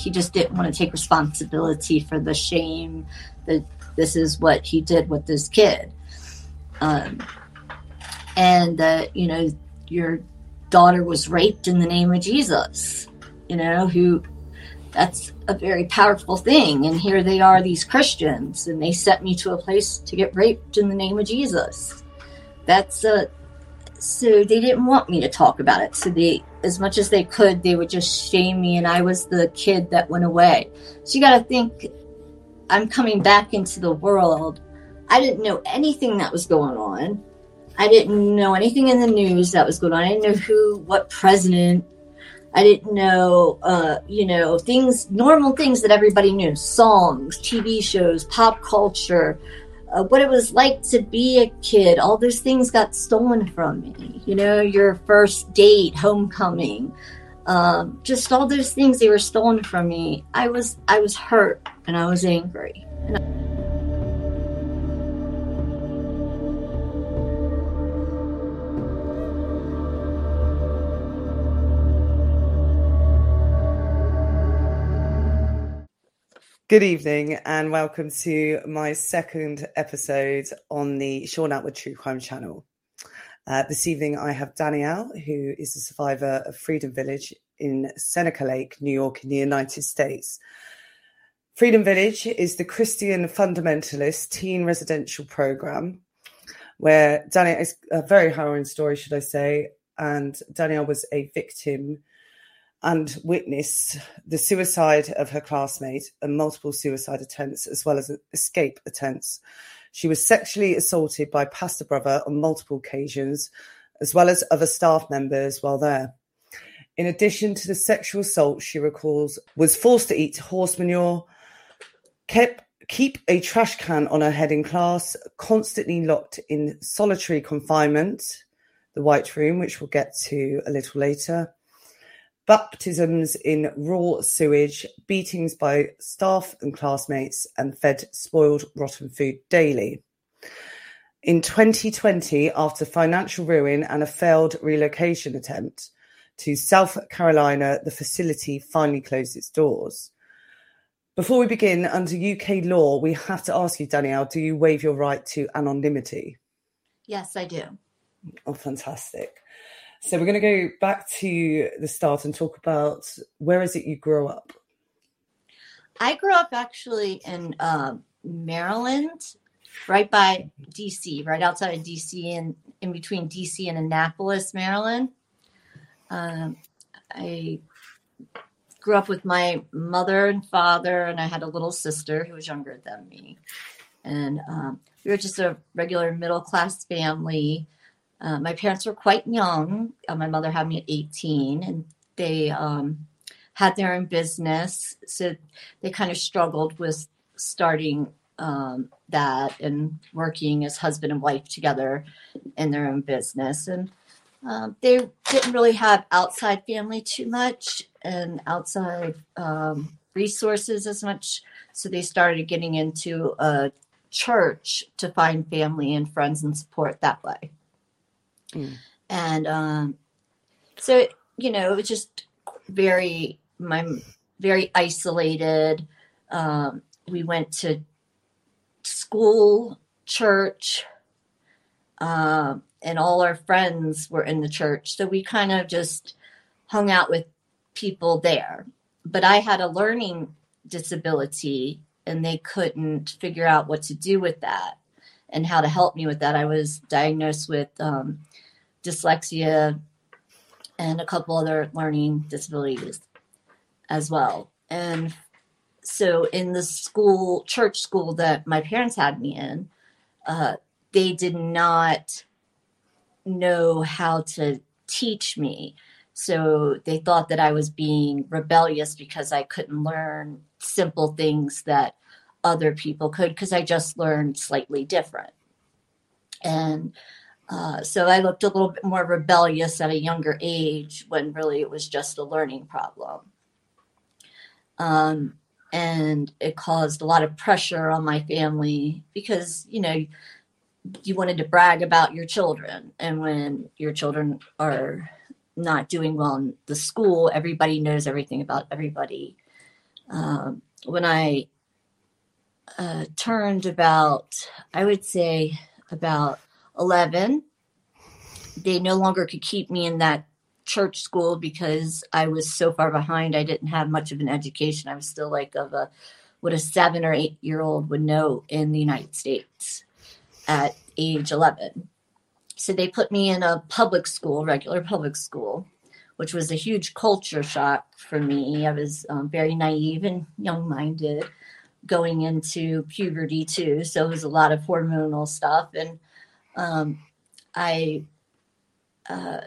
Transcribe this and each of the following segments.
he just didn't want to take responsibility for the shame that this is what he did with this kid. Um, and that, you know, your daughter was raped in the name of Jesus, you know, who that's a very powerful thing. And here they are, these Christians, and they sent me to a place to get raped in the name of Jesus. That's a so they didn't want me to talk about it. So they, as much as they could, they would just shame me, and I was the kid that went away. So you got to think, I'm coming back into the world. I didn't know anything that was going on. I didn't know anything in the news that was going on. I didn't know who, what president. I didn't know, uh, you know, things, normal things that everybody knew songs, TV shows, pop culture, uh, what it was like to be a kid. All those things got stolen from me. You know, your first date, homecoming, um, just all those things they were stolen from me. I was I was hurt and I was angry. Good evening and welcome to my second episode on the Shaun Attwood True Crime channel. Uh, this evening I have Danielle, who is a survivor of Freedom Village in Seneca Lake, New York, in the United States. Freedom Village is the Christian fundamentalist teen residential program where Danielle is a very harrowing story, should I say, and Danielle was a victim and witnessed the suicide of her classmate and multiple suicide attempts, as well as escape attempts. She was sexually assaulted by Pastor Brother on multiple occasions, as well as other staff members while there. In addition to the sexual assault, she recalls was forced to eat horse manure, kept keep a trash can on her head in class, constantly locked in solitary confinement, the White Room, which we'll get to a little later, baptisms in raw sewage, beatings by staff and classmates, and fed spoiled, rotten food daily. In 2020, after financial ruin and a failed relocation attempt to South Carolina, the facility finally closed its doors. Before we begin, under UK law, we have to ask you, Danielle, do you waive your right to anonymity? Yes, I do. Oh, fantastic. So we're going to go back to the start and talk about where is it you grew up? I grew up actually in uh, Maryland, right by DC, right outside of DC, and in between DC and Annapolis, Maryland. Um, I grew up with my mother and father, and I had a little sister who was younger than me. And um, we were just a regular middle class family. Uh, my parents were quite young. Uh, my mother had me at 18, and they um, had their own business. So they kind of struggled with starting um, that and working as husband and wife together in their own business. And um, they didn't really have outside family too much and outside um, resources as much. So they started getting into a church to find family and friends and support that way. Mm. And um, so, you know, it was just very, my very isolated. Um, we went to school, church, um, and all our friends were in the church. So we kind of just hung out with people there. But I had a learning disability and they couldn't figure out what to do with that and how to help me with that. I was diagnosed with um, dyslexia and a couple other learning disabilities as well. And so in the school, church school that my parents had me in, uh, they did not know how to teach me. So they thought that I was being rebellious because I couldn't learn simple things that other people could because I just learned slightly different. And uh, so I looked a little bit more rebellious at a younger age when really it was just a learning problem. Um, and it caused a lot of pressure on my family because, you know, you wanted to brag about your children. And when your children are not doing well in the school, everybody knows everything about everybody. Um, when I uh, turned about, I would say about 11, they no longer could keep me in that church school because I was so far behind. I didn't have much of an education. I was still like of a what a seven or eight year old would know in the United States at age 11. So they put me in a public school, regular public school, which was a huge culture shock for me. I was um, very naive and young minded going into puberty too. So it was a lot of hormonal stuff. And um, I uh,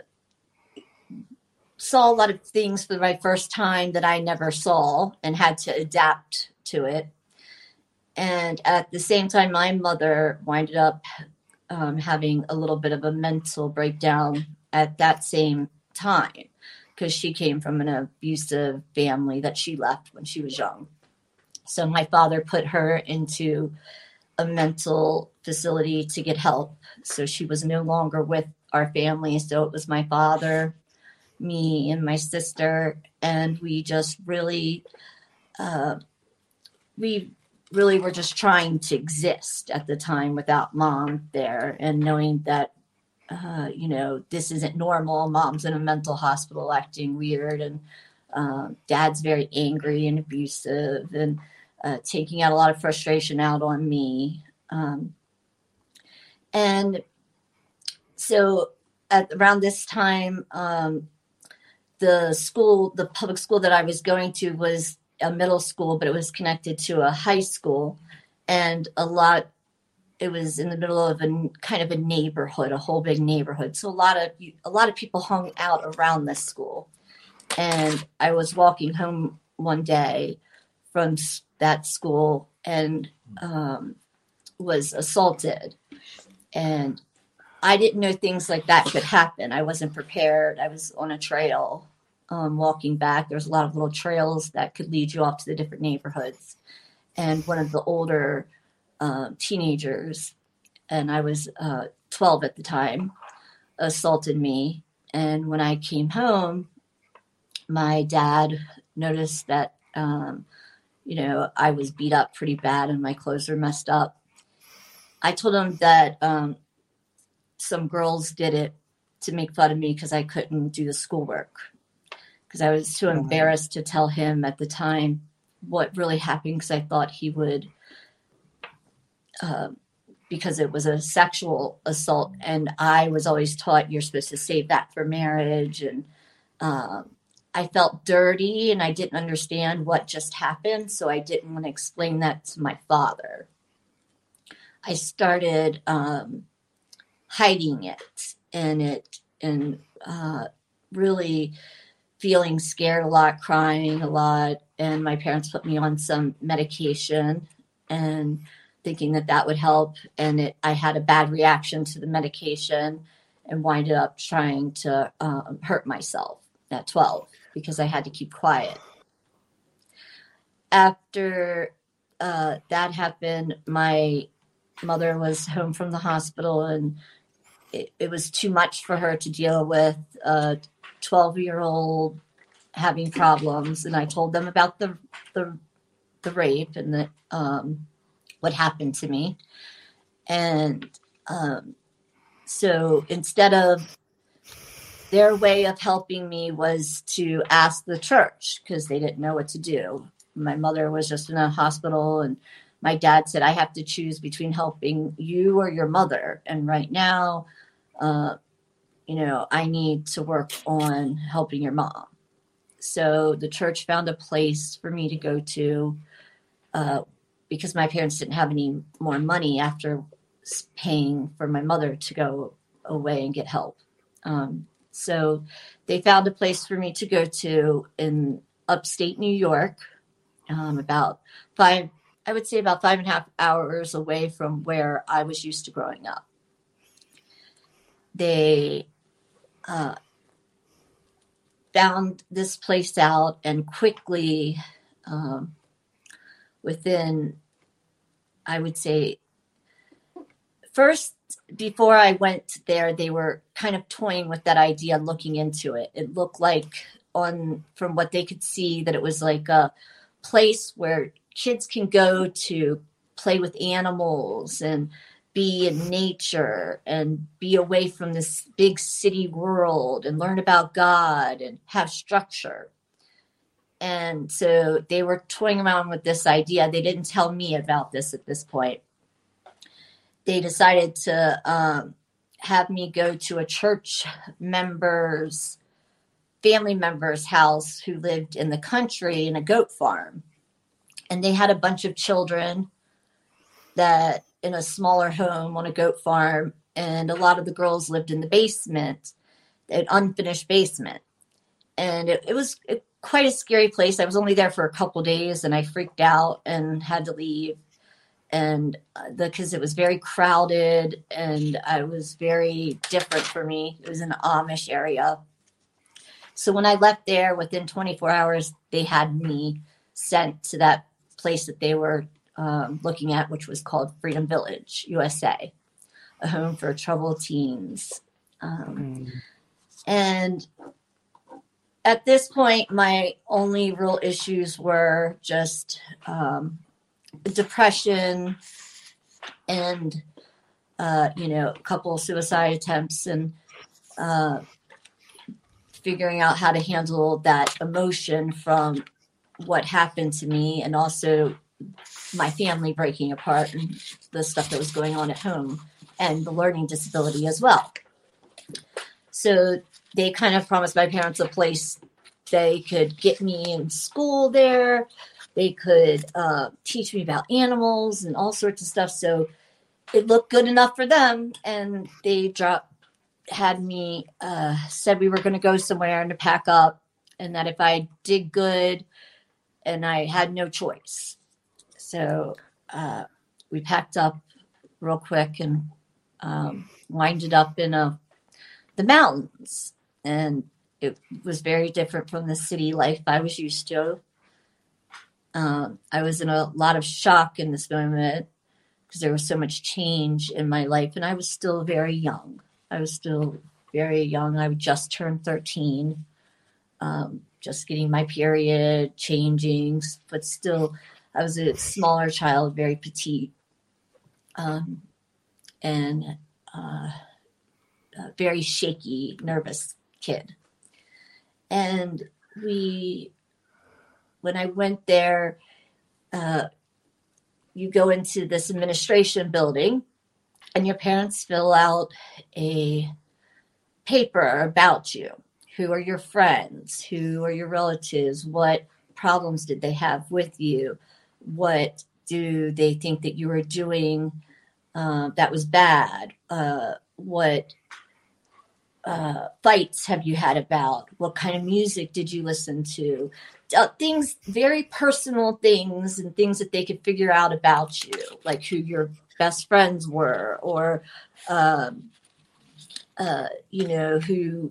saw a lot of things for my first time that I never saw and had to adapt to it. And at the same time, my mother winded up um, having a little bit of a mental breakdown at that same time because she came from an abusive family that she left when she was young. So my father put her into a mental facility to get help. So she was no longer with our family. So it was my father, me, and my sister. And we just really, uh, we really were just trying to exist at the time without mom there and knowing that uh, you know this isn't normal mom's in a mental hospital acting weird and uh, dad's very angry and abusive and uh, taking out a lot of frustration out on me um, and so at around this time um, the school the public school that i was going to was a middle school, but it was connected to a high school, and a lot. It was in the middle of a kind of a neighborhood, a whole big neighborhood. So a lot of a lot of people hung out around this school, and I was walking home one day from that school and um, was assaulted, and I didn't know things like that could happen. I wasn't prepared. I was on a trail um, walking back. There's a lot of little trails that could lead you off to the different neighborhoods. And one of the older uh, teenagers, and I was uh, 12 at the time, assaulted me. And when I came home, my dad noticed that, um, you know, I was beat up pretty bad and my clothes were messed up. I told him that um, some girls did it to make fun of me because I couldn't do the schoolwork because I was too embarrassed to tell him at the time what really happened because I thought he would, uh, because it was a sexual assault, and I was always taught you're supposed to save that for marriage, and um, I felt dirty and I didn't understand what just happened, so I didn't want to explain that to my father. I started um, hiding it, and it and uh, really feeling scared a lot, crying a lot, and my parents put me on some medication and thinking that that would help. And it, I had a bad reaction to the medication and winded up trying to um, hurt myself at 12 because I had to keep quiet. After uh, that happened, my mother was home from the hospital and it, it was too much for her to deal with. Uh, 12 year old having problems and I told them about the the, the rape and the um, what happened to me. And um, so instead of their way of helping me was to ask the church because they didn't know what to do. My mother was just in a hospital and my dad said, I have to choose between helping you or your mother. And right now, uh, you know, I need to work on helping your mom. So the church found a place for me to go to uh, because my parents didn't have any more money after paying for my mother to go away and get help. Um, so they found a place for me to go to in upstate New York, um, about five, I would say about five and a half hours away from where I was used to growing up. They uh, found this place out and quickly, um, within, I would say, first, before I went there, they were kind of toying with that idea, looking into it. It looked like, on from what they could see, that it was like a place where kids can go to play with animals and be in nature and be away from this big city world and learn about God and have structure. And so they were toying around with this idea. They didn't tell me about this at this point. They decided to um, have me go to a church member's family member's house who lived in the country in a goat farm. And they had a bunch of children that in a smaller home on a goat farm, and a lot of the girls lived in the basement, an unfinished basement. And it, it was quite a scary place. I was only there for a couple days and I freaked out and had to leave. And because uh, it was very crowded and I was very different for me, it was an Amish area. So when I left there within 24 hours, they had me sent to that place that they were um, looking at, which was called Freedom Village USA, a home for troubled teens. Um, mm. And at this point, my only real issues were just um, depression and, uh, you know, a couple suicide attempts and uh, figuring out how to handle that emotion from what happened to me and also my family breaking apart and the stuff that was going on at home and the learning disability as well. So they kind of promised my parents a place they could get me in school there. They could uh, teach me about animals and all sorts of stuff. So it looked good enough for them. And they dropped, had me, uh, said we were going to go somewhere and to pack up. And that if I did good and I had no choice, so uh, we packed up real quick and um, winded up in a the mountains, and it was very different from the city life I was used to. Um, I was in a lot of shock in this moment because there was so much change in my life, and I was still very young. I was still very young. I just turned thirteen, um, just getting my period, changing, but still I was a smaller child, very petite, um, and uh, very shaky, nervous kid. And we, when I went there, uh, you go into this administration building, and your parents fill out a paper about you. Who are your friends? Who are your relatives? What problems did they have with you? what do they think that you were doing uh, that was bad? Uh, what uh, fights have you had about? What kind of music did you listen to? Uh, things, very personal things, and things that they could figure out about you, like who your best friends were, or, um, uh, you know, who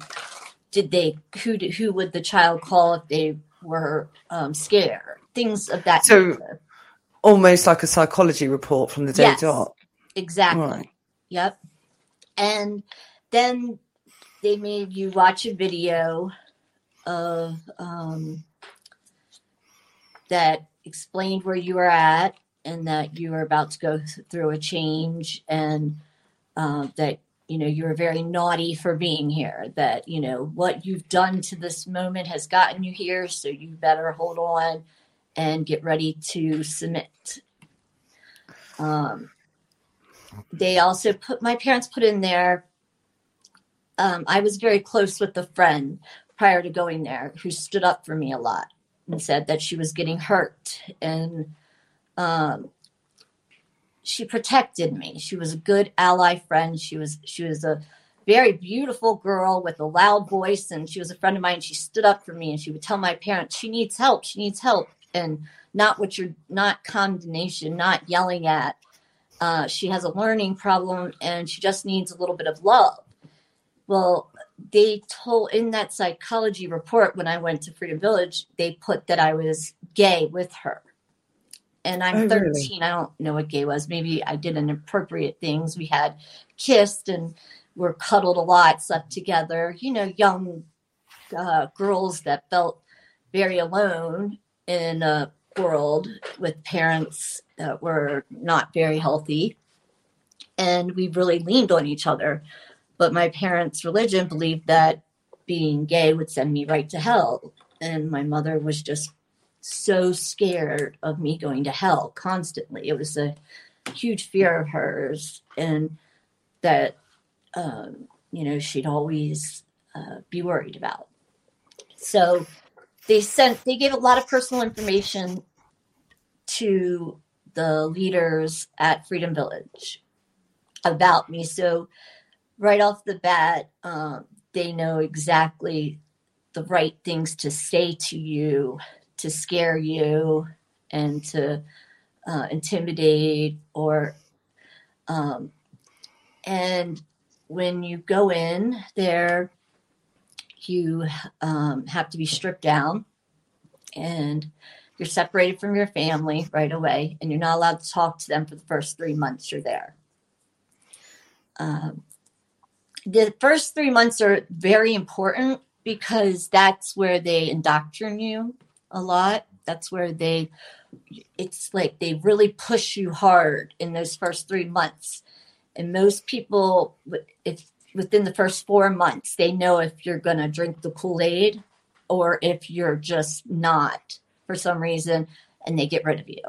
did they, who did, who would the child call if they were um, scared? Things of that. So, nature almost like a psychology report from the day yes, dot. Exactly. Right. Yep. And then they made you watch a video of um, that explained where you were at and that you were about to go th- through a change and uh, that you know you were very naughty for being here that you know what you've done to this moment has gotten you here so you better hold on and get ready to submit. Um, they also put my parents put in there. Um, I was very close with a friend prior to going there who stood up for me a lot and said that she was getting hurt and um, she protected me. She was a good ally friend. She was she was a very beautiful girl with a loud voice and she was a friend of mine. She stood up for me and she would tell my parents she needs help. She needs help and not what you're not condemnation, not yelling at. Uh, she has a learning problem and she just needs a little bit of love. Well, they told in that psychology report when I went to Freedom Village, they put that I was gay with her. And I'm oh, 13. Really? I don't know what gay was. Maybe I did inappropriate things. We had kissed and were cuddled a lot, slept together. You know, young uh, girls that felt very alone in a world with parents that were not very healthy. And we really leaned on each other. But my parents' religion believed that being gay would send me right to hell. And my mother was just so scared of me going to hell constantly. It was a huge fear of hers. And that, um, you know, she'd always uh, be worried about. So they sent, they gave a lot of personal information to the leaders at Freedom Village about me. So right off the bat, um, they know exactly the right things to say to you to scare you and to uh, intimidate or um, and when you go in there you um, have to be stripped down and you're separated from your family right away and you're not allowed to talk to them for the first three months you're there. Um, the first three months are very important because that's where they indoctrinate you a lot. That's where they it's like they really push you hard in those first three months. And most people if within the first four months they know if you're going to drink the kool-aid or if you're just not for some reason and they get rid of you.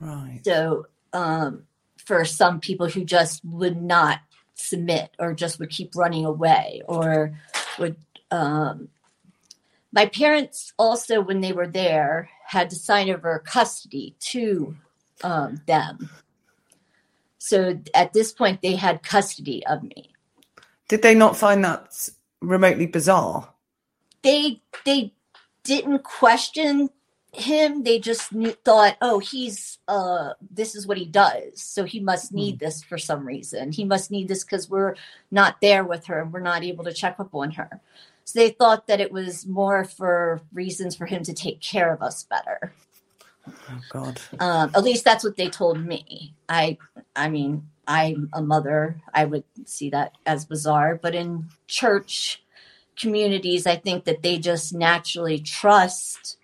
Right. So um, for some people who just would not submit or just would keep running away or would um, my parents also when they were there had to sign over custody to um, them. So at this point they had custody of me. Did they not find that remotely bizarre? They they didn't question him they just knew, thought oh he's uh this is what he does so he must need mm. this for some reason. He must need this because we're not there with her and we're not able to check up on her. So they thought that it was more for reasons for him to take care of us better. Oh god. Um at least that's what they told me. I i mean i'm a mother. I would see that as bizarre but in church communities i think that they just naturally trust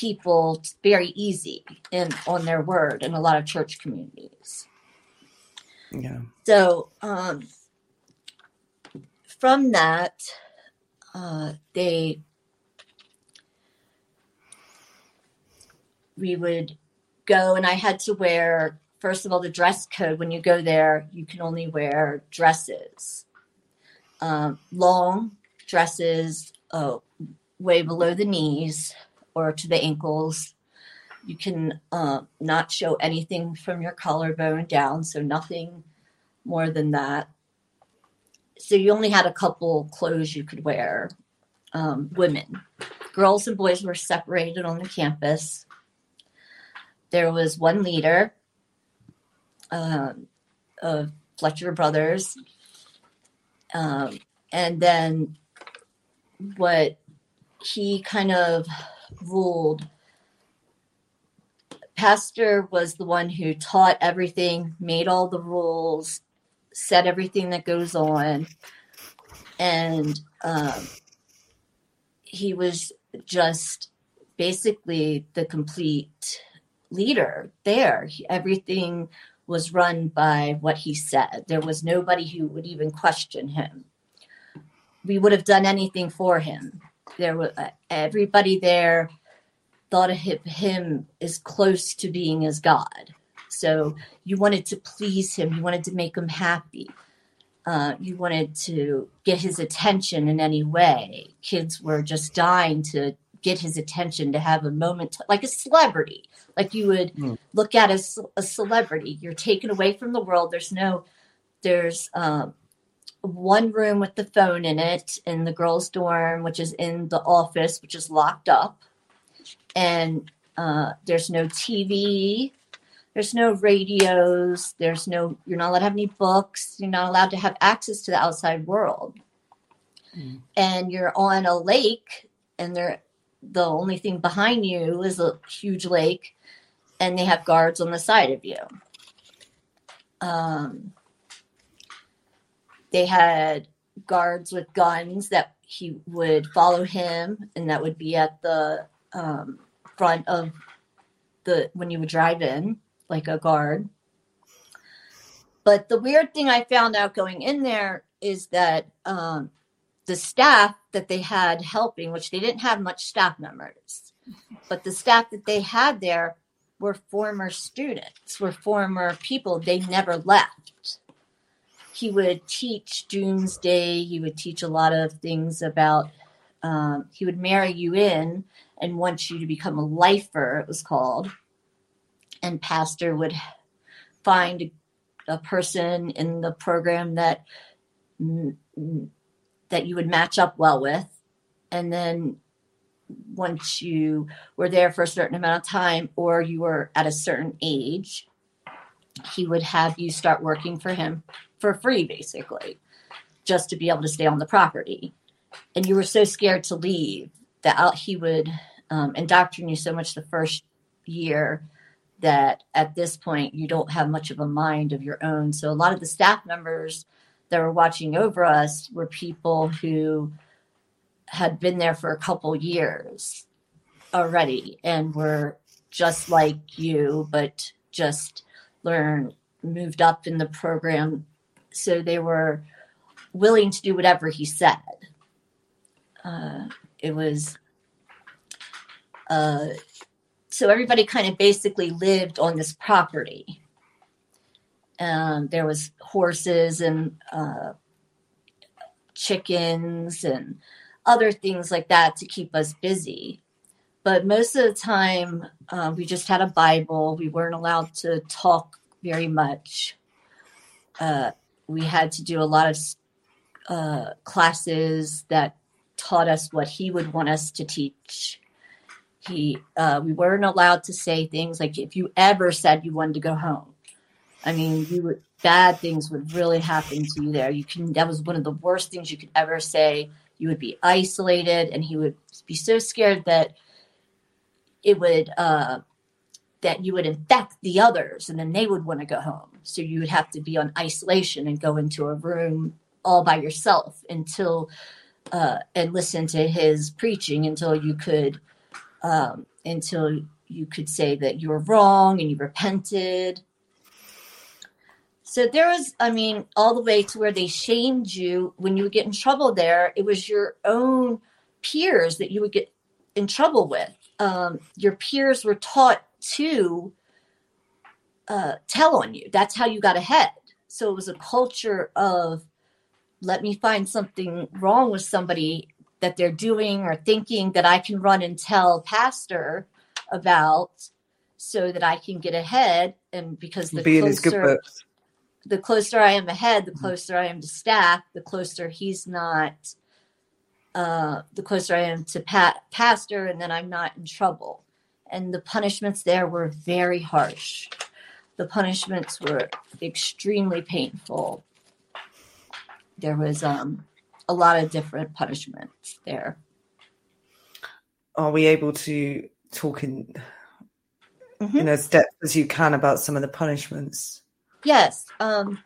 people very easy in on their word in a lot of church communities. Yeah. So um, from that, uh, they we would go, and I had to wear first of all the dress code. When you go there, you can only wear dresses, um, long dresses, uh, way below the knees or to the ankles. You can uh, not show anything from your collarbone down, so nothing more than that. So you only had a couple clothes you could wear. Um, women, girls and boys were separated on the campus. There was one leader um, of Fletcher Brothers, um, and then what he kind of ruled. Pastor was the one who taught everything, made all the rules, said everything that goes on, and um, he was just basically the complete leader there. Everything was run by what he said. There was nobody who would even question him. We would have done anything for him there was uh, everybody there thought of him as close to being as God. So you wanted to please him, you wanted to make him happy. Uh, you wanted to get his attention in any way. Kids were just dying to get his attention, to have a moment, to, like a celebrity, like you would mm. look at as a celebrity. You're taken away from the world. There's no, there's um, one room with the phone in it in the girls' dorm, which is in the office, which is locked up. And uh, there's no TV, there's no radios, there's no, you're not allowed to have any books, you're not allowed to have access to the outside world. Mm. And you're on a lake, and there, the only thing behind you is a huge lake, and they have guards on the side of you. Um, they had guards with guns that he would follow him, and that would be at the um, front of the when you would drive in, like a guard. But the weird thing I found out going in there is that um, the staff that they had helping, which they didn't have much staff members, but the staff that they had there were former students, were former people. They never left. He would teach Doomsday. He would teach a lot of things about. Um, he would marry you in and want you to become a lifer. It was called, and pastor would find a, person in the program that that you would match up well with and then once you were there for a certain amount of time or you were at a certain age he would have you start working for him for free basically just to be able to stay on the property and you were so scared to leave that he would um, indoctrinate you so much the first year that at this point you don't have much of a mind of your own so a lot of the staff members that were watching over us were people who had been there for a couple years already and were just like you, but just learned, moved up in the program. So they were willing to do whatever he said. Uh, it was, uh, so everybody kind of basically lived on this property um, there was horses and uh, chickens and other things like that to keep us busy. But most of the time, uh, we just had a Bible. We weren't allowed to talk very much. Uh, we had to do a lot of uh, classes that taught us what he would want us to teach. He, uh, we weren't allowed to say things like if you ever said you wanted to go home, I mean, you would bad things would really happen to you there. You can that was one of the worst things you could ever say. You would be isolated, and he would be so scared that it would uh, that you would infect the others, and then they would want to go home. So you would have to be on isolation and go into a room all by yourself until uh, and listen to his preaching until you could um, until you could say that you were wrong and you repented so there was, I mean, all the way to where they shamed you when you would get in trouble there. It was your own peers that you would get in trouble with. Um, your peers were taught to uh, tell on you. That's how you got ahead. So it was a culture of let me find something wrong with somebody that they're doing or thinking that I can run and tell pastor about so that I can get ahead. And because the Be closer, the closer I am ahead, the mm-hmm. closer I am to staff, the closer he's not, uh, the closer I am to pa- pastor, and then I'm not in trouble. And the punishments there were very harsh. The punishments were extremely painful. There was um, a lot of different punishments there. Are we able to talk in, mm-hmm. in as depth as you can about some of the punishments? Yes. Um,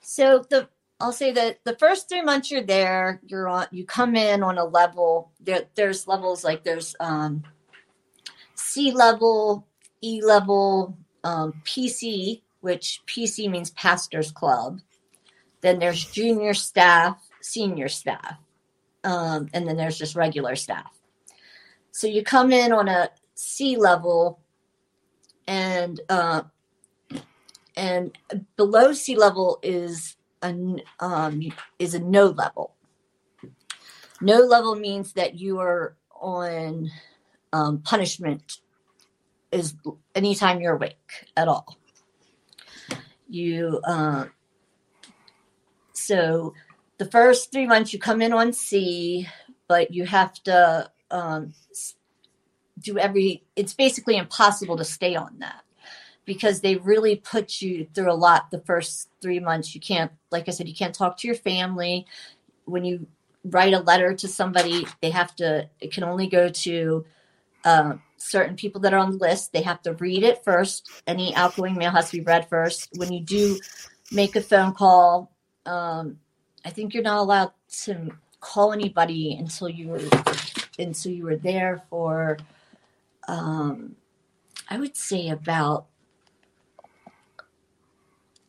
so the I'll say that the first three months you're there, you're on. You come in on a level. There, there's levels like there's um, C level, E level, um, PC, which PC means pastors club. Then there's junior staff, senior staff, um, and then there's just regular staff. So you come in on a C level, and uh, and below C level is a um, is a no level. No level means that you are on um, punishment is anytime you're awake at all. You uh, so the first three months you come in on C, but you have to um, do every. It's basically impossible to stay on that because they really put you through a lot the first three months. You can't, like I said, you can't talk to your family. When you write a letter to somebody, they have to, it can only go to uh, certain people that are on the list. They have to read it first. Any outgoing mail has to be read first. When you do make a phone call, um, I think you're not allowed to call anybody until you were until you were there for um, I would say about,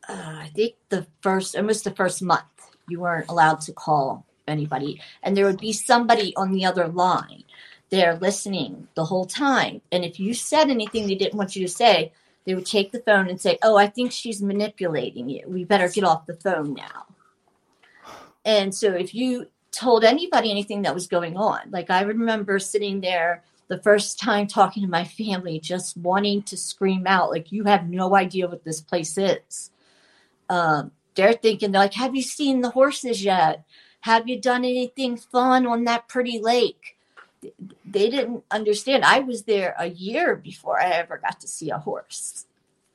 uh, I think the first, almost the first month, you weren't allowed to call anybody. And there would be somebody on the other line there listening the whole time. And if you said anything they didn't want you to say, they would take the phone and say, Oh, I think she's manipulating you. We better get off the phone now. And so if you told anybody anything that was going on, like I remember sitting there the first time talking to my family, just wanting to scream out, like, you have no idea what this place is. Um, they're thinking, they're like, have you seen the horses yet? Have you done anything fun on that pretty lake? They didn't understand. I was there a year before I ever got to see a horse.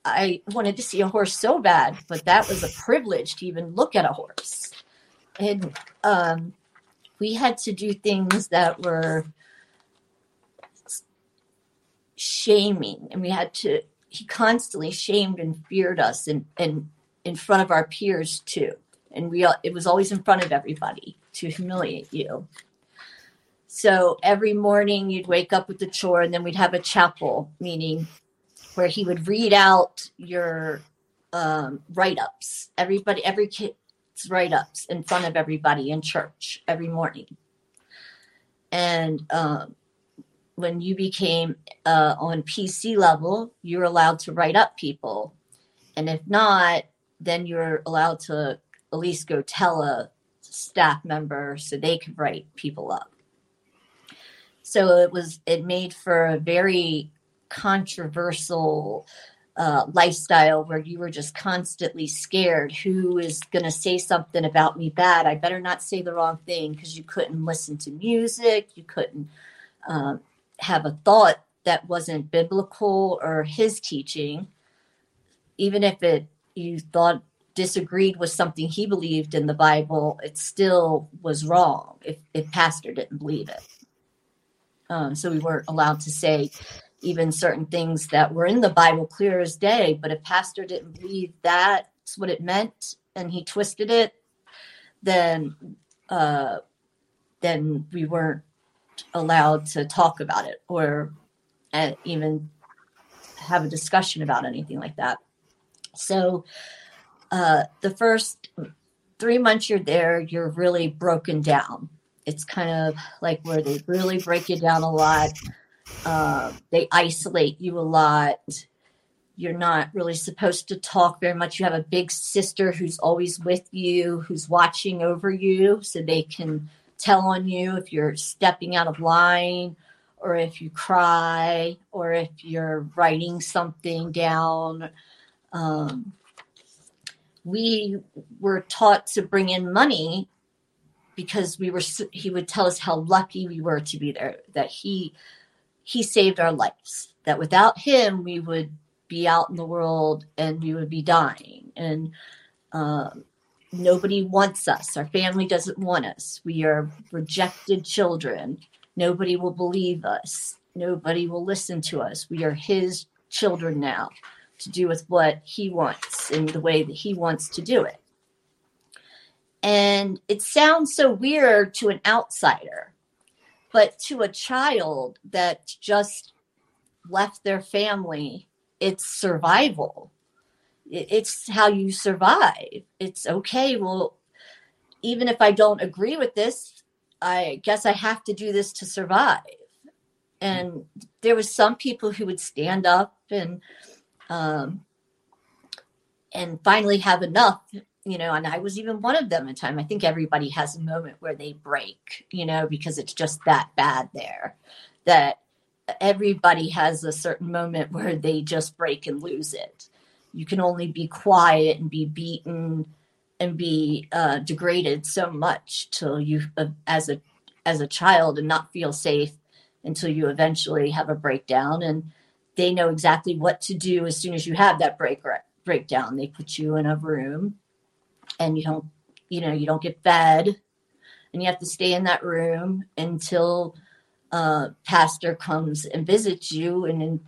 I wanted to see a horse so bad, but that was a privilege to even look at a horse. And um, we had to do things that were shaming, and we had to. He constantly shamed and feared us, and and in front of our peers too. And we it was always in front of everybody to humiliate you. So every morning you'd wake up with the chore, and then we'd have a chapel meeting where he would read out your um, write ups. Everybody, every kid's write ups in front of everybody in church every morning. And um, when you became uh, on PC level, you were allowed to write up people. And if not, then you're allowed to at least go tell a staff member so they could write people up. So it was it made for a very controversial uh, lifestyle where you were just constantly scared who is going to say something about me bad. I better not say the wrong thing because you couldn't listen to music, you couldn't um, have a thought that wasn't biblical or his teaching, even if it you thought disagreed with something he believed in the Bible, it still was wrong if, if pastor didn't believe it. Um, so we weren't allowed to say even certain things that were in the Bible clear as day, but if pastor didn't believe that's what it meant and he twisted it, then uh, then we weren't allowed to talk about it or uh, even have a discussion about anything like that. So uh, the first three months you're there, you're really broken down. It's kind of like where they really break you down a lot. Uh, they isolate you a lot. You're not really supposed to talk very much. You have a big sister who's always with you, who's watching over you, so they can tell on you if you're stepping out of line or if you cry or if you're writing something down. Um, we were taught to bring in money because we were he would tell us how lucky we were to be there that he he saved our lives that without him we would be out in the world and we would be dying. And um, nobody wants us. Our family doesn't want us. We are rejected children. Nobody will believe us. Nobody will listen to us. We are his children now to do with what he wants in the way that he wants to do it. And it sounds so weird to an outsider, but to a child that just left their family, it's survival. It's how you survive. It's okay. Well, even if I don't agree with this, I guess I have to do this to survive. And there was some people who would stand up and um, and finally have enough you know and i was even one of them at time. I think everybody has a moment where they break you know because it's just that bad there that everybody has a certain moment where they just break and lose it. You can only be quiet and be beaten and be uh, degraded so much till you uh, as a as a child and not feel safe until you eventually have a breakdown. And they know exactly what to do as soon as you have that break breakdown. They put you in a room and you don't, you know, you don't get fed and you have to stay in that room until uh, pastor comes and visits you. And then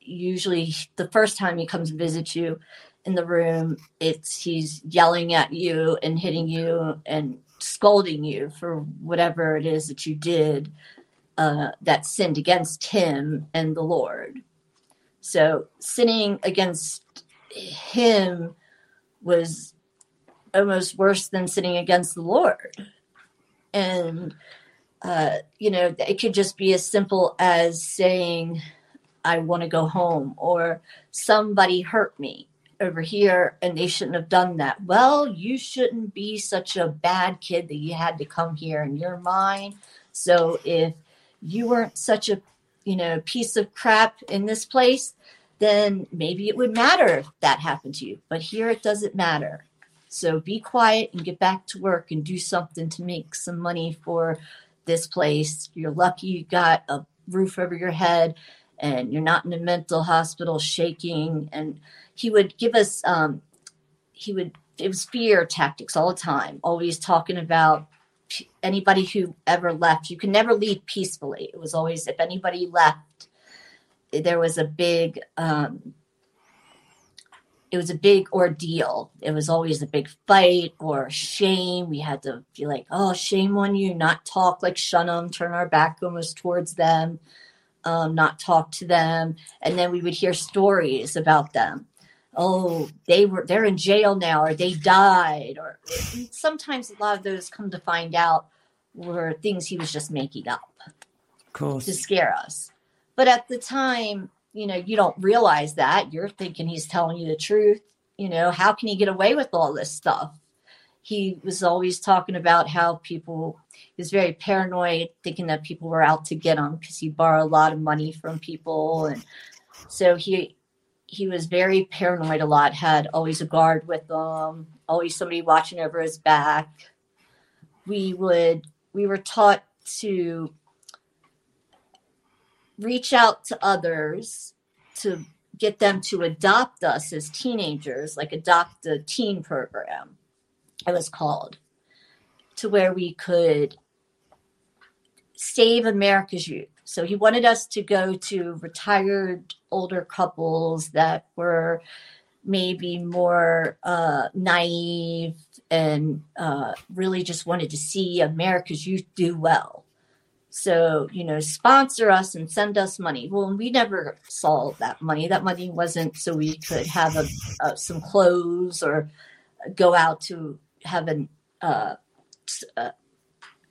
usually the first time he comes and visits you in the room, it's he's yelling at you and hitting you and scolding you for whatever it is that you did uh, that sinned against him and the Lord. So sinning against him was almost worse than sinning against the Lord. And, uh, you know, it could just be as simple as saying, I want to go home, or somebody hurt me over here and they shouldn't have done that. Well, you shouldn't be such a bad kid that you had to come here and you're mine. So if you weren't such a, you know, piece of crap in this place, then maybe it would matter if that happened to you. But here it doesn't matter. So be quiet and get back to work and do something to make some money for this place. You're lucky you got a roof over your head and you're not in a mental hospital shaking. And he would give us, um, he would, it was fear tactics all the time, always talking about anybody who ever left. You can never leave peacefully. It was always, if anybody left, there was a big, um, it was a big ordeal. It was always a big fight or shame. We had to be like, oh, shame on you, not talk, like shun them, turn our back almost towards them, um, not talk to them. And then we would hear stories about them. Oh, they were they're in jail now, or they died, or sometimes a lot of those come to find out were things he was just making up, of course, to scare us. But at the time, you know, you don't realize that. You're thinking he's telling you the truth. You know, how can he get away with all this stuff? He was always talking about how people, he was very paranoid, thinking that people were out to get him because he borrowed a lot of money from people. And so he, he was very paranoid a lot, had always a guard with him, always somebody watching over his back. We would, we were taught to reach out to others to get them to adopt us as teenagers, like adopt a teen program, it was called, to where we could save America's youth. So he wanted us to go to retired older couples that were maybe more uh, naive and uh, really just wanted to see America's youth do well. So, you know, sponsor us and send us money. Well, we never saw that money. That money wasn't so we could have a, uh, some clothes or go out to have an, uh, a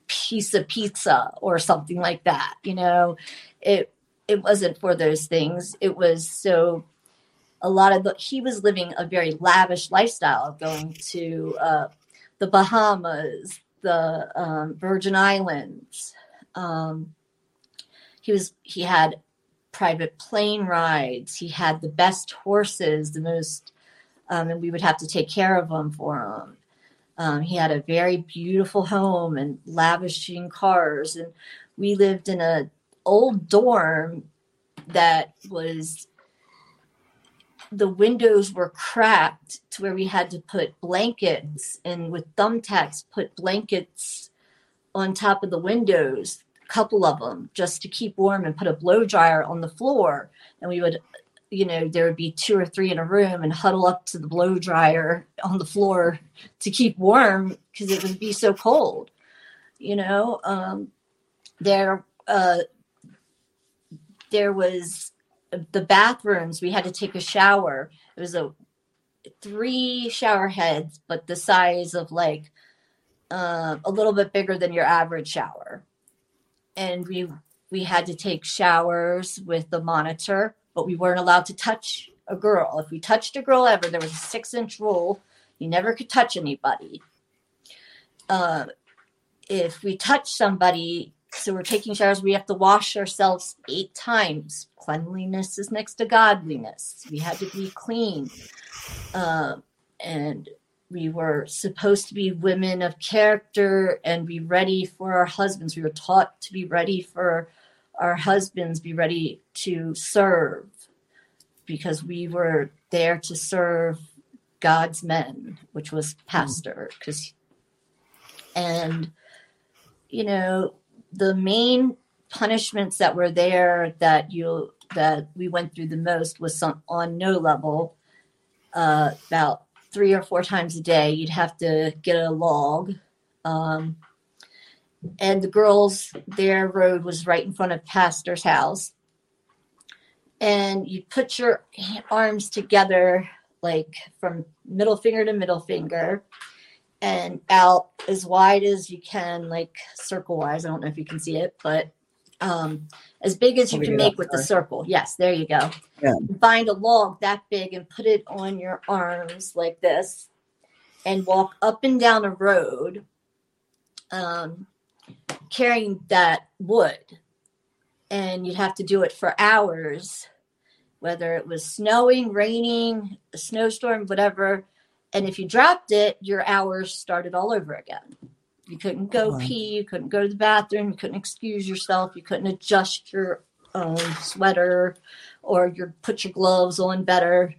piece of pizza or something like that. You know, it it wasn't for those things. It was so a lot of the he was living a very lavish lifestyle, of going to uh, the Bahamas, the um, Virgin Islands um, he was he had private plane rides. He had the best horses, the most, um, and we would have to take care of them for him. Um, he had a very beautiful home and lavishing cars, and we lived in a old dorm that was the windows were cracked to where we had to put blankets and with thumbtacks put blankets on top of the windows, a couple of them, just to keep warm and put a blow dryer on the floor. And we would, you know, there would be two or three in a room and huddle up to the blow dryer on the floor to keep warm because it would be so cold. You know, um, there, uh, there was the bathrooms. We had to take a shower. It was a three shower heads, but the size of like uh, a little bit bigger than your average shower. And we we had to take showers with the monitor, but we weren't allowed to touch a girl. If we touched a girl ever, there was a six inch rule. You never could touch anybody. Uh, if we touch somebody, so we're taking showers, we have to wash ourselves eight times. Cleanliness is next to godliness. We had to be clean. Uh, and we were supposed to be women of character and be ready for our husbands. We were taught to be ready for our husbands, be ready to serve because we were there to serve God's men, which was pastor. Because, and you know, the main punishments that were there that you that we went through the most was some, on no level uh, about three or four times a day. You'd have to get a log. Um, and the girls, their road was right in front of pastor's house. And you put your arms together, like from middle finger to middle finger, and out as wide as you can, like circle wise. I don't know if you can see it, but um, as big as you can make with the circle. Yes, there you go. Yeah. Find a log that big and put it on your arms like this, and walk up and down a road, um, carrying that wood. And you'd have to do it for hours, whether it was snowing, raining, a snowstorm, whatever. And if you dropped it, your hours started all over again. You couldn't go pee, you couldn't go to the bathroom, you couldn't excuse yourself, you couldn't adjust your own sweater or you put your gloves on better.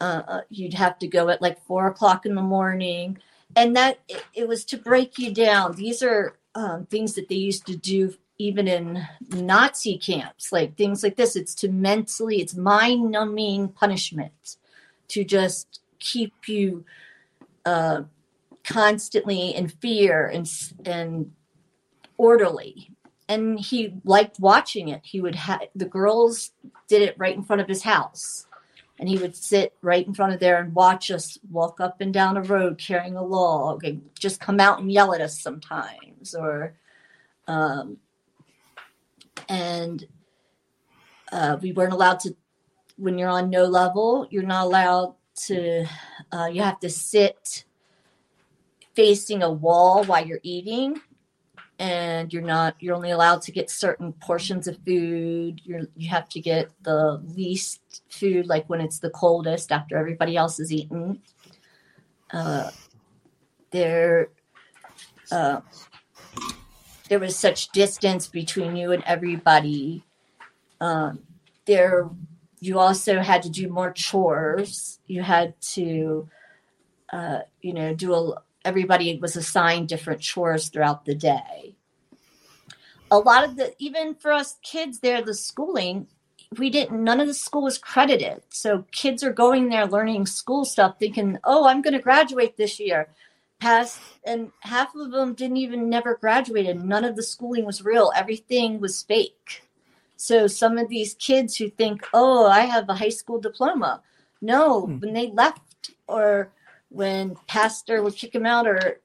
Uh, uh, you'd have to go at like four o'clock in the morning. And that it, it was to break you down. These are um, things that they used to do even in Nazi camps, like things like this. It's to mentally, it's mind numbing punishment to just keep you uh, constantly in fear and and orderly. And he liked watching it. He would have the girls did it right in front of his house. And he would sit right in front of there and watch us walk up and down a road carrying a log and just come out and yell at us sometimes or um, and uh, we weren't allowed to when you're on no level you're not allowed to uh, you have to sit facing a wall while you're eating and you're not you're only allowed to get certain portions of food. You're you have to get the least food like when it's the coldest after everybody else has eaten. Uh, there uh, there was such distance between you and everybody. Um, there you also had to do more chores. You had to uh, you know do a everybody was assigned different chores throughout the day. A lot of the, even for us kids there, the schooling, we didn't, none of the school was credited. So kids are going there learning school stuff thinking, oh, I'm going to graduate this year. Past, and half of them didn't even never graduated. None of the schooling was real. Everything was fake. So some of these kids who think, oh, I have a high school diploma. No, hmm. when they left or when pastor would kick him out or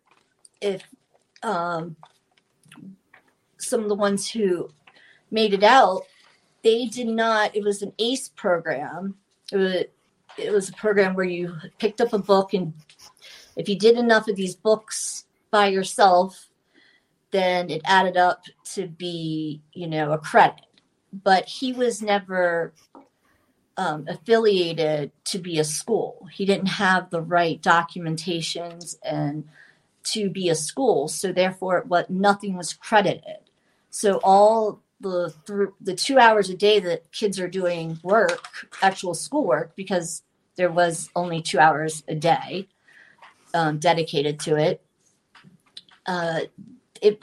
if um, some of the ones who made it out they did not it was an ACE program. It was it was a program where you picked up a book and if you did enough of these books by yourself then it added up to be you know a credit. But he was never um, affiliated to be a school. He didn't have the right documentations and to be a school, so therefore, what nothing was credited. So all the th- the two hours a day that kids are doing work, actual schoolwork, because there was only two hours a day um, dedicated to it. Uh, it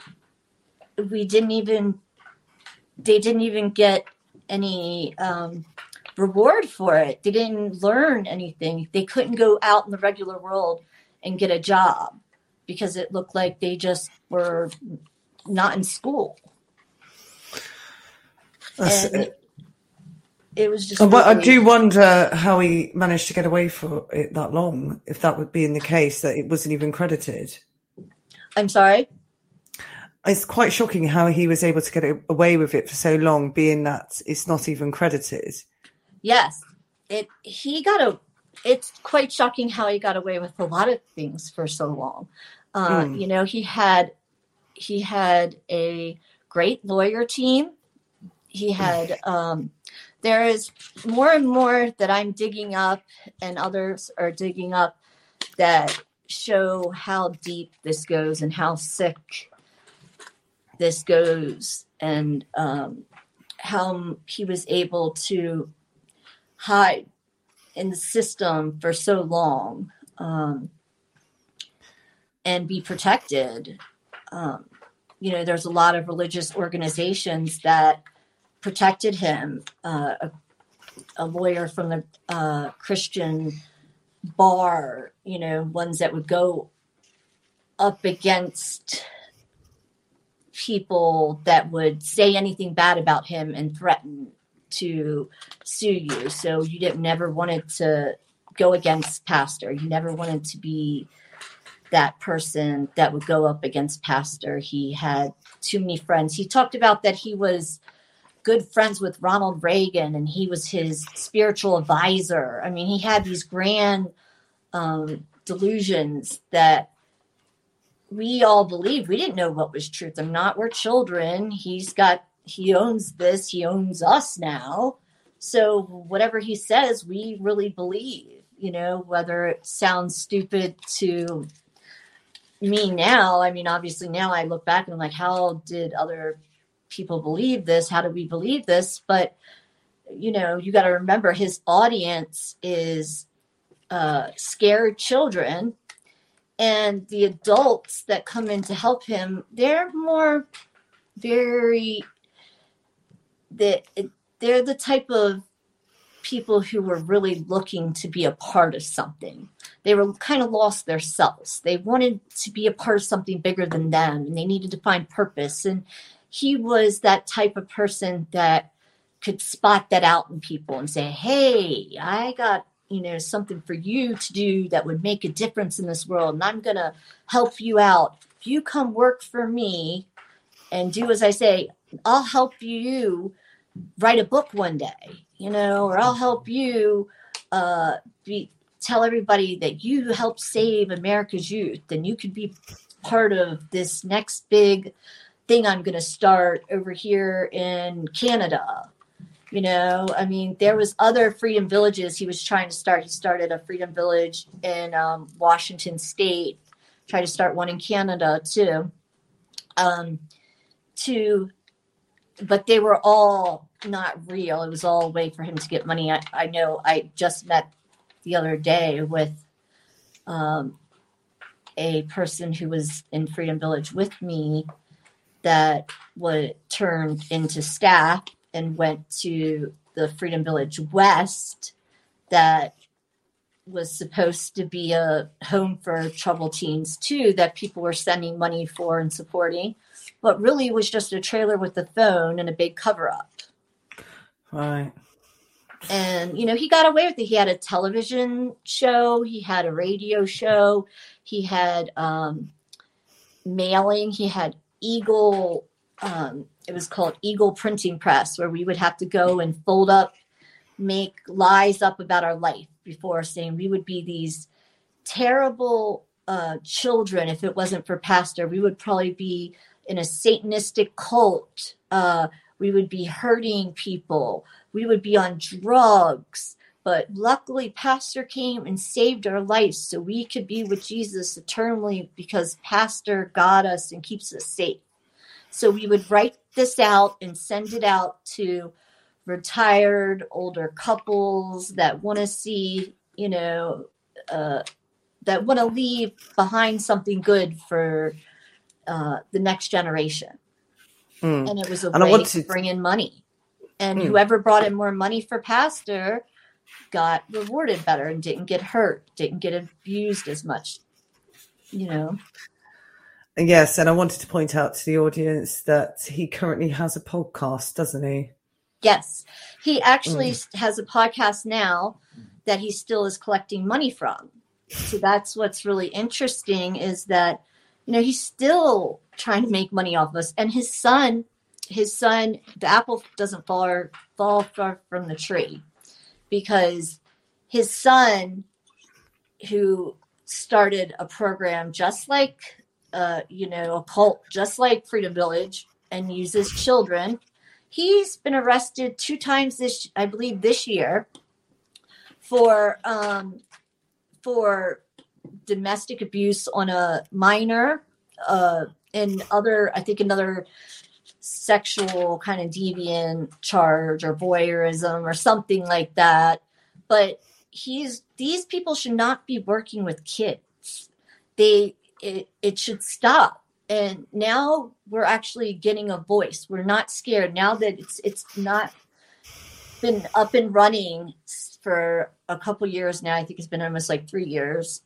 we didn't even they didn't even get any um, reward for it. They didn't learn anything. They couldn't go out in the regular world and get a job because it looked like they just were not in school. and it. it was just. Oh, but really, I do wonder how he managed to get away for it that long. If that would be in the case that it wasn't even credited. I'm sorry. It's quite shocking how he was able to get away with it for so long, being that it's not even credited. Yes, it. He got a. It's quite shocking how he got away with a lot of things for so long. Uh, mm. You know, he had he had a great lawyer team. He had um, there is more and more that I'm digging up, and others are digging up that show how deep this goes and how sick this goes, and um, how he was able to hide in the system for so long um, and be protected. Um, you know, there's a lot of religious organizations that protected him. Uh, a, a, lawyer from the uh, Christian bar, you know, ones that would go up against people that would say anything bad about him and threaten to sue you. So you didn't never wanted to go against pastor. You never wanted to be that person that would go up against pastor. He had too many friends. He talked about that he was good friends with Ronald Reagan and he was his spiritual advisor. I mean, he had these grand um, delusions that we all believed. We didn't know what was truth. I'm not, we're children. He's got, he owns this, he owns us now. So whatever he says, we really believe, you know, whether it sounds stupid to me now. I mean, obviously now I look back and I'm like, how did other people believe this? How do we believe this? But you know, you got to remember his audience is uh, scared children, and the adults that come in to help him, they're more very that they're the type of people who were really looking to be a part of something. They were kind of lost their selves. They wanted to be a part of something bigger than them and they needed to find purpose. And he was that type of person that could spot that out in people and say, Hey, I got, you know, something for you to do that would make a difference in this world. And I'm going to help you out. If you come work for me and do as I say, I'll help you write a book one day, you know, or I'll help you uh, be, tell everybody that you helped save America's youth and you could be part of this next big thing I'm going to start over here in Canada. You know, I mean, there was other freedom villages he was trying to start. He started a freedom village in um, Washington State, tried to start one in Canada too. Um, to, but they were all not real. It was all a way for him to get money. I, I know. I just met the other day with um, a person who was in Freedom Village with me that was turned into staff and went to the Freedom Village West that was supposed to be a home for troubled teens too that people were sending money for and supporting but really was just a trailer with the phone and a big cover up right. And you know he got away with it. He had a television show. He had a radio show. He had um mailing. He had eagle um, it was called eagle printing press where we would have to go and fold up make lies up about our life before saying we would be these terrible uh, children if it wasn't for pastor. We would probably be in a satanistic cult uh, we would be hurting people. We would be on drugs. But luckily pastor came and saved our lives so we could be with jesus eternally because pastor got us and keeps us safe. So we would write this out and send it out to retired older couples that want to see you know uh, that want to leave behind something good for uh, the next generation Mm. and it was a And way to bring in money and Mm. whoever brought in more money for pastor got rewarded better and didn't get hurt didn't get abused as much you know yes, and I wanted to point out to the audience that he currently has a podcast, doesn't he? yes he actually has a podcast now that he still is collecting money from so that's what's really interesting is that you know he's still trying to make money off of us. And his son his son the apple doesn't fall fall far from the tree because his son who started a program just like uh, you know a cult just like freedom village and uses children he's been arrested two times this i believe this year for um, for domestic abuse on a minor uh, and other i think another sexual kind of deviant charge or voyeurism or something like that. But he's these people should not be working with kids. They it, it should stop. And now we're actually getting a voice. We're not scared. Now that it's it's not been up and running for a couple years now i think it's been almost like three years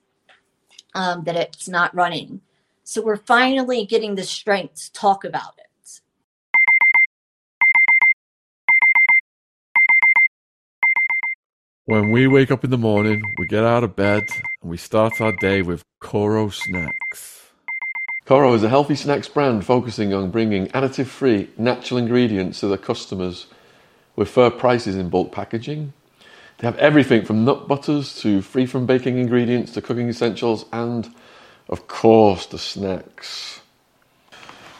um, that it's not running. So we're finally getting the strength to talk about it. When we wake up in the morning, we get out of bed and we start our day with KoRo Snacks. KoRo is a healthy snacks brand focusing on bringing additive free, natural ingredients to their customers with fair prices in bulk packaging, they have everything from nut butters to free from baking ingredients to cooking essentials and, of course, the snacks.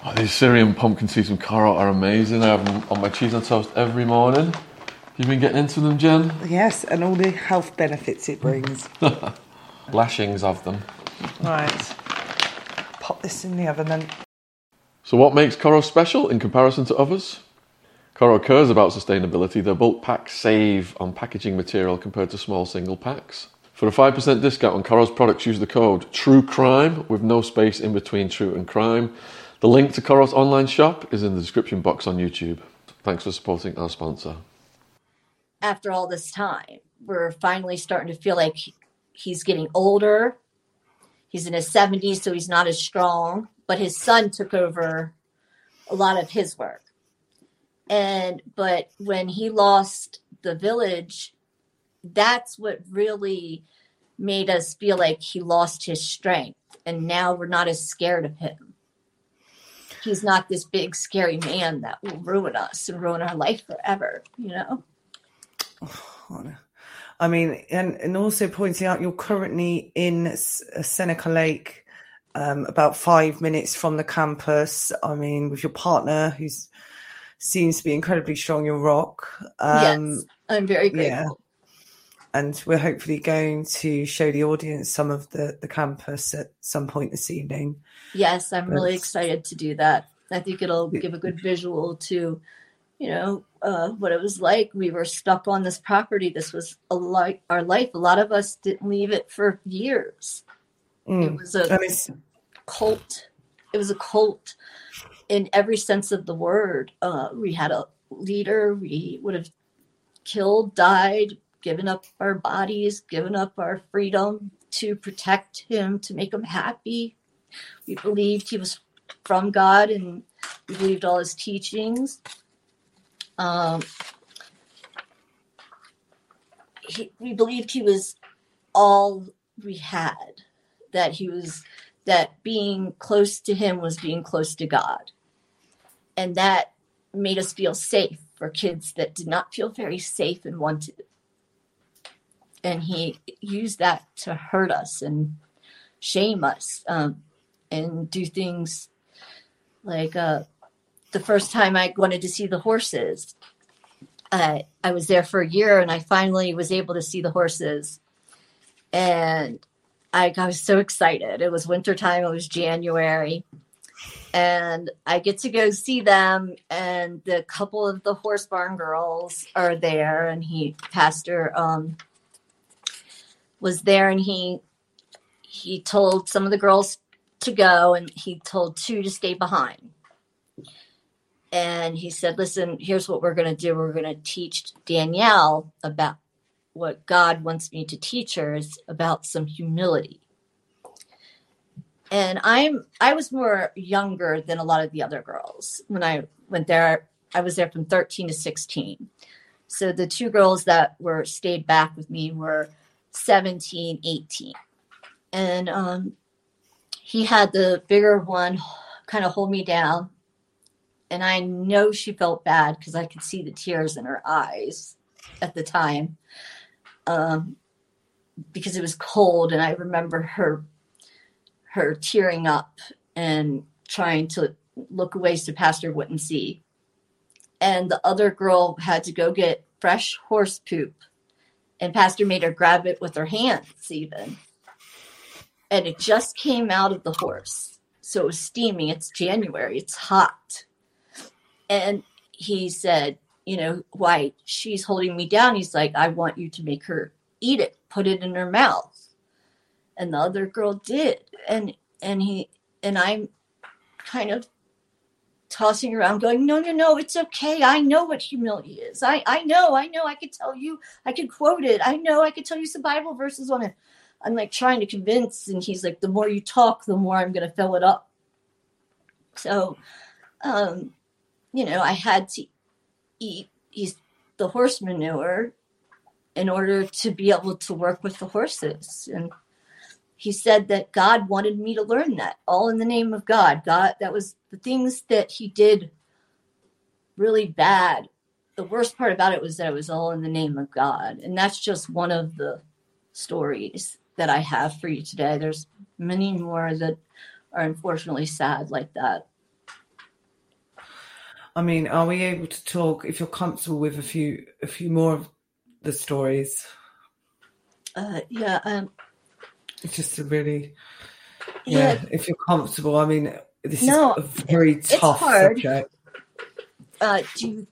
Oh, these Styrian pumpkin seeds from KoRo are amazing. I have them on my cheese and toast every morning. You've been getting into them, Jen? Yes, and all the health benefits it brings. Lashings of them. right. Pop this in the oven then. So, what makes KoRo special in comparison to others? KoRo cares about sustainability. Their bulk packs save on packaging material compared to small single packs. For a 5% discount on KoRo's products, use the code True Crime with no space in between True and Crime. The link to KoRo's online shop is in the description box on YouTube. Thanks for supporting our sponsor. After all this time, we're finally starting to feel like he's getting older. He's in his 70s, so he's not as strong, but his son took over a lot of his work. And but when he lost the village, that's what really made us feel like he lost his strength. And now we're not as scared of him. He's not this big, scary man that will ruin us and ruin our life forever, you know? I mean, and, and also pointing out you're currently in uh, Seneca Lake, um, about five minutes from the campus. I mean, with your partner, who's seems to be incredibly strong, your rock. Um, yes, I'm very grateful. yeah. And we're hopefully going to show the audience some of the, the campus at some point this evening. Yes, I'm really excited to do that. I think it'll give a good visual to, you know, uh, what it was like. We were stuck on this property. This was a li- our life. A lot of us didn't leave it for years. It Mm. was a cult. It was a cult in every sense of the word. Uh, we had a leader. We would have killed, died, given up our bodies, given up our freedom to protect him, to make him happy. We believed he was from God and we believed all his teachings. Um, he, we believed he was all we had, that he was, that being close to him was being close to God. And that made us feel safe for kids that did not feel very safe and wanted. And he used that to hurt us and shame us um, and do things like uh, the first time I wanted to see the horses. Uh, I was there for a year and I finally was able to see the horses. And I, I was so excited. It was wintertime, it was January. And I get to go see them, and the couple of the horse barn girls are there, and he, Pastor, um, was there, and he he told some of the girls to go, and he told two to stay behind. And he said, "Listen, here's what we're going to do. We're going to teach Danielle about what God wants me to teach her is about some humility." And I'm I was more younger than a lot of the other girls when I went there. I was there from 13 to 16. So the two girls that were stayed back with me were 17, 18. And um, he had the bigger one kind of hold me down. And I know she felt bad because I could see the tears in her eyes at the time um, because it was cold. And I remember her her tearing up and trying to look away so Pastor wouldn't see. And the other girl had to go get fresh horse poop. And Pastor made her grab it with her hands, even. And it just came out of the horse. So it was steaming. It's January, it's hot. And he said, You know, why she's holding me down. He's like, I want you to make her eat it, put it in her mouth and the other girl did and and he and i'm kind of tossing around going no no no it's okay. I know what humility is. I i know i know. I could tell you i could quote it. I know i could tell you some bible verses on it. I'm like trying to convince and he's like the more you talk the more i'm going to fill it up. So um you know i had to eat eat the horse manure in order to be able to work with the horses. And he said that God wanted me to learn that all in the name of God. God, that was the things that he did really bad. The worst part about it was that it was all in the name of God. And that's just one of the stories that I have for you today. There's many more that are unfortunately sad like that. I mean, are we able to talk if you're comfortable with a few a few more of the stories? Uh, yeah, um, just a really yeah, yeah. if you're comfortable. I mean, this No, is a very it's tough subject. Uh, do you,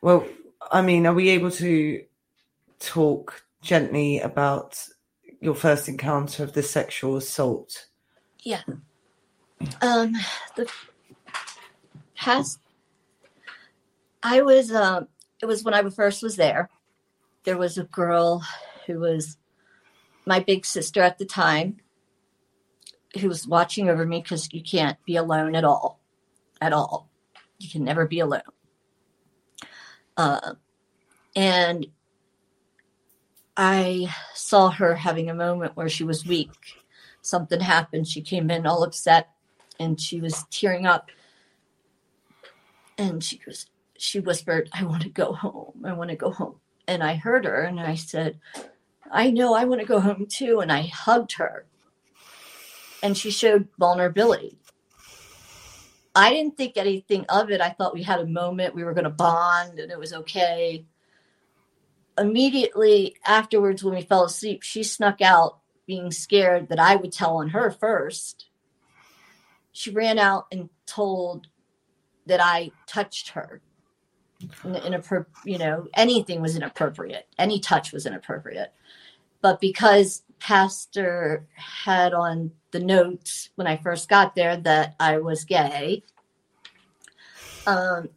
Well, I mean, are we able to talk gently about your first encounter of the sexual assault? yeah. Um, the past, I was, um, it was when I first was there. There was a girl who was my big sister at the time who was watching over me because you can't be alone at all. At all. You can never be alone. Uh, and I saw her having a moment where she was weak. Something happened. She came in all upset and she was tearing up. And she was she whispered, I want to go home. I want to go home. And I heard her and I said, I know I want to go home too. And I hugged her. And she showed vulnerability. I didn't think anything of it. I thought we had a moment, we were going to bond and it was okay. Immediately afterwards, when we fell asleep, she snuck out being scared that I would tell on her first. She ran out and told that I touched her. In, in a, you know, anything was inappropriate. Any touch was inappropriate. But because Pastor had on the notes when I first got there that I was gay, um,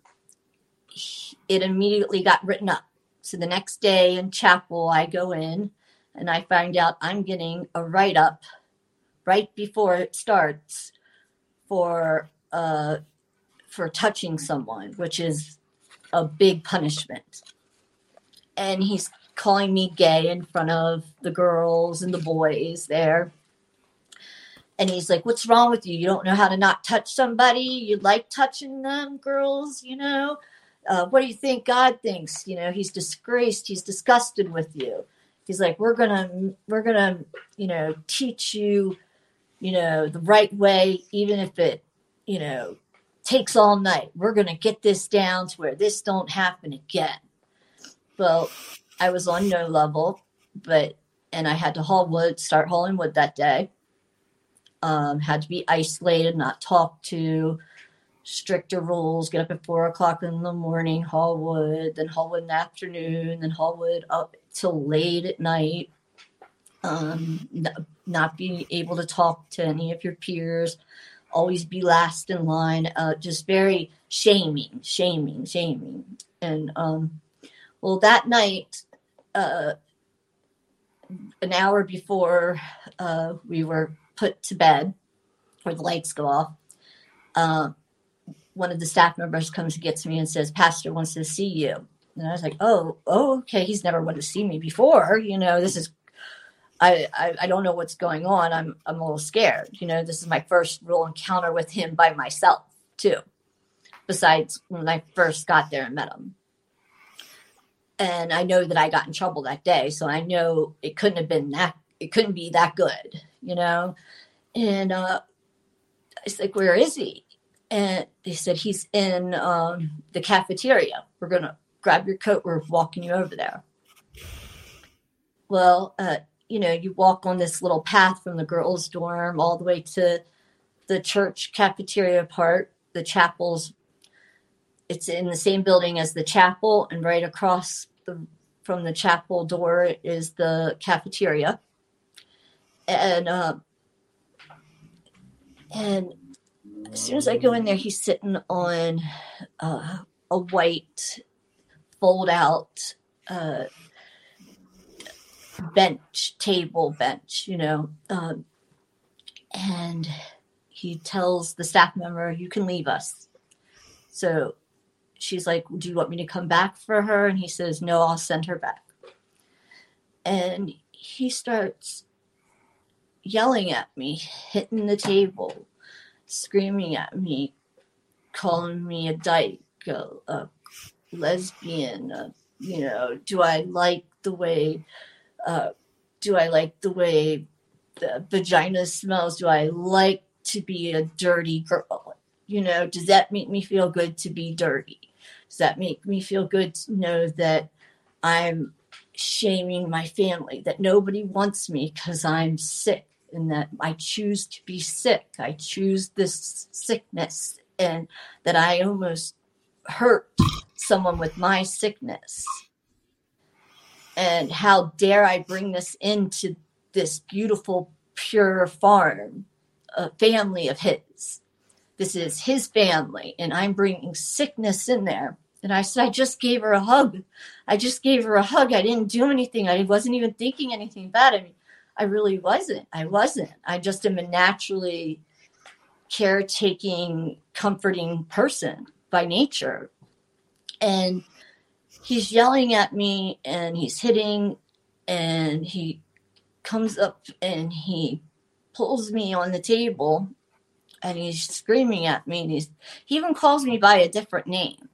it immediately got written up. So the next day in chapel, I go in and I find out I'm getting a write up right before it starts for uh, for touching someone, which is a big punishment. And he's calling me gay in front of the girls and the boys there. And he's like, What's wrong with you? You don't know how to not touch somebody? You like touching them, girls, you know? Uh, what do you think God thinks? You know, he's disgraced, he's disgusted with you. He's like, We're gonna we're gonna, you know, teach you, you know, the right way, even if it, you know, takes all night. We're gonna get this down to where this don't happen again. Well, I was on no level, but and I had to haul wood, start hauling wood that day. Um, had to be isolated, not talked to, stricter rules, get up at four o'clock in the morning, haul wood, then haul wood in the afternoon, then haul wood up till late at night. Um, not being able to talk to any of your peers, always be last in line, uh, just very shaming, shaming, shaming. And um, well, that night, uh, an hour before uh, we were put to bed, where the lights go off, uh, one of the staff members comes and gets me and says, "Pastor wants to see you." And I was like, "Oh, oh, okay. He's never wanted to see me before. You know, this is." I, I, I don't know what's going on. I'm I'm a little scared. You know, this is my first real encounter with him by myself too. Besides when I first got there and met him and I know that I got in trouble that day, so I know it couldn't have been that it couldn't be that good, you know. And uh, I was like, "Where is he?" And they said he's in um, the cafeteria. We're gonna grab your coat. We're walking you over there. Well, uh, you know, you walk on this little path from the girls' dorm all the way to the church cafeteria part. The chapel's it's in the same building as the chapel, and right across the from the chapel door is the cafeteria. And uh, and as soon as I go in there, he's sitting on uh, a white fold out uh, bench, table bench, you know, um, and he tells the staff member, "You can leave us." So she's like, Do you want me to come back for her? And he says, No, I'll send her back. And he starts yelling at me, hitting the table, screaming at me, calling me a dyke, a, a lesbian. A, you know, do I like the way? Uh, do I like the way the vagina smells? Do I like to be a dirty girl? You know, does that make me feel good to be dirty? Does that make me feel good to know that I'm shaming my family, that nobody wants me because I'm sick and that I choose to be sick? I choose this sickness and that I almost hurt someone with my sickness. And how dare I bring this into this beautiful, pure farm, a family of his. This is his family, and I'm bringing sickness in there. And I said, I just gave her a hug. I just gave her a hug. I didn't do anything. I wasn't even thinking anything bad. I mean, I really wasn't. I wasn't. I just am a naturally caretaking, comforting person by nature. And he's yelling at me and he's hitting and he comes up and he pulls me on the table and he's screaming at me and he's he even calls me by a different name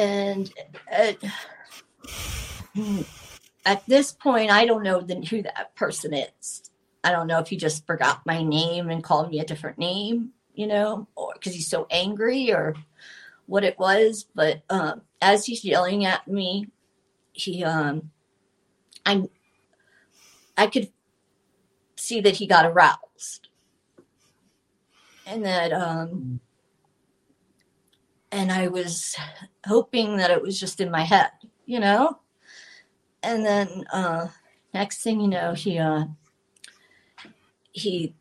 and at, at this point i don't know the, who that person is. I don't know if he just forgot my name and called me a different name you know or because he's so angry or what it was. But um, as he's yelling at me he um i i could see that he got aroused. And that um and i was hoping that it was just in my head you know? And then uh next thing you know he uh he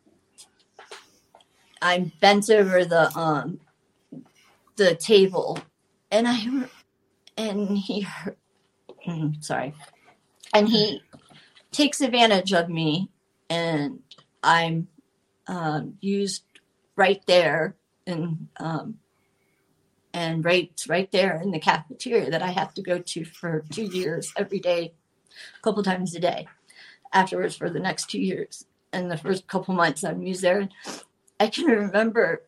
i'm bent over the um the table and i and he sorry. And he takes advantage of me and I'm um, used right there and um, and right right there in the cafeteria that I have to go to for two years every day, a couple times a day. Afterwards, for the next two years, and the first couple months I'm used there, I can remember.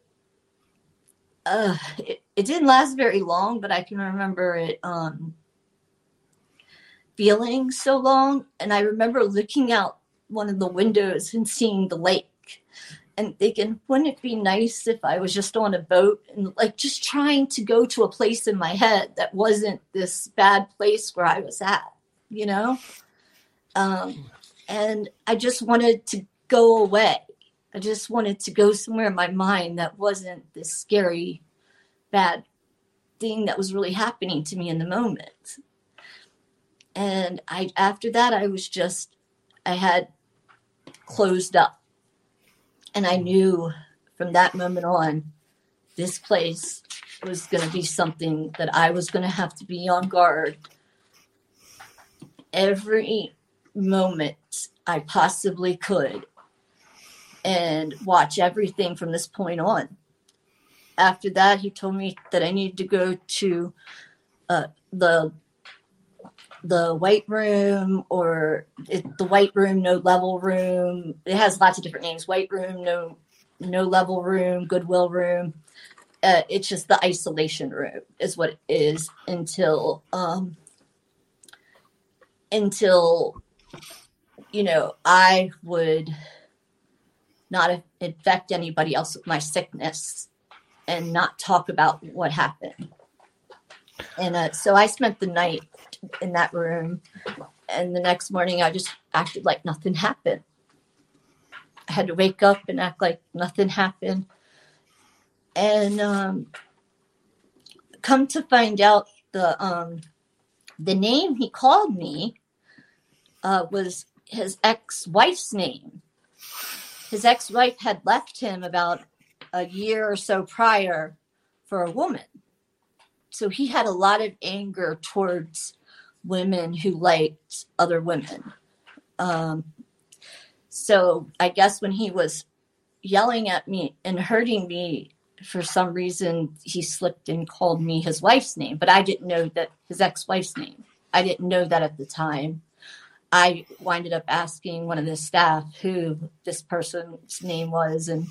Uh, it, it didn't last very long, but I can remember it um, feeling so long, and I remember looking out one of the windows and seeing the lake and thinking, wouldn't it be nice if I was just on a boat and like just trying to go to a place in my head that wasn't this bad place where I was at, you know? Um, and I just wanted to go away. I just wanted to go somewhere in my mind that wasn't this scary, bad thing that was really happening to me in the moment. And I, after that, I was just, I had closed up. And I knew from that moment on, this place was going to be something that I was going to have to be on guard every moment I possibly could and watch everything from this point on. After that, he told me that I needed to go to uh, the the white room or it, the white room, no level room. It has lots of different names. White room, no no level room, goodwill room. Uh, it's just the isolation room is what it is until um, until you know I would not infect anybody else with my sickness and not talk about what happened. And uh, so I spent the night in that room. And the next morning, I just acted like nothing happened. I had to wake up and act like nothing happened. And um, come to find out, the um, the name he called me uh, was his ex-wife's name. His ex-wife had left him about a year or so prior for a woman. So he had a lot of anger towards women who liked other women. Um, so I guess when he was yelling at me and hurting me for some reason he slipped and called me his wife's name, but I didn't know that his ex-wife's name. I didn't know that at the time. I winded up asking one of the staff who this person's name was, and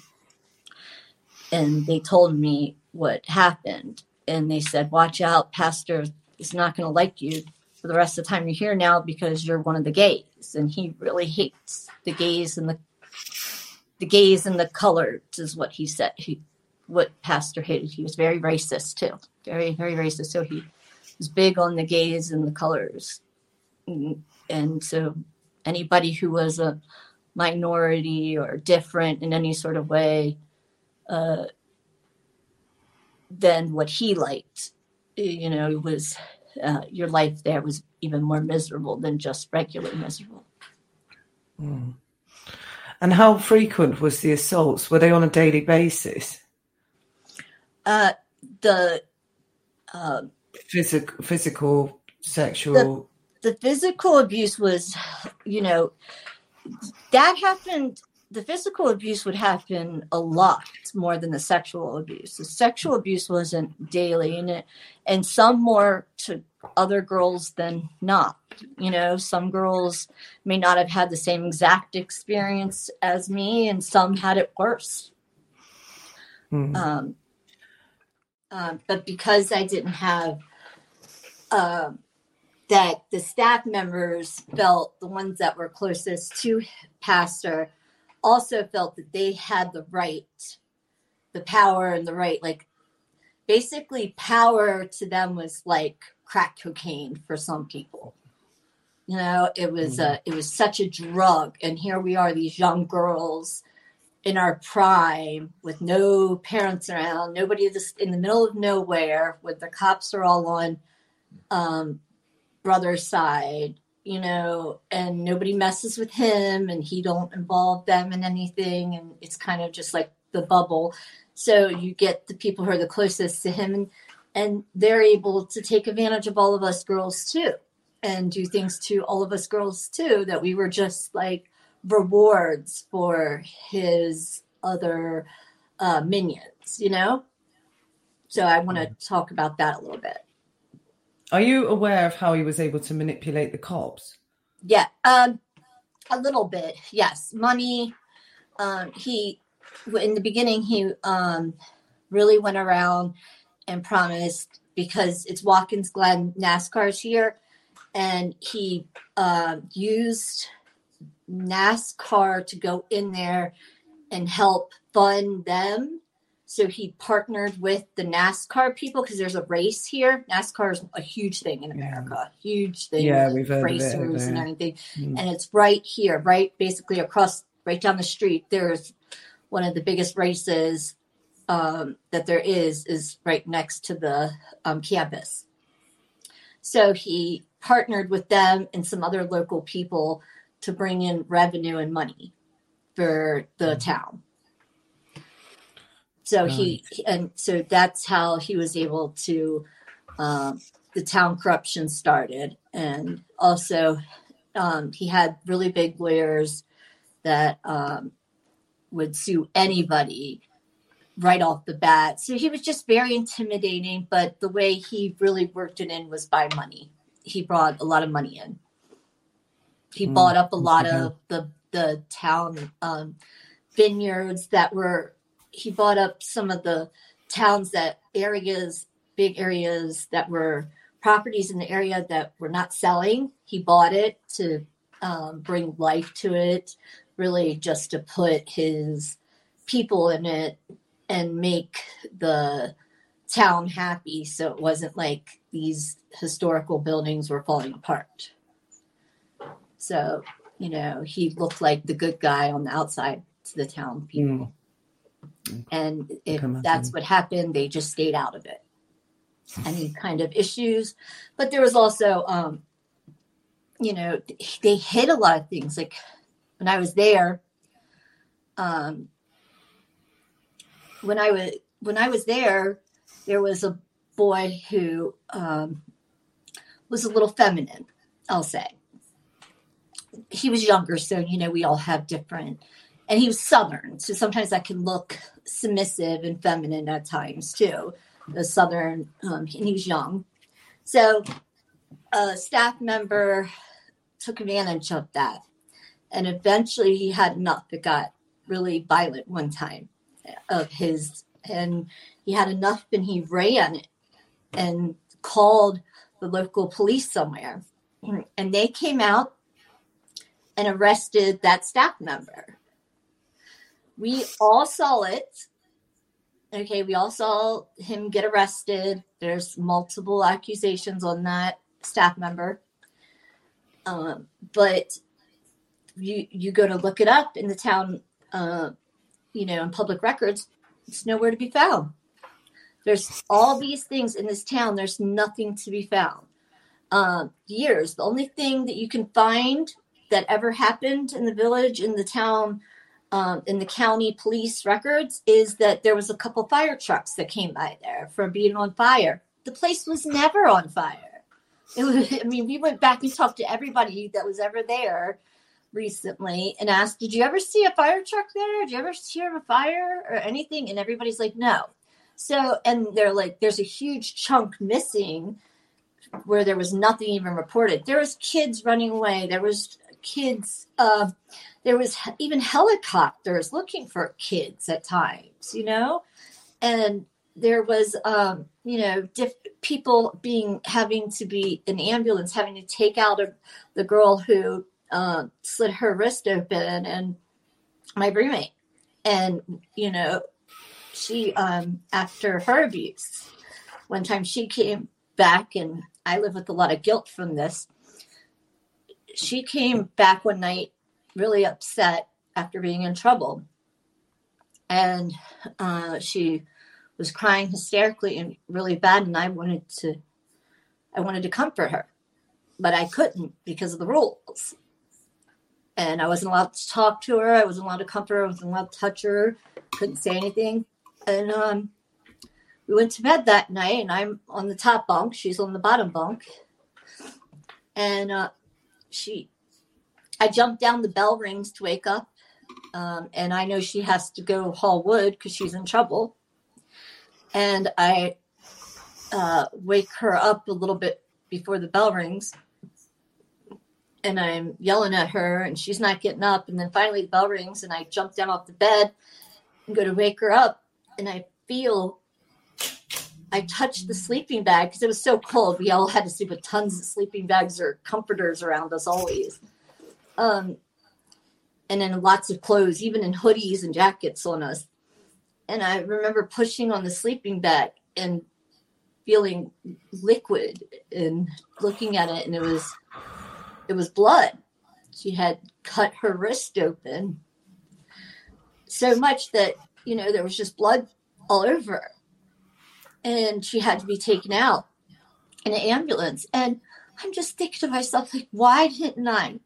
and they told me what happened. And they said, "Watch out, Pastor is not going to like you for the rest of the time you're here now because you're one of the gays, and he really hates the gays and the the gays and the colors is what he said. He what Pastor hated. He was very racist too, very very racist. So he was big on the gays and the colors." and so anybody who was a minority or different in any sort of way uh, than what he liked you know was uh, your life there was even more miserable than just regular miserable mm. and how frequent was the assaults were they on a daily basis uh, the uh, physical physical sexual the physical abuse was, you know, that happened. The physical abuse would happen a lot more than the sexual abuse. The sexual abuse wasn't daily, and it, and some more to other girls than not. You know, some girls may not have had the same exact experience as me, and some had it worse. Mm-hmm. Um, uh, but because I didn't have uh, that the staff members felt the ones that were closest to pastor also felt that they had the right the power and the right like basically power to them was like crack cocaine for some people you know it was mm-hmm. a it was such a drug and here we are these young girls in our prime with no parents around nobody just in the middle of nowhere with the cops are all on um, brother's side you know and nobody messes with him and he don't involve them in anything. And it's kind of just like the bubble. So you get the people who are the closest to him and and they're able to take advantage of all of us girls too and do things to all of us girls too that we were just like rewards for his other uh, minions you know? So i want to talk about that a little bit are you aware of how he was able to manipulate the cops? Yeah, um, a little bit. Yes, money. Um, he in the beginning he um, really went around and promised because it's Watkins Glen NASCAR's here, and he uh, used NASCAR to go in there and help fund them so he partnered with the NASCAR people because there's a race here. NASCAR is a huge thing in America, yeah. huge thing. Yeah, we've heard racers and everything. Mm. And it's right here, right basically across, right down the street. There's one of the biggest races um, that there is, is right next to the um, campus. So he partnered with them and some other local people to bring in revenue and money for the mm. town. So he and so that's how he was able to. Um, the town corruption started, and also um, he had really big lawyers that um, would sue anybody right off the bat. So he was just very intimidating. But the way he really worked it in was by money. He brought a lot of money in. He mm, bought up a lot of the the town um, vineyards that were he bought up some of the towns that areas, big areas that were properties in the area that were not selling. He bought it to um, bring life to it, really just to put his people in it and make the town happy. So it wasn't like these historical buildings were falling apart. So, you know, he looked like the good guy on the outside to the town people. Mm. And if that's what happened, they just stayed out of it. Any kind of issues. But there was also, um, you know, they hid a lot of things. Like when I was there, um, when I was when I was there, there was a boy who um, was a little feminine. I'll say he was younger, so you know we all have different and he was southern so sometimes that can look submissive and feminine at times too. The Southern, um, and he was young. So a staff member took advantage of that. And eventually he had enough. It got really violent one time of his, and he had enough and he ran and called the local police somewhere. And they came out and arrested that staff member. We all saw it. Okay, we all saw him get arrested. There's multiple accusations on that staff member. Um, but you you go to look it up in the town, uh, you know, in public records, it's nowhere to be found. There's all these things in this town. There's nothing to be found. Um, years. The only thing that you can find that ever happened in the village, in the town, um, in the county police records is that there was a couple fire trucks that came by there from being on fire. The place was never on fire. It was, I mean, we went back and talked to everybody that was ever there recently and asked, Did you ever see a fire truck there? Did you ever hear of a fire or anything? And everybody's like, No. So, and they're like, There's a huge chunk missing where there was nothing even reported. There was kids running away. There was kids. Uh, there was even helicopters looking for kids at times, you know, and there was, um, you know, diff- people being having to be an ambulance having to take out a, the girl who uh, slit her wrist open and my roommate, and you know, she um, after her abuse, one time she came back and I live with a lot of guilt from this. She came back one night really upset after being in trouble. And uh, she was crying hysterically and really bad. And I wanted to, I wanted to comfort her, but I couldn't because of the rules. And I wasn't allowed to talk to her. I wasn't allowed to comfort her. I wasn't allowed to touch her. Couldn't say anything. And um, we went to bed that night, and I'm on the top bunk. She's on the bottom bunk. And uh, she I jump down the bell rings to wake up. Um, and I know she has to go haul wood because she's in trouble. And I uh, wake her up a little bit before the bell rings. And I'm yelling at her, and she's not getting up. And then finally, the bell rings, and I jump down off the bed and go to wake her up. And I feel I touched the sleeping bag because it was so cold. We all had to sleep with tons of sleeping bags or comforters around us always. Um, and then lots of clothes, even in hoodies and jackets on us. And I remember pushing on the sleeping bag and feeling liquid and looking at it, and it was it was blood. She had cut her wrist open so much that you know there was just blood all over and she had to be taken out in an ambulance. And I'm just thinking to myself, like, why didn't I?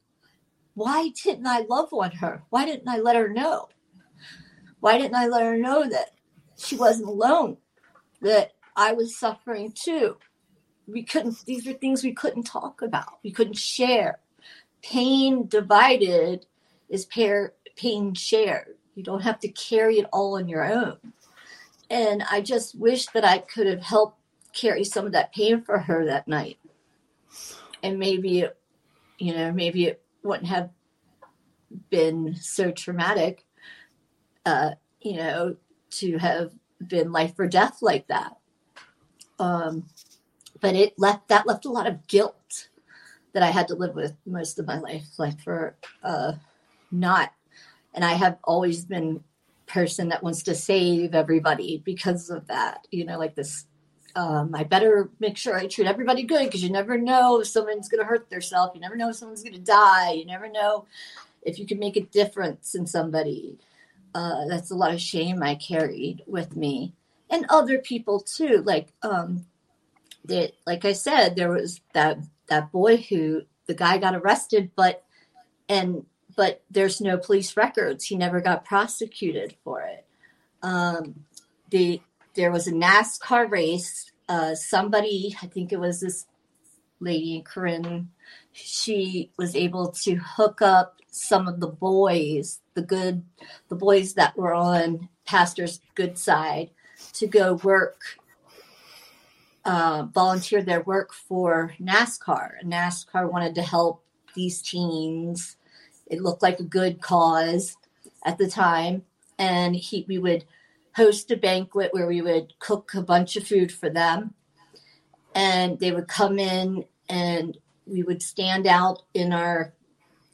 Why didn't I love on her? Why didn't I let her know? Why didn't I let her know that she wasn't alone? That I was suffering too. We couldn't, these are things we couldn't talk about. We couldn't share. Pain divided is pain shared. You don't have to carry it all on your own. And I just wish that I could have helped carry some of that pain for her that night. And maybe, you know, maybe it wouldn't have been so traumatic, uh, you know, to have been life or death like that. Um, but it left that left a lot of guilt that I had to live with most of my life, like for uh, not. And I have always been person that wants to save everybody because of that. You know, like this. Um, I better make sure I treat everybody good because you never know if someone's going to hurt themselves. You never know if someone's going to die. You never know if you can make a difference in somebody. Uh, that's a lot of shame I carried with me, and other people too. Like, um, that, like I said, there was that that boy who the guy got arrested, but and but there's no police records. He never got prosecuted for it. Um, the there was a NASCAR race. Uh, somebody, I think it was this lady, Corinne, she was able to hook up some of the boys, the good, the boys that were on pastor's good side to go work uh, volunteer their work for NASCAR. NASCAR wanted to help these teens. It looked like a good cause at the time, and he we would host a banquet where we would cook a bunch of food for them, and they would come in and we would stand out in our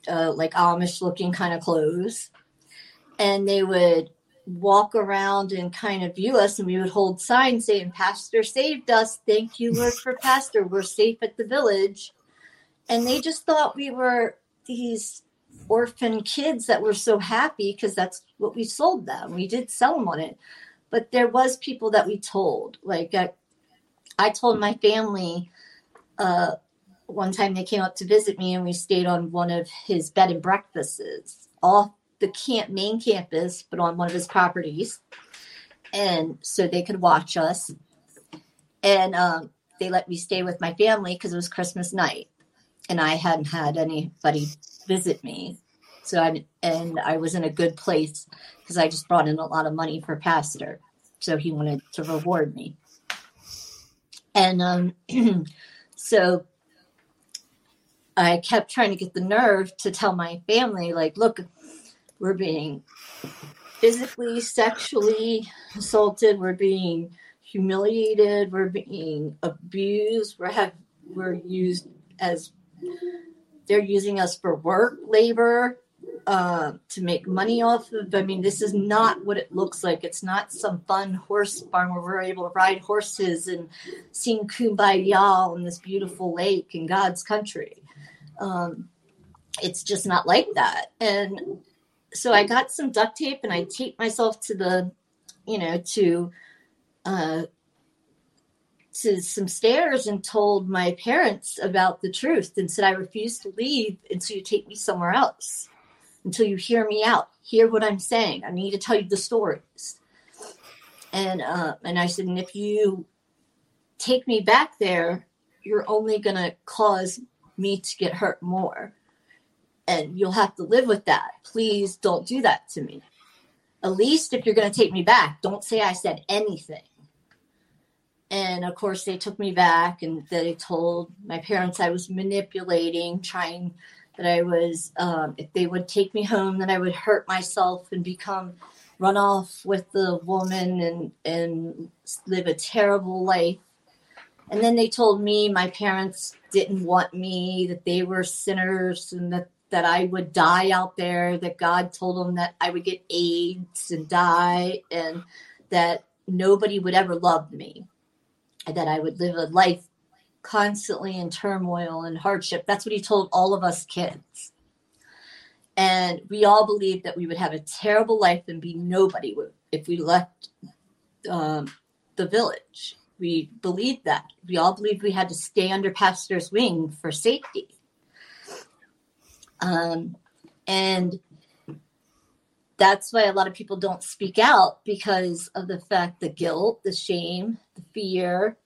uh, like Amish looking kind of clothes, and they would walk around and kind of view us and we would hold signs saying pastor saved us. Thank you lord for pastor. We're safe at the village. And they just thought we were these orphan kids that were so happy because that's what we sold them. We did sell them on it. But there was people that we told. Like i, I told my family uh, one time they came up to visit me and we stayed on one of his bed and breakfasts off the camp main campus, but on one of his properties, and so they could watch us. And um, they let me stay with my family because it was Christmas night, and I hadn't had anybody visit me. So I and I was in a good place because I just brought in a lot of money for pastor, so he wanted to reward me. And um, so I kept trying to get the nerve to tell my family, like, look, we're being physically, sexually assaulted. We're being humiliated. We're being abused. We're have we're used as they're using us for work, labor, uh, to make money off of. I mean, this is not what it looks like. It's not some fun horse farm where we're able to ride horses and sing kumbaya on this beautiful lake in God's country. Um, it's just not like that. And so I got some duct tape and I taped myself to the, you know, to uh, to some stairs and told my parents about the truth and said I refuse to leave until you take me somewhere else, until you hear me out, hear what I'm saying. I need to tell you the stories. And uh, and I said, and if you take me back there, you're only gonna cause me to get hurt more and you'll have to live with that. Please don't do that to me. At least if you're going to take me back, don't say I said anything. And of course, they took me back and they told my parents I was manipulating, trying that I was, um, if they would take me home, that I would hurt myself and become run off with the woman and, and live a terrible life. And then they told me my parents didn't want me, that they were sinners, and that that I would die out there, that God told them that I would get AIDS and die, and that nobody would ever love me, that I would live a life constantly in turmoil and hardship. That's what he told all of us kids. And we all believed that we would have a terrible life and be nobody if we left um, the village. We believed that. We all believed we had to stay under pastor's wing for safety um, and that's why a lot of people don't speak out because of the fact the guilt, the shame, the fear,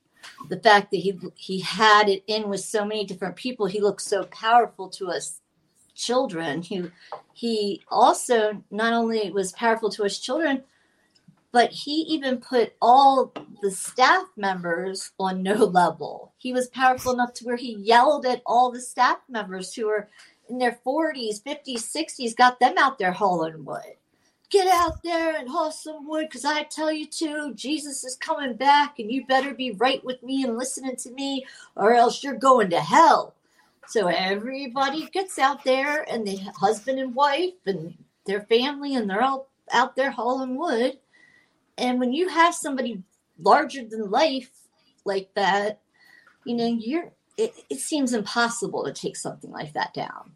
the fact that he he had it in with so many different people. He looked so powerful to us children. He he also not only was powerful to us children, but he even put all the staff members on no level. He was powerful enough to where he yelled at all the staff members who were in their 40s, 50s, 60s, got them out there hauling wood. Get out there and haul some wood because I tell you to, Jesus is coming back and you better be right with me and listening to me or else you're going to hell. So everybody gets out there and the husband and wife and their family and they're all out there hauling wood. And when you have somebody larger than life like that, you know, you're it, it seems impossible to take something like that down.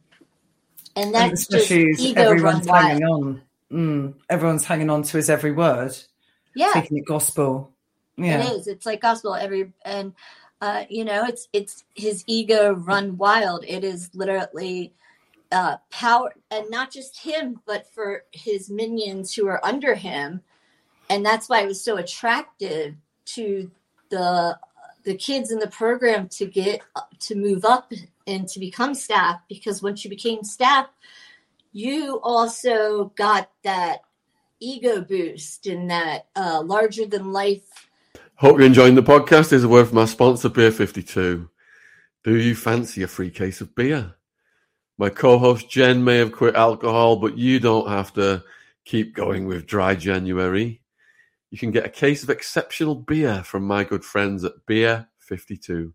And that's and just ego everyone's hanging on. Mm, everyone's hanging on to his every word. Yeah, taking it gospel. Yeah, it is. It's like gospel every and uh, you know it's it's his ego run wild. It is literally uh, power, and not just him, but for his minions who are under him, and that's why it was so attractive to the the kids in the program to get to move up and to become staff because once you became staff you also got that ego boost and that uh, larger than life. Hope you're enjoying the podcast. Here's a word from our sponsor, Beer 52. Do you fancy a free case of beer? My co host Jen may have quit alcohol, but you don't have to keep going with dry January. You can get a case of exceptional beer from my good friends at Beer 52.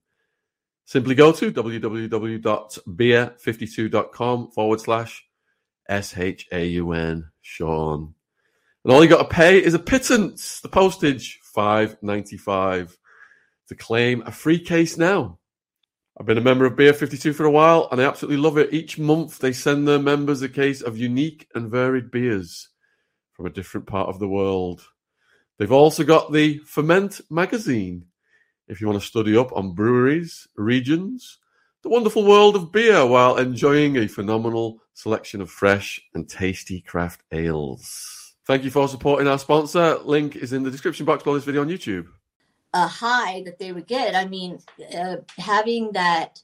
Simply go to www.beer52.com forward slash S H A U N Shaun. And all you got to pay is a pittance, the postage, five ninety five, to claim a free case now. I've been a member of Beer 52 for a while and I absolutely love it. Each month they send their members a case of unique and varied beers from a different part of the world. They've also got the Ferment magazine if you want to study up on breweries, regions, the wonderful world of beer while enjoying a phenomenal selection of fresh and tasty craft ales. Thank you for supporting our sponsor. Link is in the description box below this video on YouTube. A high that they would get. I mean, uh, having that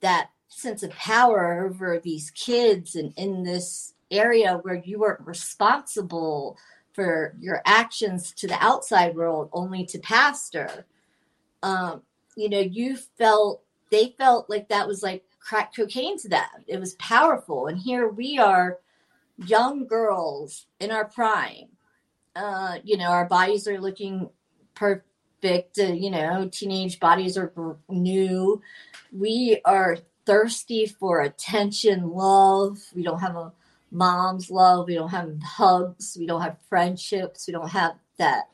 that sense of power over these kids and in this area where you weren't responsible for your actions to the outside world, only to pastor. Um, you know, you felt they felt like that was like crack cocaine to them. It was powerful, and here we are, young girls in our prime. Uh, you know, our bodies are looking perfect. Uh, you know, teenage bodies are new. We are thirsty for attention, love. We don't have a mom's love. We don't have hugs. We don't have friendships. We don't have that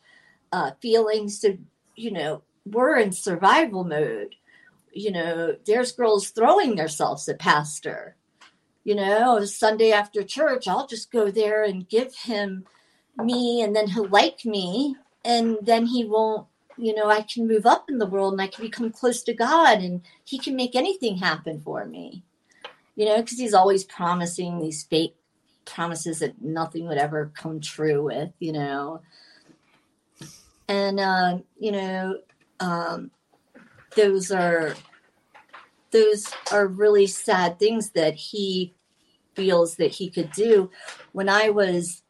uh, feelings to, you know, we're in survival mode. You know, there's girls throwing themselves at pastor. You know, Sunday after church, I'll just go there and give him me, and then he'll like me, and then he won't. You know, I can move up in the world and I can become close to God, and He can make anything happen for me. You know, because He's always promising these fake promises that nothing would ever come true with, you know. And uh, you know, um, those are those are really sad things that he feels that he could do. When I was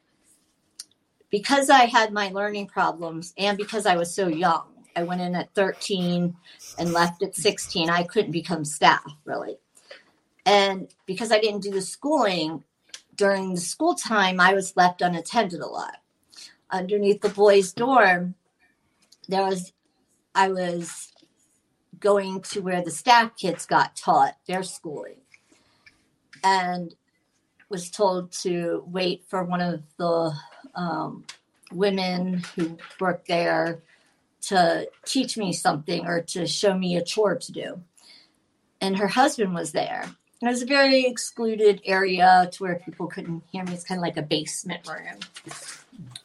because I had my learning problems and because I was so young, I went in at 13 and left at 16. I couldn't become staff really. And because I didn't do the schooling, during the school time, I was left unattended a lot. Underneath the boys' dorm, there was, I was going to where the staff kids got taught their schooling and was told to wait for one of the um, women who worked there to teach me something or to show me a chore to do. And her husband was there. It was a very excluded area to where people couldn't hear me. It's kind of like a basement room.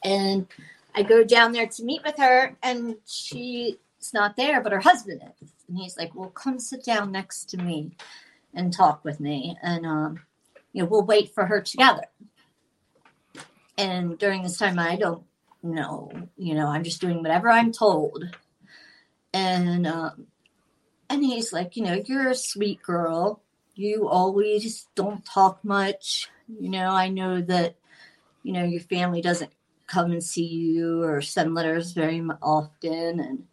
And I go down there to meet with her, and she's not there, but her husband is. And he's like, Well, come sit down next to me and talk with me. And, um, you know, we'll wait for her together. And during this time, I don't know, you know, I'm just doing whatever I'm told. And, um, and he's like, you know, you're a sweet girl you always don't talk much. You know, I know that, you know, your family doesn't come and see you or send letters very often. And,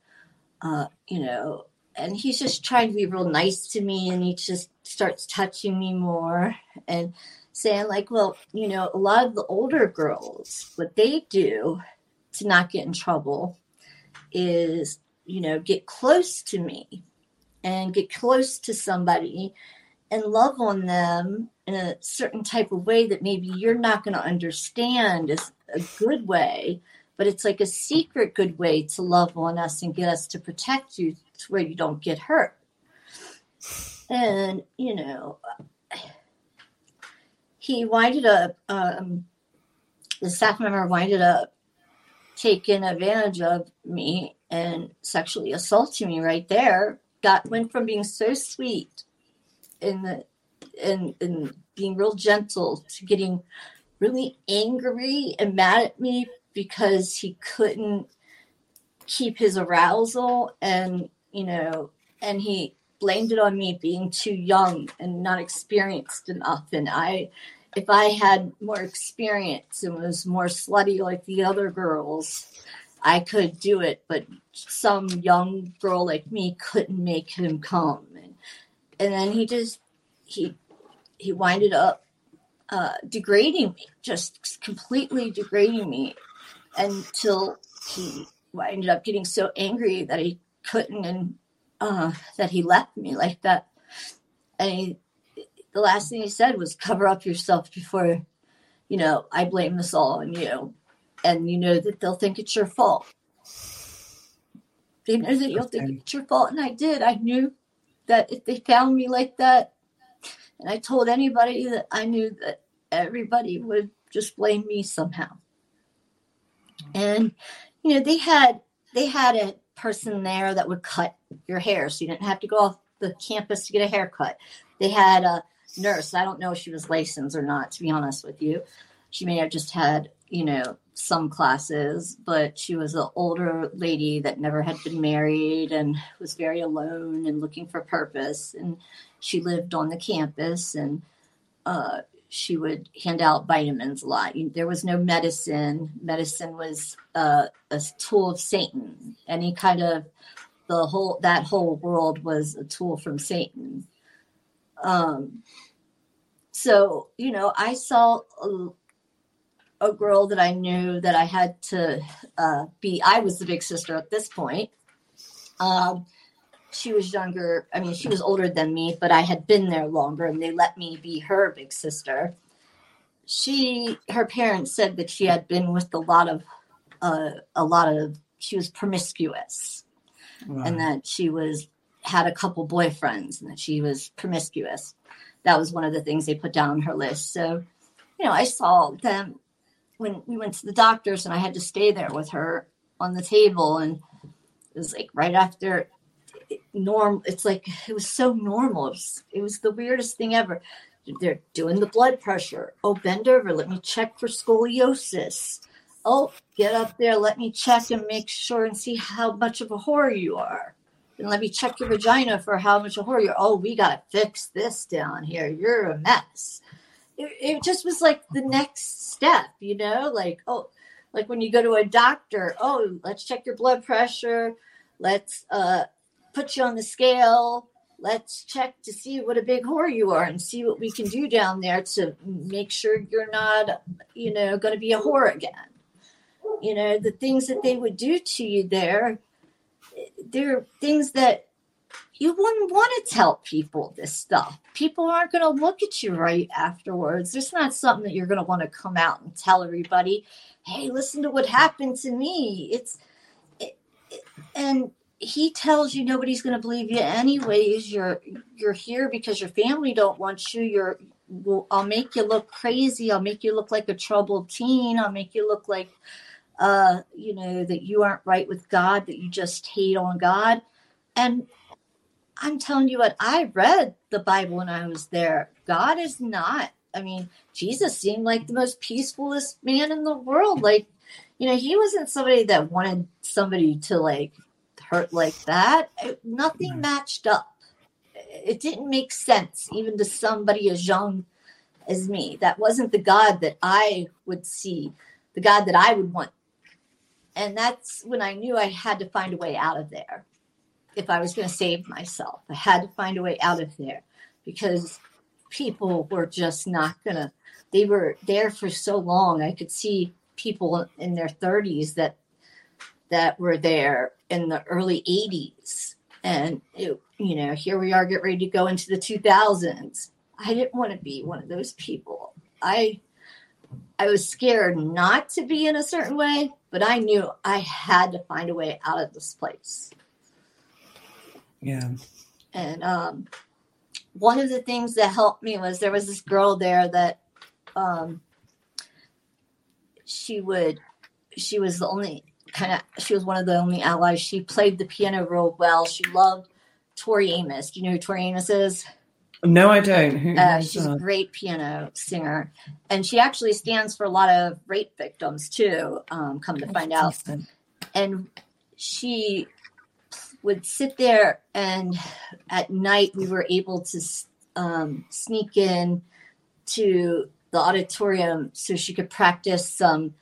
uh, you know, and he's just trying to be real nice to me and he just starts touching me more and saying like well you know a lot of the older girls what they do to not get in trouble is you know get close to me and get close to somebody and love on them in a certain type of way that maybe you're not going to understand is a good way, but it's like a secret good way to love on us and get us to protect you to where you don't get hurt. And, you know, he winded up, um, the staff member winded up taking advantage of me and sexually assaulting me right there. Got went from being so sweet and the and and being real gentle to getting really angry and mad at me because he couldn't keep his arousal and you know and he blamed it on me being too young and not experienced enough and i if I had more experience and was more slutty like the other girls, I could do it. But some young girl like me couldn't make him come. And, and then he just, he, he winded up uh, degrading me, just completely degrading me until he ended up getting so angry that he couldn't and uh, that he left me like that. And he, the last thing he said was, "Cover up yourself before, you know, I blame this all on you, and you know that they'll think it's your fault. They know that you'll think it's your fault." And I did. I knew that if they found me like that, and I told anybody that I knew that everybody would just blame me somehow. And you know, they had they had a person there that would cut your hair, so you didn't have to go off the campus to get a haircut. They had a nurse. I don't know if she was licensed or not, to be honest with you. She may have just had, you know, some classes, but she was an older lady that never had been married and was very alone and looking for purpose. And she lived on the campus and uh, she would hand out vitamins a lot. There was no medicine. Medicine was uh, a tool of Satan. Any kind of the whole that whole world was a tool from Satan. Um, so you know, I saw a, a, girl that I knew that I had to uh, be. I was the big sister at this point. Um, she was younger. I mean, she was older than me, but I had been there longer and they let me be her big sister. She, her parents said that she had been with a lot of, uh, a lot of, she was promiscuous wow. and that she was, had a couple boyfriends and that she was promiscuous. That was one of the things they put down on her list. So, you know, I saw them when we went to the doctors and I had to stay there with her on the table and it was like right after norm it's like it was so normal. It was, it was the weirdest thing ever. They're doing the blood pressure. Oh bend over. Let me check for scoliosis. Oh get up there. Let me check and make sure and see how much of a whore you are. And let me check your vagina for how much a whore you're oh we gotta fix this down here. You're a mess. It, it just was like the next step you know? Like oh like when you go to a doctor oh let's check your blood pressure. Let's uh put you on the scale. Let's check to see what a big whore you are and see what we can do down there to make sure you're not, you know, going to be a whore again. You know, the things that they would do to you there, they're things that you wouldn't want to tell people this stuff. People aren't going to look at you right afterwards. It's not something that you're going to want to come out and tell everybody, hey, listen to what happened to me. It's, it, it, and he tells you nobody's going to believe you anyways. You're you're here because your family don't want you. You're well, i'll make you look crazy. I'll make you look like a troubled teen. I'll make you look like uh you know that you aren't right with god that you just hate on god. And i'm telling you what i read the bible when i was there. God is not i mean jesus seemed like the most peacefulest man in the world. Like you know he wasn't somebody that wanted somebody to like hurt like that. It, nothing mm-hmm. matched up. It didn't make sense, even to somebody as young as me. That wasn't the God that I would see, the God that I would want. And that's when I knew I had to find a way out of there. If I was going to save myself, I had to find a way out of there because people were just not going to, they were there for so long. I could see people in their 30s that that were there in the early 80s. And, it, you know, here we are, get ready to go into the 2000s. I didn't want to be one of those people. I I was scared not to be in a certain way, but I knew I had to find a way out of this place. Yeah. And um, one of the things that helped me was there was this girl there that um, she would she was the only kind of she was one of the only allies. She played the piano real well. She loved Tori Amos. Do you know who Tori Amos is? No, I don't. Who, uh, she's that? a great piano singer, and she actually stands for a lot of rape victims too. Um, come to find out, and she would sit there, and at night we were able to um, sneak in to the auditorium so she could practice some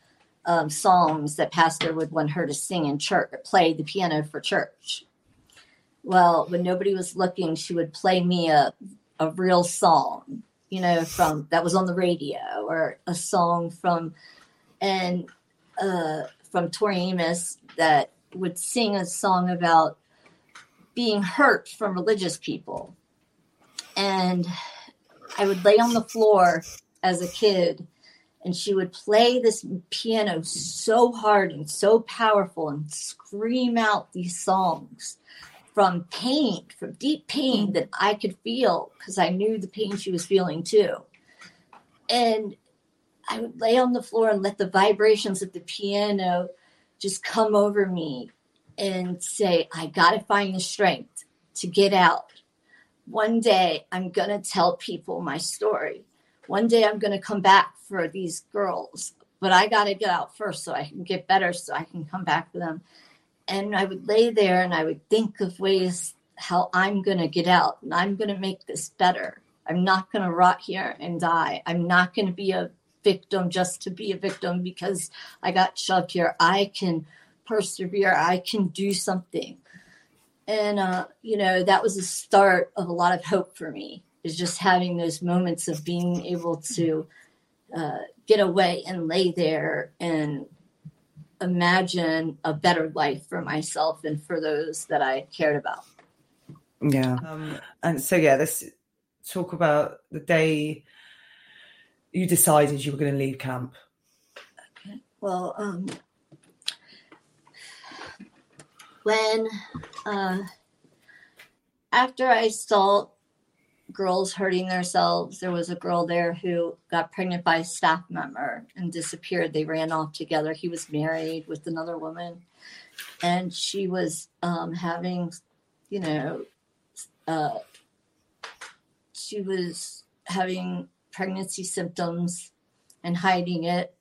um, songs that pastor would want her to sing in church, play the piano for church. Well, when nobody was looking, she would play me a, a real song, you know, from that was on the radio or a song from and uh, from Tori Amos that would sing a song about being hurt from religious people. And I would lay on the floor as a kid and she would play this piano so hard and so powerful and scream out these songs from pain, from deep pain that I could feel because I knew the pain she was feeling too. And I would lay on the floor and let the vibrations of the piano just come over me and say, I got to find the strength to get out. One day I'm going to tell people my story. One day I'm going to come back for these girls, but I got to get out first so I can get better so I can come back for them. And I would lay there and I would think of ways how I'm going to get out and I'm going to make this better. I'm not going to rot here and die. I'm not going to be a victim just to be a victim because I got shoved here. I can persevere. I can do something. And, uh, you know, that was the start of a lot of hope for me, is just having those moments of being able to uh, get away and lay there and imagine a better life for myself and for those that I cared about. Yeah. Um, and so, yeah, let's talk about the day you decided you were going to leave camp. Okay. Well, um, when uh, after I saw girls hurting themselves, there was a girl there who got pregnant by a staff member and disappeared. They ran off together. He was married with another woman, and she was um, having, you know, uh, she was having pregnancy symptoms and hiding it.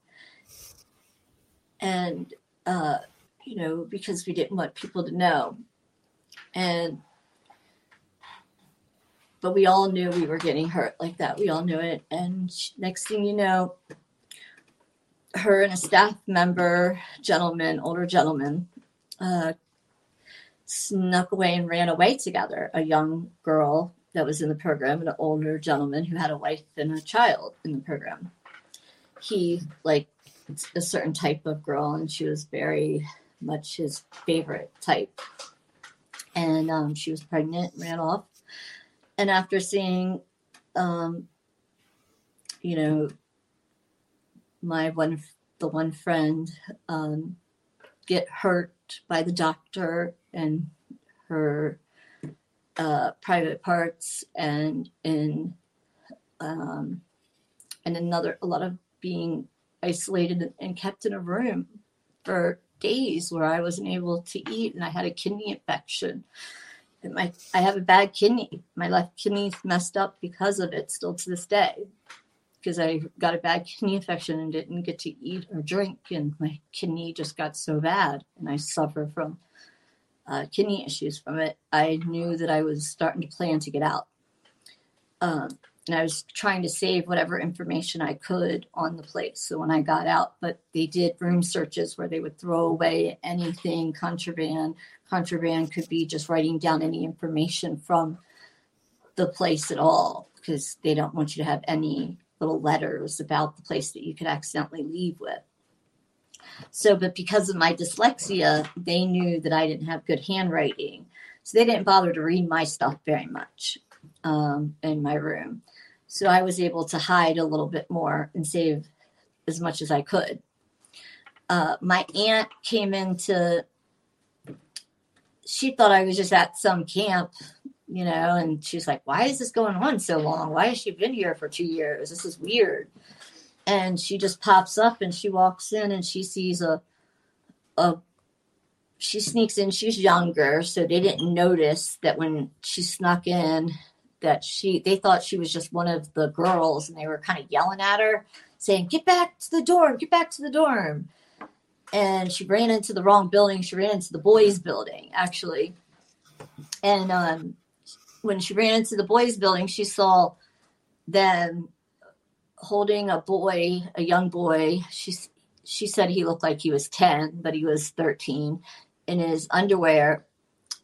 And uh, you know, because we didn't want people to know. And but we all knew we were getting hurt like that. We all knew it. And next thing you know, her and a staff member, gentleman, older gentleman, uh, snuck away and ran away together. A young girl that was in the program, and an older gentleman who had a wife and a child in the program. He like a certain type of girl, and she was very much his favorite type. And um, she was pregnant, ran off. And after seeing, um, you know, my one, the one friend um, get hurt by the doctor and her uh, private parts and in um, and another a lot of being isolated and kept in a room for days where I wasn't able to eat and I had a kidney infection. My I have a bad kidney. My left kidney's messed up because of it still to this day. Because I got a bad kidney infection and didn't get to eat or drink, and my kidney just got so bad, and I suffer from uh, kidney issues from it. I knew that I was starting to plan to get out. Um, and I was trying to save whatever information I could on the place. So when I got out, but they did room searches where they would throw away anything contraband. Contraband could be just writing down any information from the place at all because they don't want you to have any little letters about the place that you could accidentally leave with. So, but because of my dyslexia, they knew that I didn't have good handwriting. So they didn't bother to read my stuff very much um, in my room. So I was able to hide a little bit more and save as much as I could. Uh, my aunt came into, she thought I was just at some camp, you know, and she's like, why is this going on so long? Why has she been here for two years? This is weird. And she just pops up and she walks in and she sees a, a she sneaks in. She's younger, so they didn't notice that when she snuck in that she they thought she was just one of the girls and they were kind of yelling at her saying get back to the dorm get back to the dorm and she ran into the wrong building she ran into the boys building actually and um, when she ran into the boys building she saw them holding a boy, a young boy. She's she said he looked like he was 10, but he was 13 in his underwear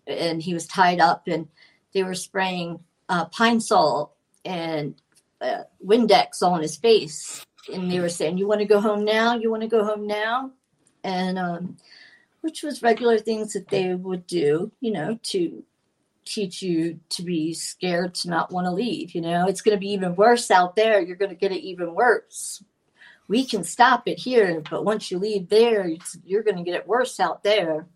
and he was tied up and they were spraying uh, pine sol and uh, Windex on his face. And they were saying, You want to go home now? You want to go home now? And, um, which was regular things that they would do, you know, to teach you to be scared to not want to leave. You know, it's going to be even worse out there. You're going to get it even worse. We can stop it here, but once you leave there, you're going to get it worse out there.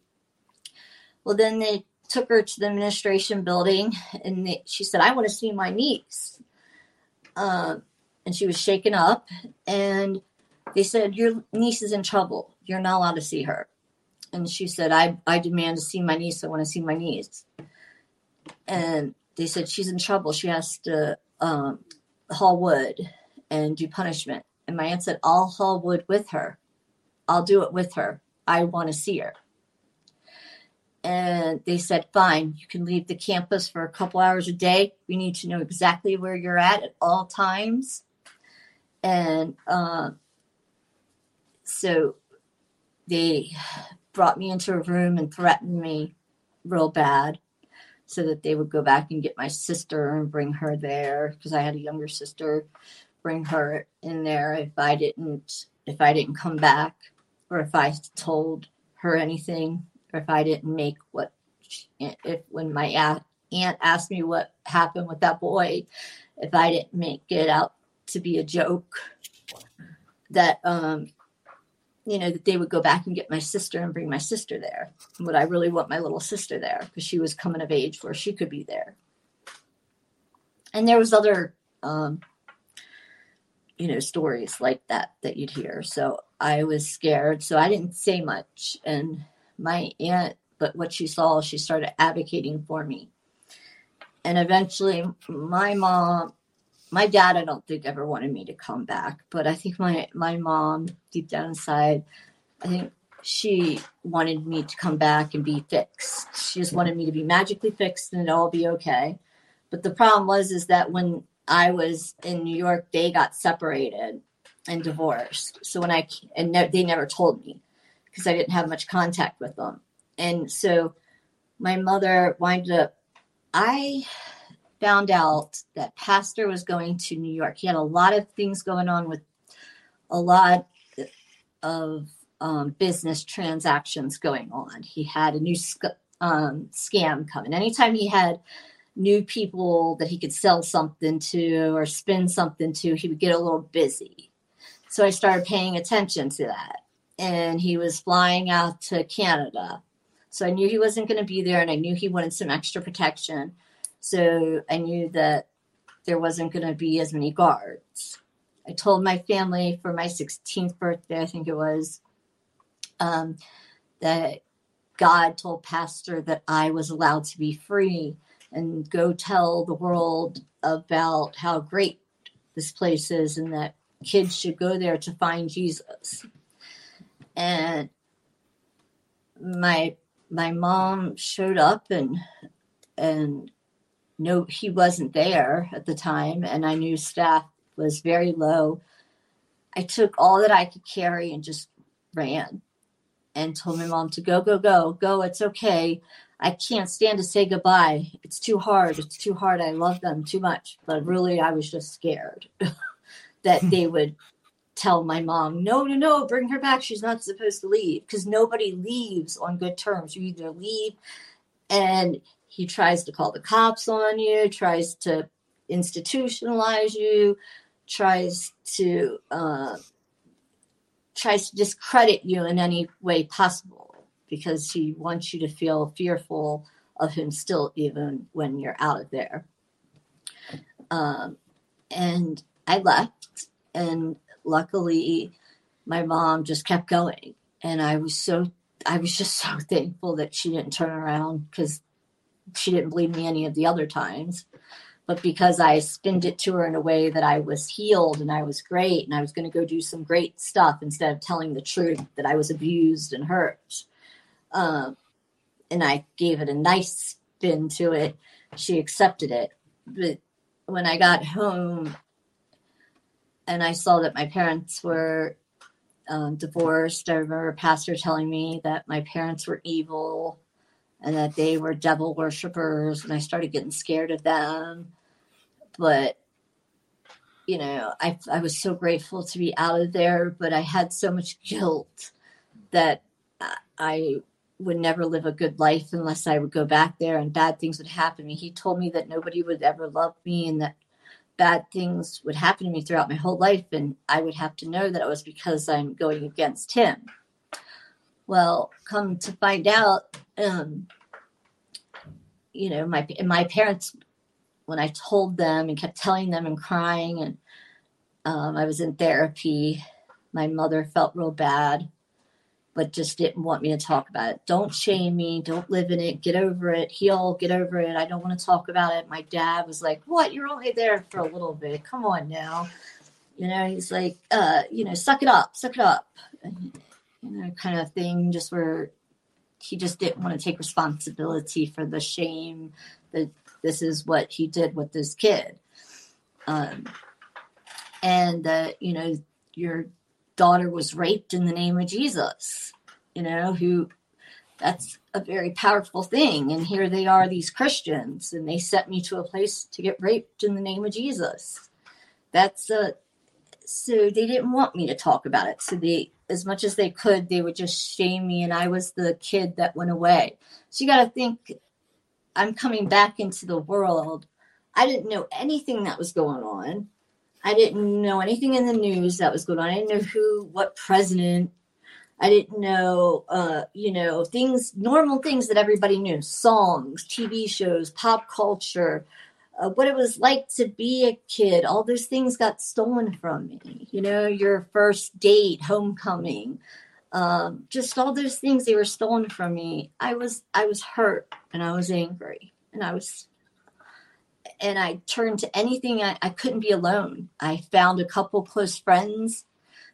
Well, then they took her to the administration building and they, she said, I want to see my niece. Uh, and she was shaken up. And they said, Your niece is in trouble. You're not allowed to see her. And she said, I, I demand to see my niece. I want to see my niece and they said she's in trouble. She has to um, haul wood and do punishment. And my aunt said, I'll haul wood with her. I'll do it with her. I want to see her. And they said, fine, you can leave the campus for a couple hours a day. We need to know exactly where you're at at all times. And uh, so they brought me into a room and threatened me real bad so that they would go back and get my sister and bring her there because I had a younger sister bring her in there if I didn't if I didn't come back or if I told her anything or if I didn't make what she, if when my aunt asked me what happened with that boy if I didn't make it out to be a joke that um you know, that they would go back and get my sister and bring my sister there. Would I really want my little sister there? Because she was coming of age where she could be there. And there was other, um, you know, stories like that that you'd hear. So I was scared. So I didn't say much. And my aunt, but what she saw, she started advocating for me. And eventually, my mom my dad i don't think ever wanted me to come back but i think my my mom deep down inside i think she wanted me to come back and be fixed. She just wanted me to be magically fixed and it all be okay. But the problem was is that when i was in new york they got separated and divorced. So when i and ne- they never told me because i didn't have much contact with them and so my mother winded up i found out that Pastor was going to New York. He had a lot of things going on with a lot of um, business transactions going on. He had a new sc- um, scam coming. Anytime he had new people that he could sell something to or spin something to, he would get a little busy. So I started paying attention to that. And he was flying out to Canada. So I knew he wasn't going to be there and I knew he wanted some extra protection. So I knew that there wasn't going to be as many guards. I told my family for my 16th birthday, I think it was, um, that God told Pastor that I was allowed to be free and go tell the world about how great this place is and that kids should go there to find Jesus. And my my mom showed up and and no, he wasn't there at the time, and I knew staff was very low. I took all that I could carry and just ran and told my mom to go, go, go, go. It's okay. I can't stand to say goodbye. It's too hard. It's too hard. I love them too much. But really, I was just scared that they would tell my mom, no, no, no, bring her back. She's not supposed to leave because nobody leaves on good terms. You either leave and he tries to call the cops on you, tries to institutionalize you, tries to uh, tries to discredit you in any way possible because he wants you to feel fearful of him still, even when you're out of there. Um, and I left, and luckily, my mom just kept going, and I was so I was just so thankful that she didn't turn around because she didn't believe me any of the other times. But because I spinned it to her in a way that I was healed and I was great and I was going to go do some great stuff instead of telling the truth that I was abused and hurt. Um, and I gave it a nice spin to it. She accepted it. But when I got home, and I saw that my parents were um, divorced. I remember a pastor telling me that my parents were evil and that they were devil worshippers, and I started getting scared of them. But you know, I I was so grateful to be out of there, but I had so much guilt that I would never live a good life unless I would go back there and bad things would happen. He told me that nobody would ever love me and that bad things would happen to me throughout my whole life and I would have to know that it was because I'm going against him. Well, come to find out, um, you know, my my parents, when I told them and kept telling them and crying, and um, I was in therapy, my mother felt real bad but just didn't want me to talk about it. Don't shame me. Don't live in it. Get over it. Heal. Get over it. I don't want to talk about it. My dad was like, What? You're only there for a little bit. Come on now. You know, he's like, uh, you know, suck it up, suck it up. And, you know, kind of thing, just where he just didn't want to take responsibility for the shame that this is what he did with this kid. Um, and that, you know, your daughter was raped in the name of Jesus, you know, who that's a very powerful thing. And here they are, these Christians, and they sent me to a place to get raped in the name of Jesus. That's a so they didn't want me to talk about it. So they, as much as they could, they would just shame me, and I was the kid that went away. So you got to think, I'm coming back into the world. I didn't know anything that was going on. I didn't know anything in the news that was going on. I didn't know who, what president. I didn't know, uh, you know, things, normal things that everybody knew songs, TV shows, pop culture, uh, what it was like to be a kid. All those things got stolen from me. You know, your first date, homecoming, um, just all those things they were stolen from me. I was, I was hurt and I was angry and I was and I turned to anything. I, I couldn't be alone. I found a couple close friends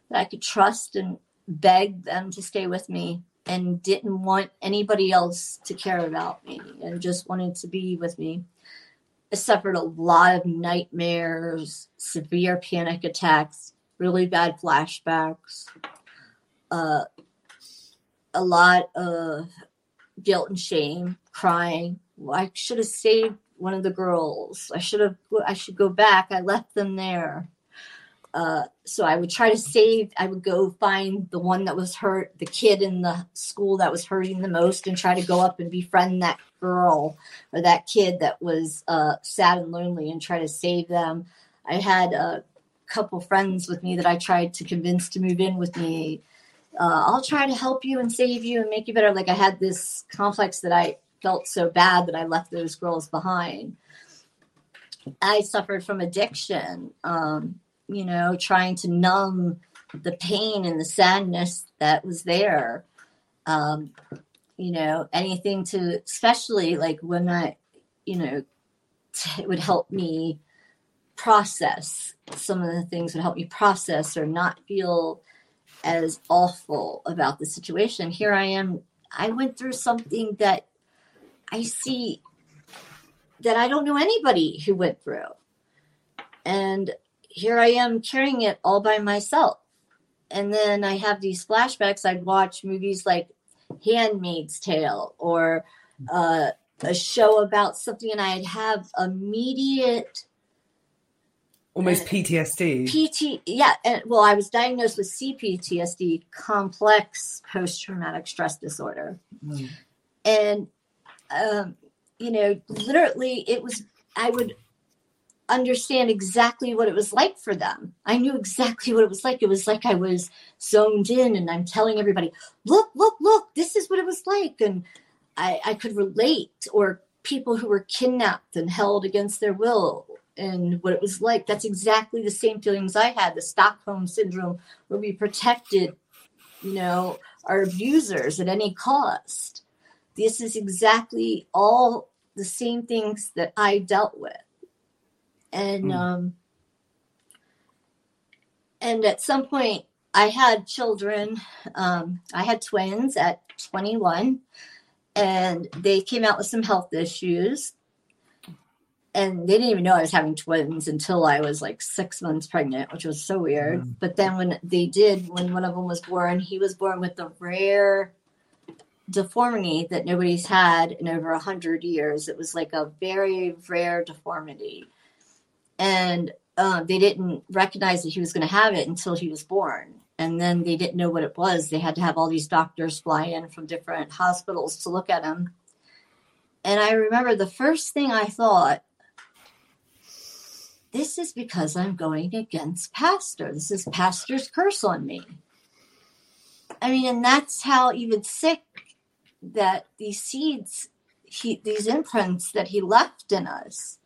that I could trust and begged them to stay with me and didn't want anybody else to care about me and just wanted to be with me. I suffered a lot of nightmares, severe panic attacks, really bad flashbacks, uh, a lot of guilt and shame, crying. I should have saved one of the girls. I should have. I should go back. I left them there. Uh, so I would try to save. I would go find the one that was hurt, the kid in the school that was hurting the most, and try to go up and befriend that girl or that kid that was uh, sad and lonely, and try to save them. I had a couple friends with me that I tried to convince to move in with me. Uh, I'll try to help you and save you and make you better. Like I had this complex that I felt so bad that I left those girls behind. I suffered from addiction, um, you know, trying to numb the pain and the sadness that was there. Um, you know, anything to, especially like when I, you know, it would help me process some of the things would help me process or not feel as awful about the situation. Here I am. I went through something that I see that I don't know anybody who went through. And here I am carrying it all by myself. And then I have these flashbacks. I'd watch movies like Handmaid's Tale or uh, a show about something, and I'd have immediate. Almost PTSD. PT, yeah. And, well, I was diagnosed with CPTSD, complex post traumatic stress disorder. Mm. And um, you know, literally, it was, I would understand exactly what it was like for them. I knew exactly what it was like. It was like I was zoned in and I'm telling everybody, look, look, look, this is what it was like. And I, I could relate, or people who were kidnapped and held against their will and what it was like. That's exactly the same feelings I had the Stockholm syndrome, where we protected, you know, our abusers at any cost. This is exactly all the same things that I dealt with. And mm. um and at some point I had children. Um, I had twins at 21 and they came out with some health issues. and they didn't even know I was having twins until I was like six months pregnant, which was so weird. Mm. But then when they did, when one of them was born, he was born with a rare deformity that nobody's had in over a hundred years. It was like a very rare deformity, and um, they didn't recognize that he was going to have it until he was born. And then they didn't know what it was. They had to have all these doctors fly in from different hospitals to look at him. And I remember the first thing I thought this is because I'm going against pastor. This is pastor's curse on me. I mean, and that's how even sick that these seeds, he, these imprints that he left in us,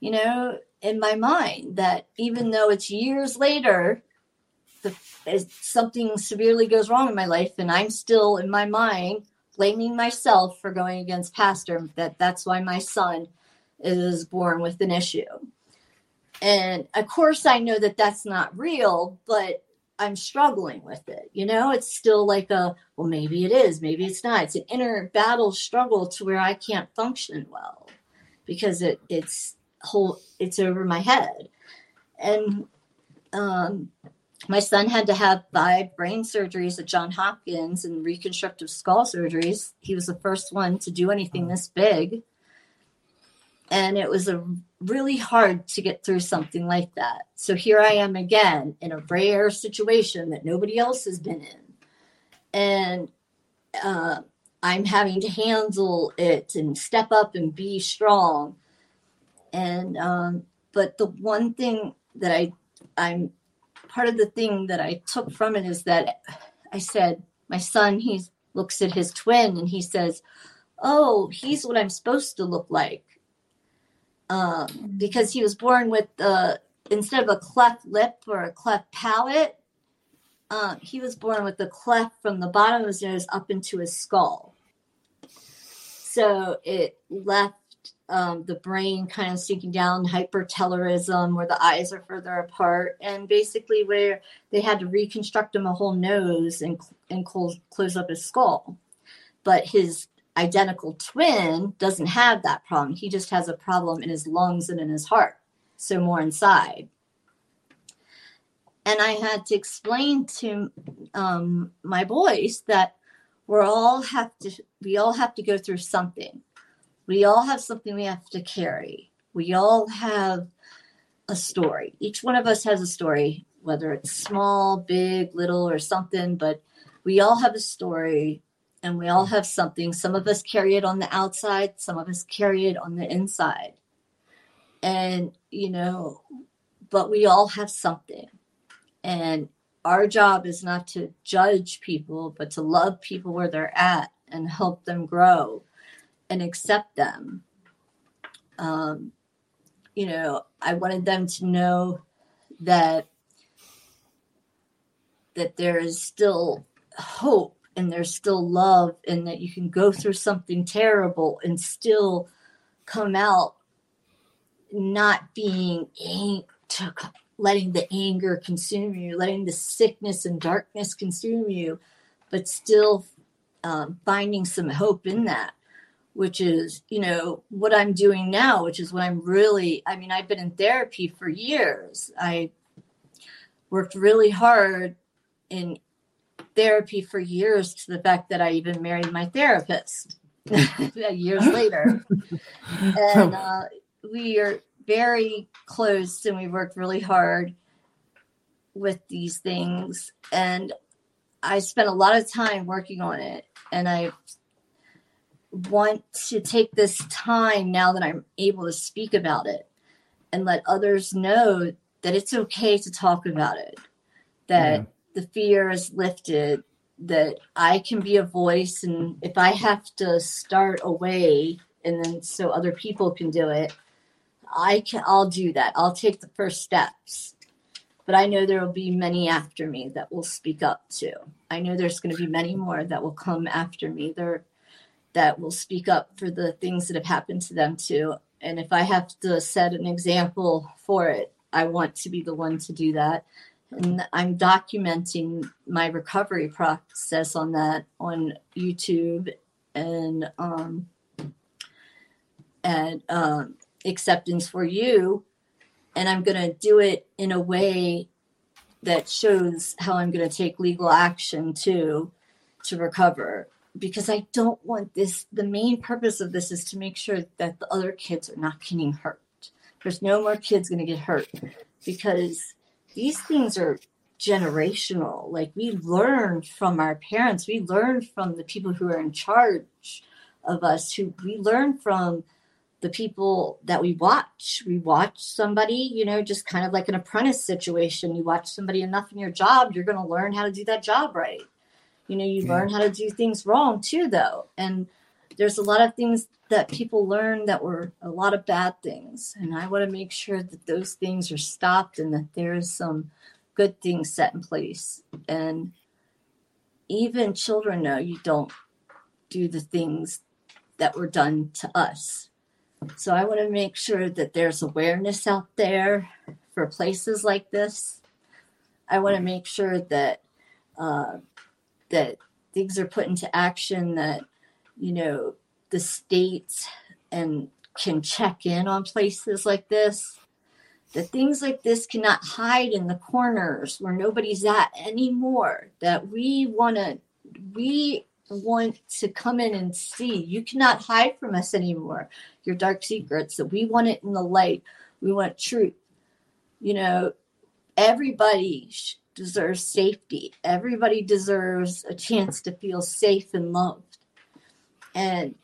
you know, in my mind, that even though it's years later, the, something severely goes wrong in my life, and I'm still in my mind blaming myself for going against pastor, that that's why my son is born with an issue. And of course, I know that that's not real, but I'm struggling with it. You know, it's still like a, well, maybe it is, maybe it's not. It's an inner battle struggle to where I can't function well because it it's whole it's over my head. And um my son had to have five brain surgeries at John Hopkins and reconstructive skull surgeries. He was the first one to do anything this big. And it was a really hard to get through something like that. So here I am again in a rare situation that nobody else has been in. And uh, I'm having to handle it and step up and be strong. And, um, but the one thing that I, I'm part of the thing that I took from it is that I said, my son, he looks at his twin and he says, Oh, he's what I'm supposed to look like um, because he was born with uh, instead of a cleft lip or a cleft palate, um, he was born with the cleft from the bottom of his nose up into his skull. So it left um, the brain kind of sinking down, hypertelorism, where the eyes are further apart, and basically where they had to reconstruct him a whole nose and and close close up his skull. But his identical twin doesn't have that problem. He just has a problem in his lungs and in his heart, so more inside. And I had to explain to um, my boys that we're all have to we all have to go through something. We all have something we have to carry. We all have a story. Each one of us has a story, whether it's small, big, little, or something, but we all have a story and we all have something. Some of us carry it on the outside, some of us carry it on the inside. And, you know, but we all have something. And our job is not to judge people, but to love people where they're at and help them grow and accept them. Um, you know, I wanted them to know that that there is still hope and there's still love and that you can go through something terrible and still come out not being ang- letting the anger consume you letting the sickness and darkness consume you but still um, finding some hope in that which is you know what i'm doing now which is what i'm really i mean i've been in therapy for years. I worked really hard in therapy for years to the fact that I even married my therapist years later. And uh, we are very close and we worked really hard with these things. And I spent a lot of time working on it. And I want to take this time now that I'm able to speak about it and let others know that it's okay to talk about it. That yeah the fear is lifted that I can be a voice and if I have to start away and then so other people can do it, I can I'll do that. I'll take the first steps. But I know there will be many after me that will speak up too. I know there's going to be many more that will come after me. There that will speak up for the things that have happened to them too. And if I have to set an example for it, I want to be the one to do that and I'm documenting my recovery process on that on YouTube and um, and um, acceptance for you and I'm going to do it in a way that shows how I'm going to take legal action to to recover because I don't want this the main purpose of this is to make sure that the other kids are not getting hurt. There's no more kids going to get hurt because these things are generational. Like we learn from our parents, we learn from the people who are in charge of us who we learn from the people that we watch. We watch somebody, you know, just kind of like an apprentice situation. You watch somebody enough in your job, you're going to learn how to do that job right. You know, you yeah. learn how to do things wrong too, though. And there's a lot of things that people learn that were a lot of bad things. And I want to make sure that those things are stopped and that there's some good things set in place. And even children know you don't do the things that were done to us so I want to make sure that there's awareness out there for places like this. I want to make sure that uh, that things are put into action. That you know the states and can check in on places like this. That things like this cannot hide in the corners where nobody's at anymore. That we want to we want to come in and see. You cannot hide from us anymore your dark secrets. That we want it in the light. We want truth. You know, everybody deserves safety. Everybody deserves a chance to feel safe and loved. And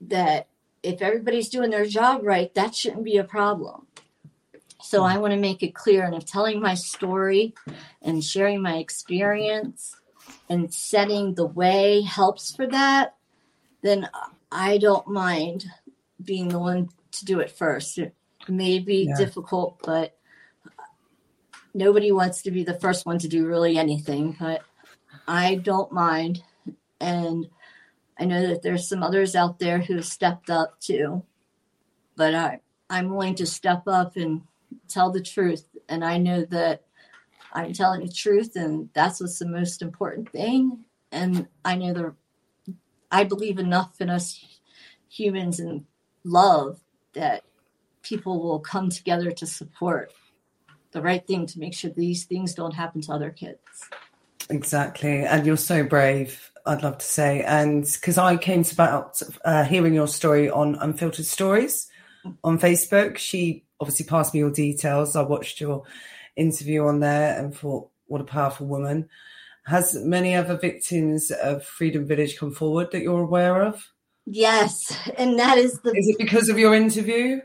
that if everybody's doing their job right, that shouldn't be a problem. So I want to make it clear. And if telling my story and sharing my experience and setting the way helps for that, then I don't mind being the one to do it first. It may be yeah. difficult, but nobody wants to be the first one to do really anything, but I don't mind. And I know that there's some others out there who stepped up too, but I, I'm willing to step up and tell the truth. And I know that I'm telling the truth, and that's what's the most important thing. And I know the, I believe enough in us humans and love that people will come together to support the right thing to make sure these things don't happen to other kids. Exactly. And you're so brave, I'd love to say. And because I came to about uh, hearing your story on Unfiltered Stories on Facebook, she obviously passed me your details. I watched your interview on there and thought, what a powerful woman. Has many other victims of Freedom Village come forward that you're aware of? Yes, and that is the. Is it because of your interview?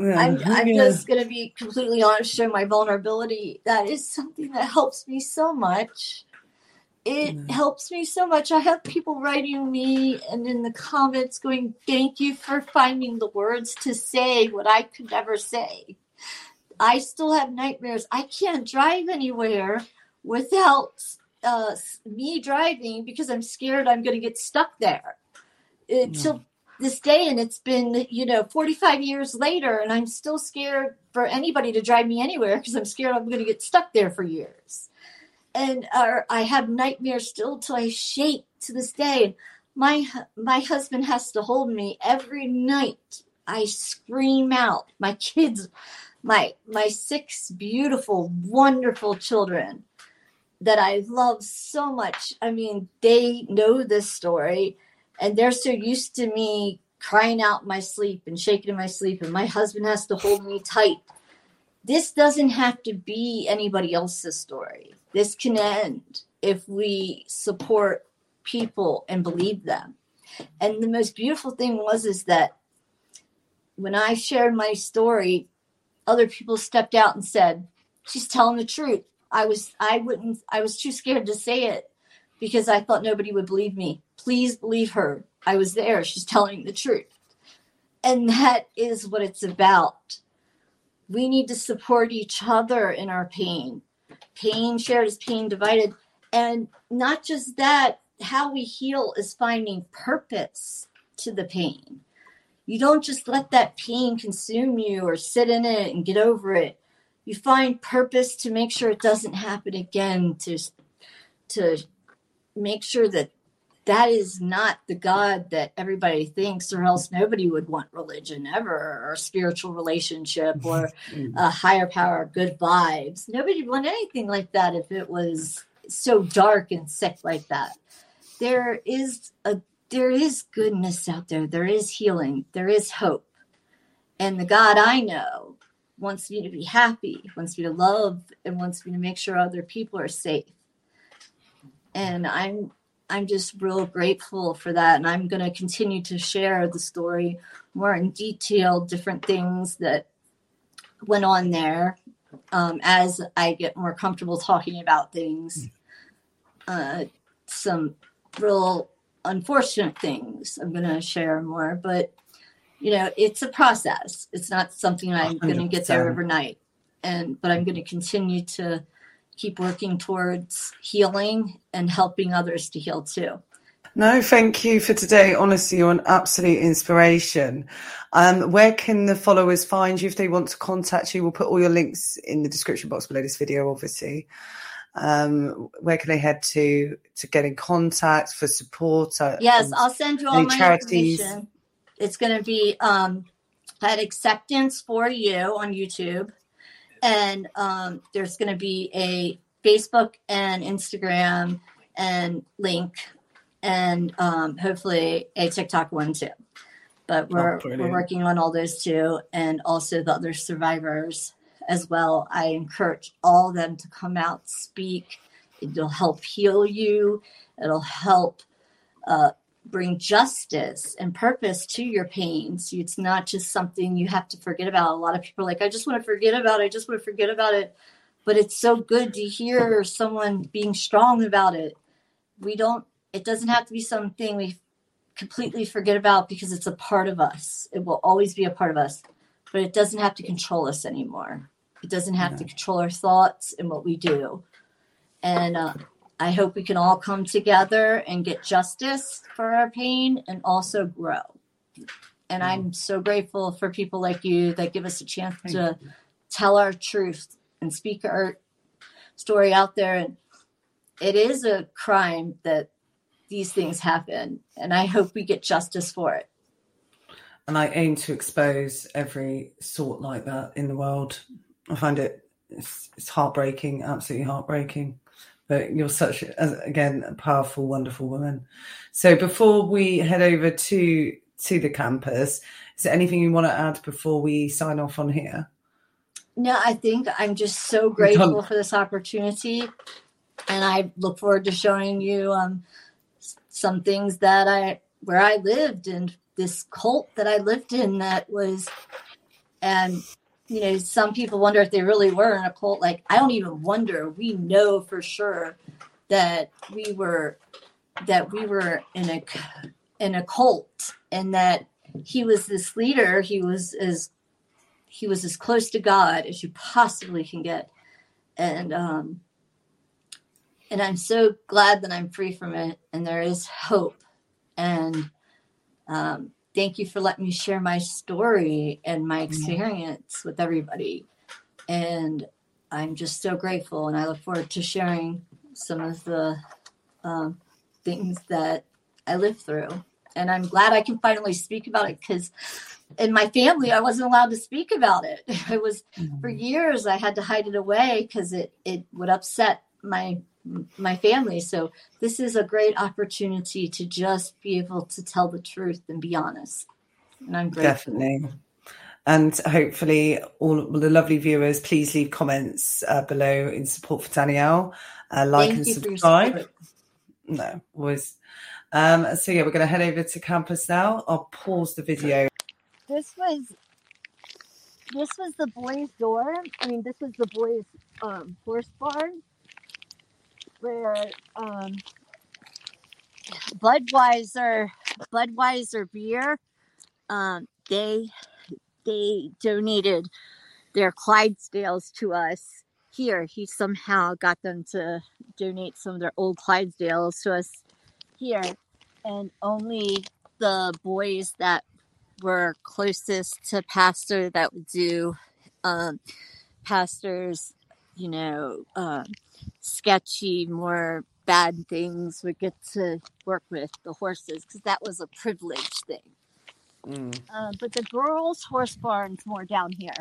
I'm, I'm yeah. just going to be completely honest, show my vulnerability. That is something that helps me so much. It mm. helps me so much. I have people writing me and in the comments going, Thank you for finding the words to say what I could never say. I still have nightmares. I can't drive anywhere without uh, me driving because I'm scared I'm going to get stuck there. Until mm. this day, and it's been you know 45 years later, and I'm still scared for anybody to drive me anywhere because I'm scared I'm going to get stuck there for years. And I have nightmares still till I shake to this day. My my husband has to hold me every night. I scream out. My kids my my six beautiful wonderful children that I love so much. I mean, they know this story and they're so used to me crying out in my sleep and shaking in my sleep and my husband has to hold me tight. This doesn't have to be anybody else's story. This can end if we support people and believe them. And the most beautiful thing was is that when I shared my story, other people stepped out and said, "She's telling the truth." I was I wouldn't I was too scared to say it because I thought nobody would believe me. Please believe her. I was there. She's telling the truth. And that is what it's about. We need to support each other in our pain. Pain shared is pain divided. And not just that, how we heal is finding purpose to the pain. You don't just let that pain consume you or sit in it and get over it. You find purpose to make sure it doesn't happen again, to, to make sure that that is not the God that everybody thinks, or else nobody would want religion ever, or spiritual relationship, or mm. a higher power, good vibes. Nobody would want anything like that if it was so dark and sick like that. There is a there is goodness out there. There is healing. There is hope. And the God I know wants me to be happy, wants me to love, and wants me to make sure other people are safe. And I'm I'm just real grateful for that. And I'm going to continue to share the story more in detail, different things that went on there um, as I get more comfortable talking about things. Uh, some real unfortunate things I'm going to share more, but you know, it's a process. It's not something I'm going to get there overnight. And, but I'm going to continue to keep working towards healing and helping others to heal too. No, thank you for today. Honestly, you're an absolute inspiration. Um, where can the followers find you if they want to contact you? We'll put all your links in the description box below this video, obviously. Um, where can they head to to get in contact for support? Uh, yes, I'll send you all my charities. information. It's going to be um, at Acceptance for You on YouTube and um, there's going to be a Facebook and Instagram and link, and um, hopefully a TikTok one too. But oh, we're oh, we're working on all those too, and also the other survivors as well. I encourage all of them to come out, speak. It'll help heal you. It'll help uh, bring justice and purpose to your pain. So it's not just something you have to forget about. A lot of people are like, I just want to forget about it. I just want to forget about it. But it's so good to hear someone being strong about it. We don't, it doesn't have to be something we completely forget about because it's a part of us. It will always be a part of us, but it doesn't have to control us anymore. It doesn't have to control our thoughts and what we do. And uh, I hope we can all come together and get justice for our pain and also grow. And I'm mm-hmm. so grateful for people like you that give us a chance to tell our truth and speak our story out there. And it is a crime that these things happen. And I hope we get justice for it. And I aim to expose every sort like that in the world. I find it it's, it's heartbreaking, absolutely heartbreaking but you're such again a powerful wonderful woman. So before we head over to to the campus is there anything you want to add before we sign off on here? No i think i'm just so grateful for this opportunity and i look forward to showing you um, some things that i where i lived and this cult that i lived in that was and you know, some people wonder if they really were in a cult. Like, I don't even wonder. We know for sure that we were that we were in a in a cult, and that he was this leader. He was as he was as close to God as you possibly can get, and um, and I'm so glad that I'm free from it, and there is hope, and um, thank you for letting me share my story and my experience with everybody. And I'm just so grateful, and I look forward to sharing some of the um, things that I lived through. And I'm glad I can finally speak about it because in my family, I wasn't allowed to speak about it. It was for mm. years I had to hide it away because it it would upset my my family. So this is a great opportunity to just be able to tell the truth and be honest. And I'm grateful. Definitely. And hopefully, all the lovely viewers, please leave comments uh, below in support for Danielle. Uh, like Thank and subscribe. No, always. Um, so yeah, we're going to head over to campus now. I'll pause the video. This was this was the boys' door. I mean, this was the boys' um, horse barn where um, Budweiser Budweiser beer um, they they donated their Clydesdales to us here. He somehow got them to donate some of their old Clydesdales to us here, and only the boys that were closest to pastor that would do um, pastors, you know, um, sketchy, more bad things would get to work with the horses because that was a privilege thing. Mm. Uh, but the girls' horse barn's more down here.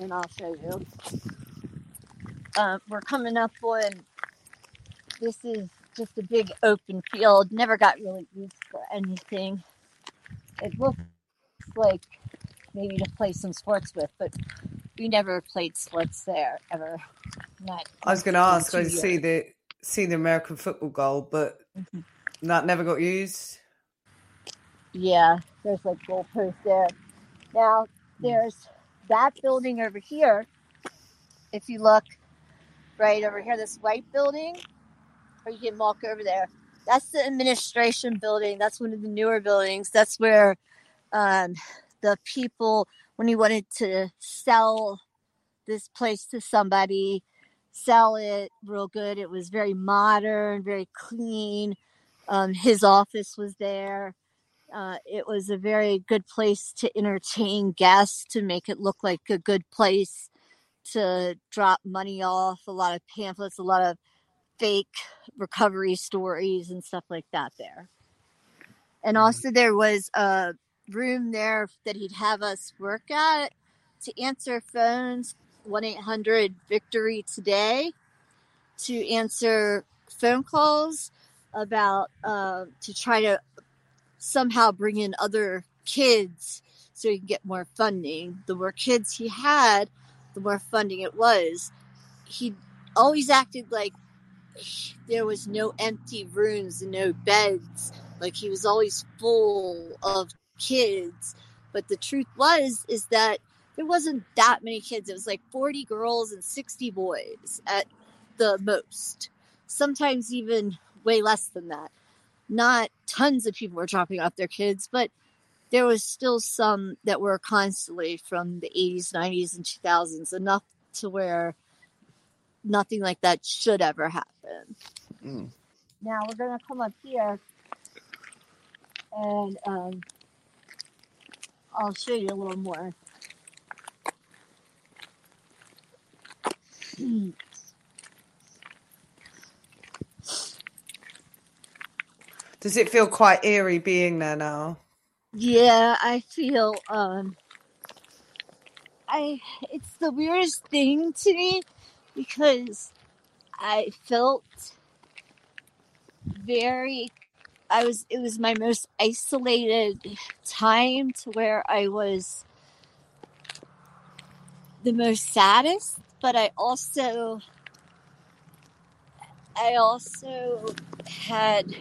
And I'll show you. Uh, we're coming up on this is just a big open field, never got really used for anything. It looks like maybe to play some sports with, but we never played sports there ever. Not I was going to ask. I see the see the American football goal, but Mhm. that never got used. Yeah, there's like goalposts there. Now there's that building over here. If you look right over here, this white building, or you can walk over there. That's the administration building. That's one of the newer buildings. That's where um, the people, when he wanted to sell this place to somebody, sell it real good. It was very modern, very clean. Um, his office was there. Uh, it was a very good place to entertain guests, to make it look like a good place to drop money off. A lot of pamphlets, a lot of fake recovery stories and stuff like that there. And also, there was a room there that he'd have us work at to answer phones 1 800 Victory Today to answer phone calls about uh, to try to somehow bring in other kids so he can get more funding. The more kids he had, the more funding it was. He always acted like there was no empty rooms and no beds. Like he was always full of kids. But the truth was is that there wasn't that many kids. It was like 40 girls and 60 boys at the most. Sometimes even way less than that. Not tons of people were dropping off their kids, but there was still some that were constantly from the 80s, 90s, and 2000s, enough to where nothing like that should ever happen. Mm. Now we're gonna come up here and um, I'll show you a little more. Does it feel quite eerie being there now? Yeah, I feel um I it's the weirdest thing to me because I felt very I was it was my most isolated time to where I was the most saddest, but I also I also had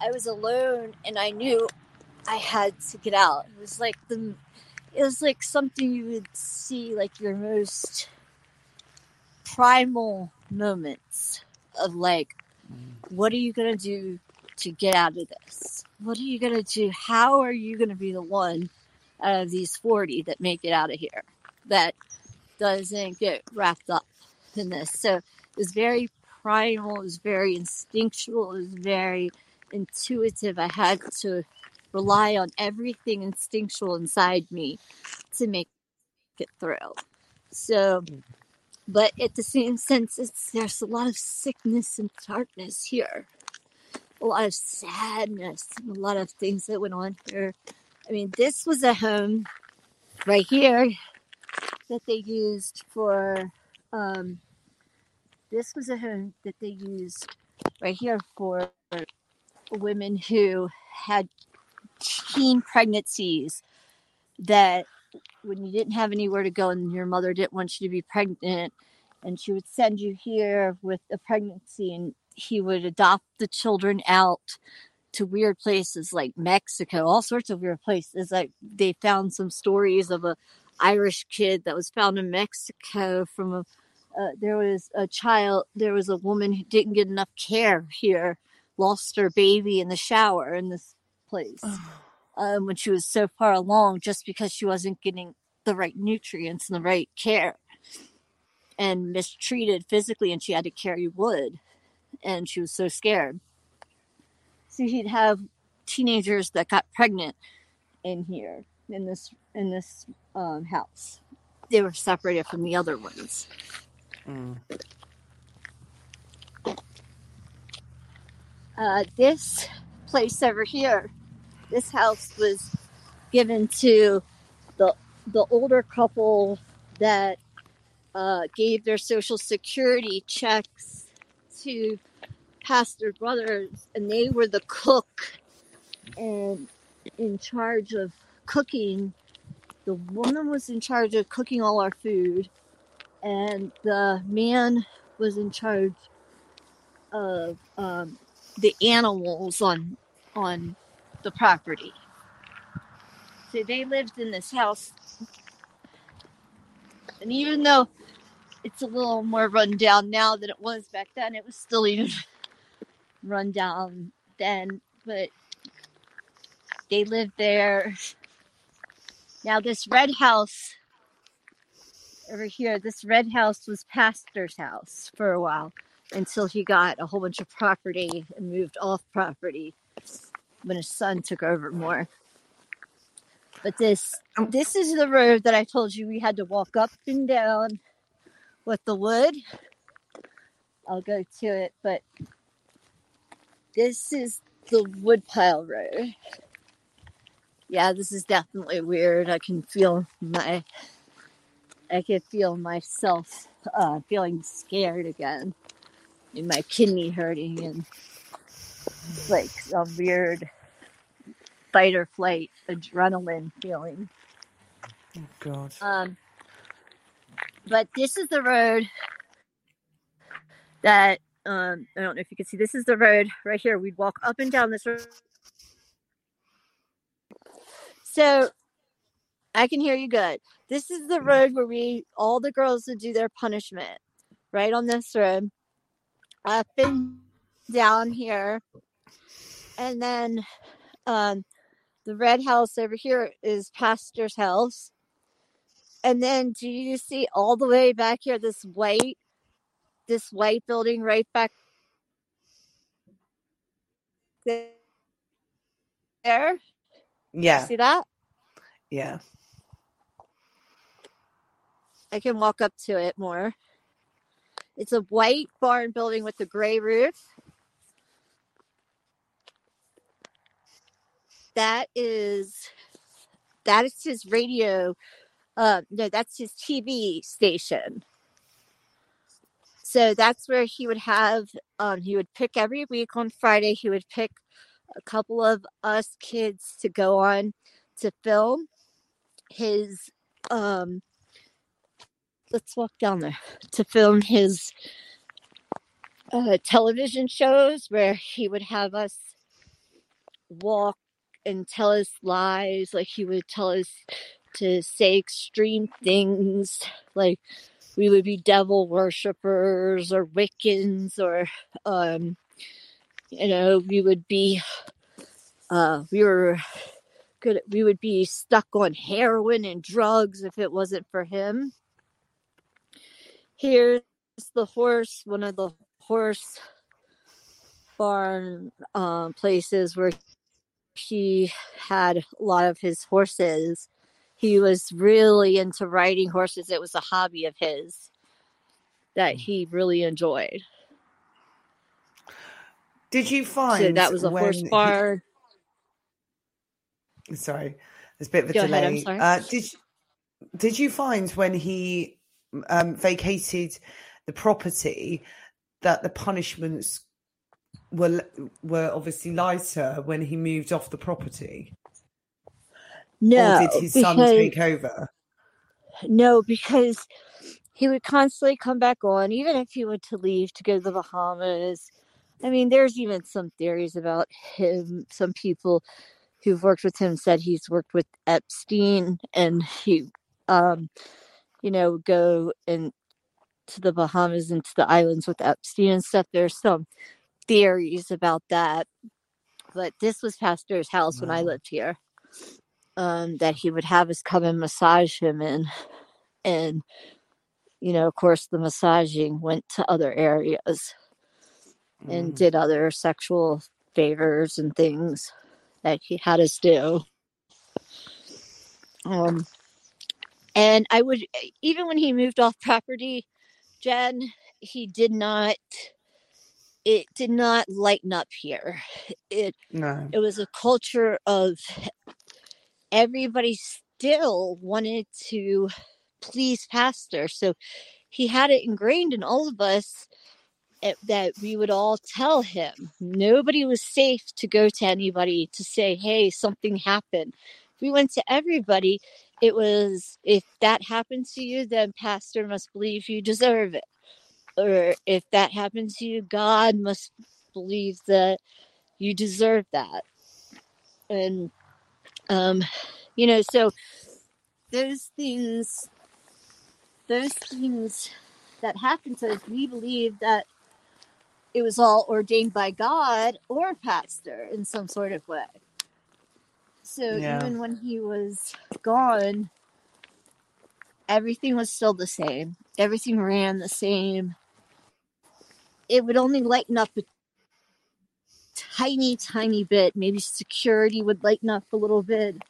I was alone and I knew I had to get out. It was like the it was like something you would see like your most primal moments of like what are you going to do to get out of this? What are you going to do? How are you going to be the one out of these 40 that make it out of here that doesn't get wrapped up in this? So it was very primal, it was very instinctual, it was very intuitive. I had to rely on everything instinctual inside me to make it through. So, hmm. But at the same sense, there's a lot of sickness and darkness here, a lot of sadness, and a lot of things that went on here. I mean, this was a home right here that they used for. Um, this was a home that they used right here for women who had teen pregnancies that when you didn't have anywhere to go and your mother didn't want you to be pregnant and she would send you here with a pregnancy and he would adopt the children out to weird places like Mexico, all sorts of weird places. Like they found some stories of a Irish kid that was found in Mexico from a uh, there was a child there was a woman who didn't get enough care here lost her baby in the shower in this place um, when she was so far along just because she wasn't getting the right nutrients and the right care and mistreated physically and she had to carry wood and she was so scared. So he'd have teenagers that got pregnant in here in this in this um, house. They were separated from the other ones. Mm. Uh, this place over here, this house was given to the the older couple that uh, gave their social security checks to pastor brothers, and they were the cook and in charge of cooking. The woman was in charge of cooking all our food, and the man was in charge of um, the animals on on the property. So they lived in this house, and even though it's a little more run down now than it was back then, it was still even run down then. But they lived there. Now this red house over here, this red house was pastor's house for a while until he got a whole bunch of property and moved off property when his son took over more. But this this is the road that I told you we had to walk up and down with the wood. I'll go to it, but this is the woodpile road. Yeah, this is definitely weird. I can feel my I can feel myself uh, feeling scared again and my kidney hurting and like a weird fight or flight adrenaline feeling. Oh God. Um, but this is the road that um, I don't know if you can see. This is the road right here. We'd walk up and down this road. So I can hear you good. This is the road where we all the girls would do their punishment. Right on this road. Up and down here. And then um the red house over here is pastor's house. And then do you see all the way back here this white this white building right back there? Yeah. See that? Yeah. I can walk up to it more. It's a white barn building with a gray roof. That is that is his radio. Uh, no, that's his TV station. So that's where he would have. Um, he would pick every week on Friday. He would pick a couple of us kids to go on to film his um let's walk down there to film his uh, television shows where he would have us walk and tell us lies like he would tell us to say extreme things like we would be devil worshippers or wiccans or um you know we would be uh we were good we would be stuck on heroin and drugs if it wasn't for him. Here's the horse one of the horse barn um, places where he had a lot of his horses. He was really into riding horses. It was a hobby of his that he really enjoyed. Did you find so that was a horse he- barn Sorry, there's a bit of a Go delay. ahead. Uh, did Did you find when he um, vacated the property that the punishments were were obviously lighter when he moved off the property, no or did his son because- take over? No, because he would constantly come back on, even if he went to leave to go to the Bahamas. I mean, there's even some theories about him. Some people who've worked with him said he's worked with Epstein and he, um, you know, go and to the Bahamas and to the islands with Epstein and stuff. There's some theories about that. But this was Pastor's house when I lived here. Um, that he would have us come and massage him in and you know of course the massaging went to other areas and Mm. did other sexual favors and things that he had us do um and i would even when he moved off property jen he did not it did not lighten up here. It No. it was a culture of everybody still wanted to please pastor. So he had it ingrained in all of us eh, that we would all tell him. Nobody was safe to go to anybody to say, "Hey, something happened." We went to everybody. It was if that happened to you, then pastor must believe you deserve it. Or if that happens to you, God must believe that you deserve that. And um you know, so those things those things that happen to us, we believe that it was all ordained by God or a pastor in some sort of way. So Yeah. even when he was gone, everything was still the same. Everything ran the same. It would only lighten up a tiny, tiny bit. Maybe security would lighten up a little bit.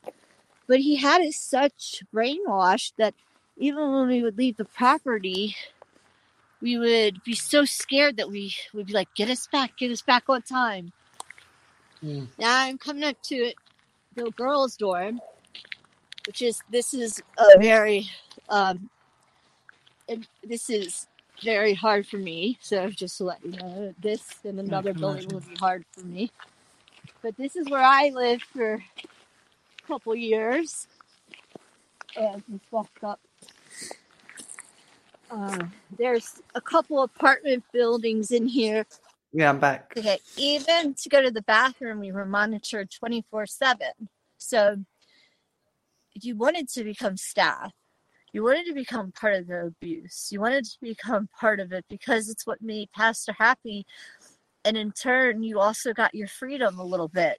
But he had us such brainwashed that even when we would leave the property, we would be so scared that we would be like, get us back, get us back on time. Mm. Now I'm coming up to it, the girls' dorm, which is this is a very um this is very hard for me. So just to let you know, this and another can building imagine. would be hard for me. But this is where I lived for a couple years. And let's walk up. Uh, there's a couple apartment buildings in here Yeah, I'm back. Okay, even to go to the bathroom, we were monitored 24 7. So if you wanted to become staff, you wanted to become part of the abuse, you wanted to become part of it because it's what made Pastor happy. And in turn, you also got your freedom a little bit.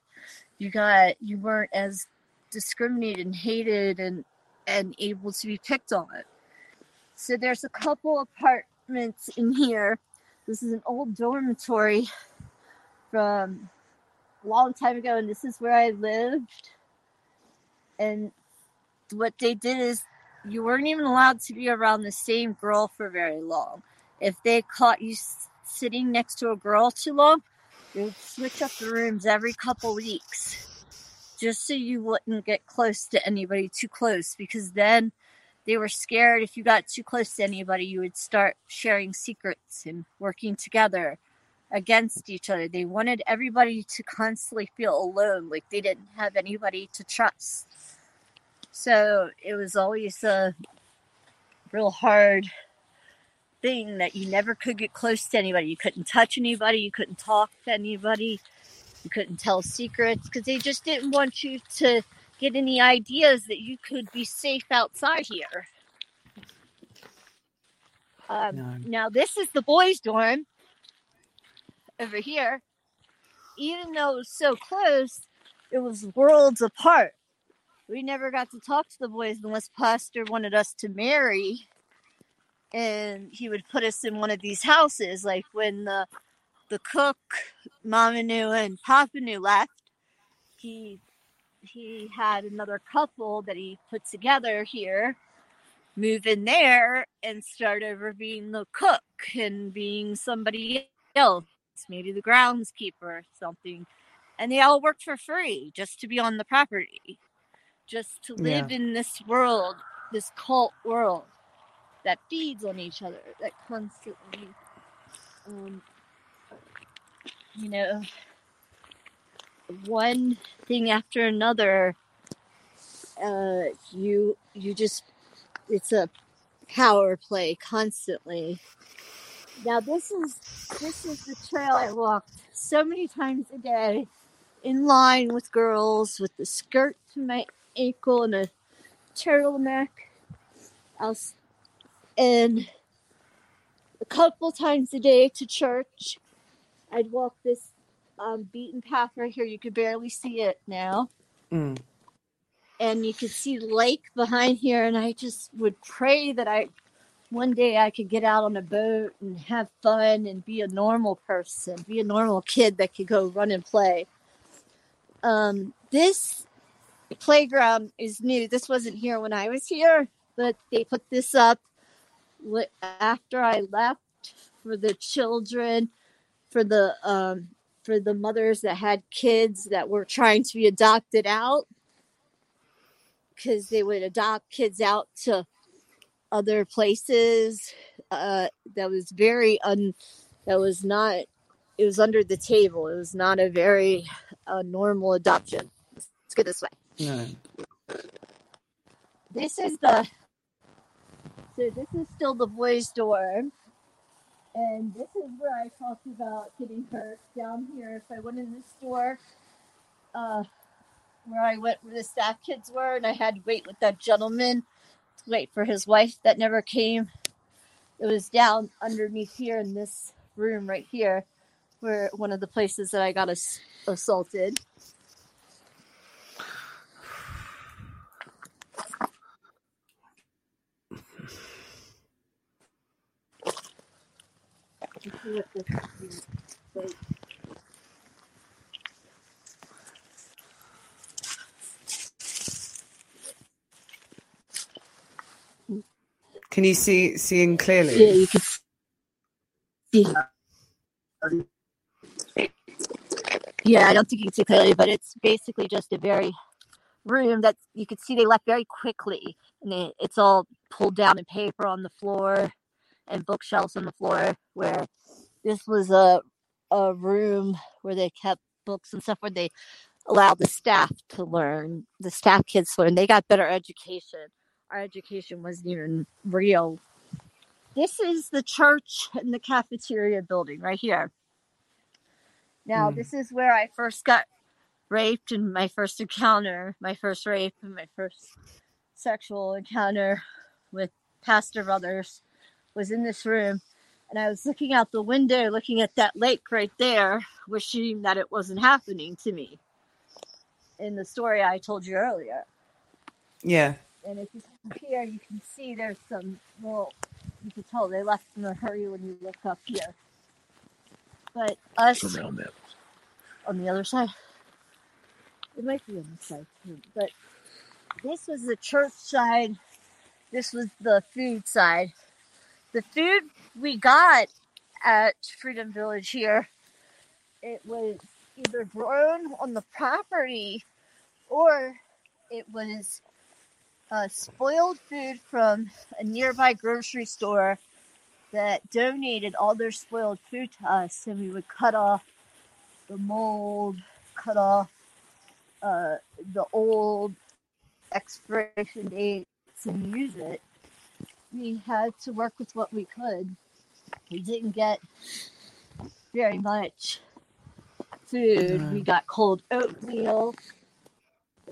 You got, you weren't as discriminated and hated and, and able to be picked on. So there's a couple apartments in here. This is an old dormitory from a long time ago, and this is where I lived. And what they did is you weren't even allowed to be around the same girl for very long. If they caught you sitting next to a girl too long, they would switch up the rooms every couple weeks just so you wouldn't get close to anybody too close because then they were scared if you got too close to anybody, you would start sharing secrets and working together against each other. They wanted everybody to constantly feel alone, like they didn't have anybody to trust. So it was always a real hard thing that you never could get close to anybody. You couldn't touch anybody, you couldn't talk to anybody, you couldn't tell secrets because they just didn't want you to get any ideas that you could be safe outside here. Um, No. Now, this is the boys' dorm over here. Even though it was so close, it was worlds apart. We never got to talk to the boys unless Pastor wanted us to marry. And he would put us in one of these houses. Like when the, the cook, Mama knew and Papa knew left, he he had another couple that he put together here move in there and start over being the cook and being somebody else, maybe the groundskeeper or something. And they all worked for free just to be on the property, just to live in this world, this cult world that feeds on each other, that constantly, um, you know, one thing after another. Uh, you you just it's a power play constantly. Now this is this is the trail I walked so many times a day in line with girls with the skirt to my ankle and a turtleneck. I was, and a couple times a day to church. I'd walk this um, beaten path right here. You could barely see it now Mm. and you could see the lake behind here and i just would pray that i one day i could get out on a boat and have fun and be a normal person be a normal kid that could go run and play um, this playground is new. This wasn't here when i was here but they put this up after i left for the children for the um, for the mothers that had kids that were trying to be adopted out because they would adopt kids out to other places uh, that was very un that was not it was under the table. It was not a very uh, normal adoption. Let's go this way This is the so this is still the boys dorm and this is where i talked about getting hurt down here. If i went in this door uh where i went where the staff kids were and i had to wait with that gentleman wait for his wife that never came it was down underneath here in this room right here where one of the places that i got ass- assaulted This is. Can you see seeing clearly? Yeah, you can see. Yeah, I don't think you can see clearly, but it's basically just a very room that you could see they left very quickly, and they, it's all pulled down in paper on the floor and bookshelves on the floor. Where this was a a room where they kept books and stuff, where they allowed the staff to learn, the staff kids to learn. They got better education. Our education wasn't even real this is the church and the cafeteria building right here. Now, Mm. this is where I first got raped and my first encounter, my first rape and my first sexual encounter with pastor brothers was in this room. And I was looking out the window, looking at that lake right there, wishing that it wasn't happening to me in the story I told you earlier. Yeah. And if you come here, you can see there's some, well, you can tell they left in a hurry when you look up here. But us Around there. on the other side, it might be on this side too. But this was the church side. This was the food side. The food we got at Freedom Village here, it was either grown on the property or it was uh, spoiled food from a nearby grocery store that donated all their spoiled food to us, and we would cut off the mold, cut off uh, the old expiration dates, and use it. We had to work with what we could. We didn't get very much food. We got cold oatmeal.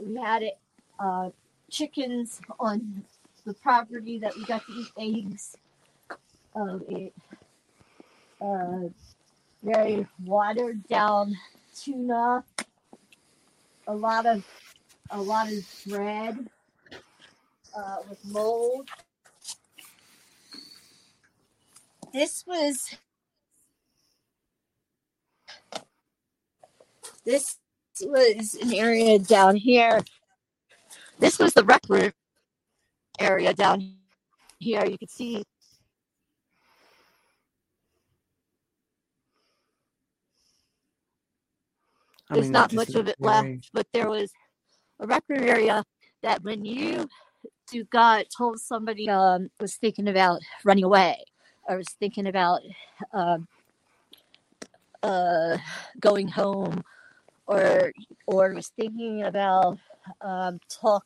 We had it uh, chickens on the property that we got to eat eggs. of it, uh, very watered down tuna. A lot of a lot of bread uh, with mold. This was this was an area down here. This was the rec room area down here. You could see I there's mean, not much of it left, but there was a rec room area that when you you got told somebody um, was thinking about running away or was thinking about um, uh, going home or or was thinking about um, talk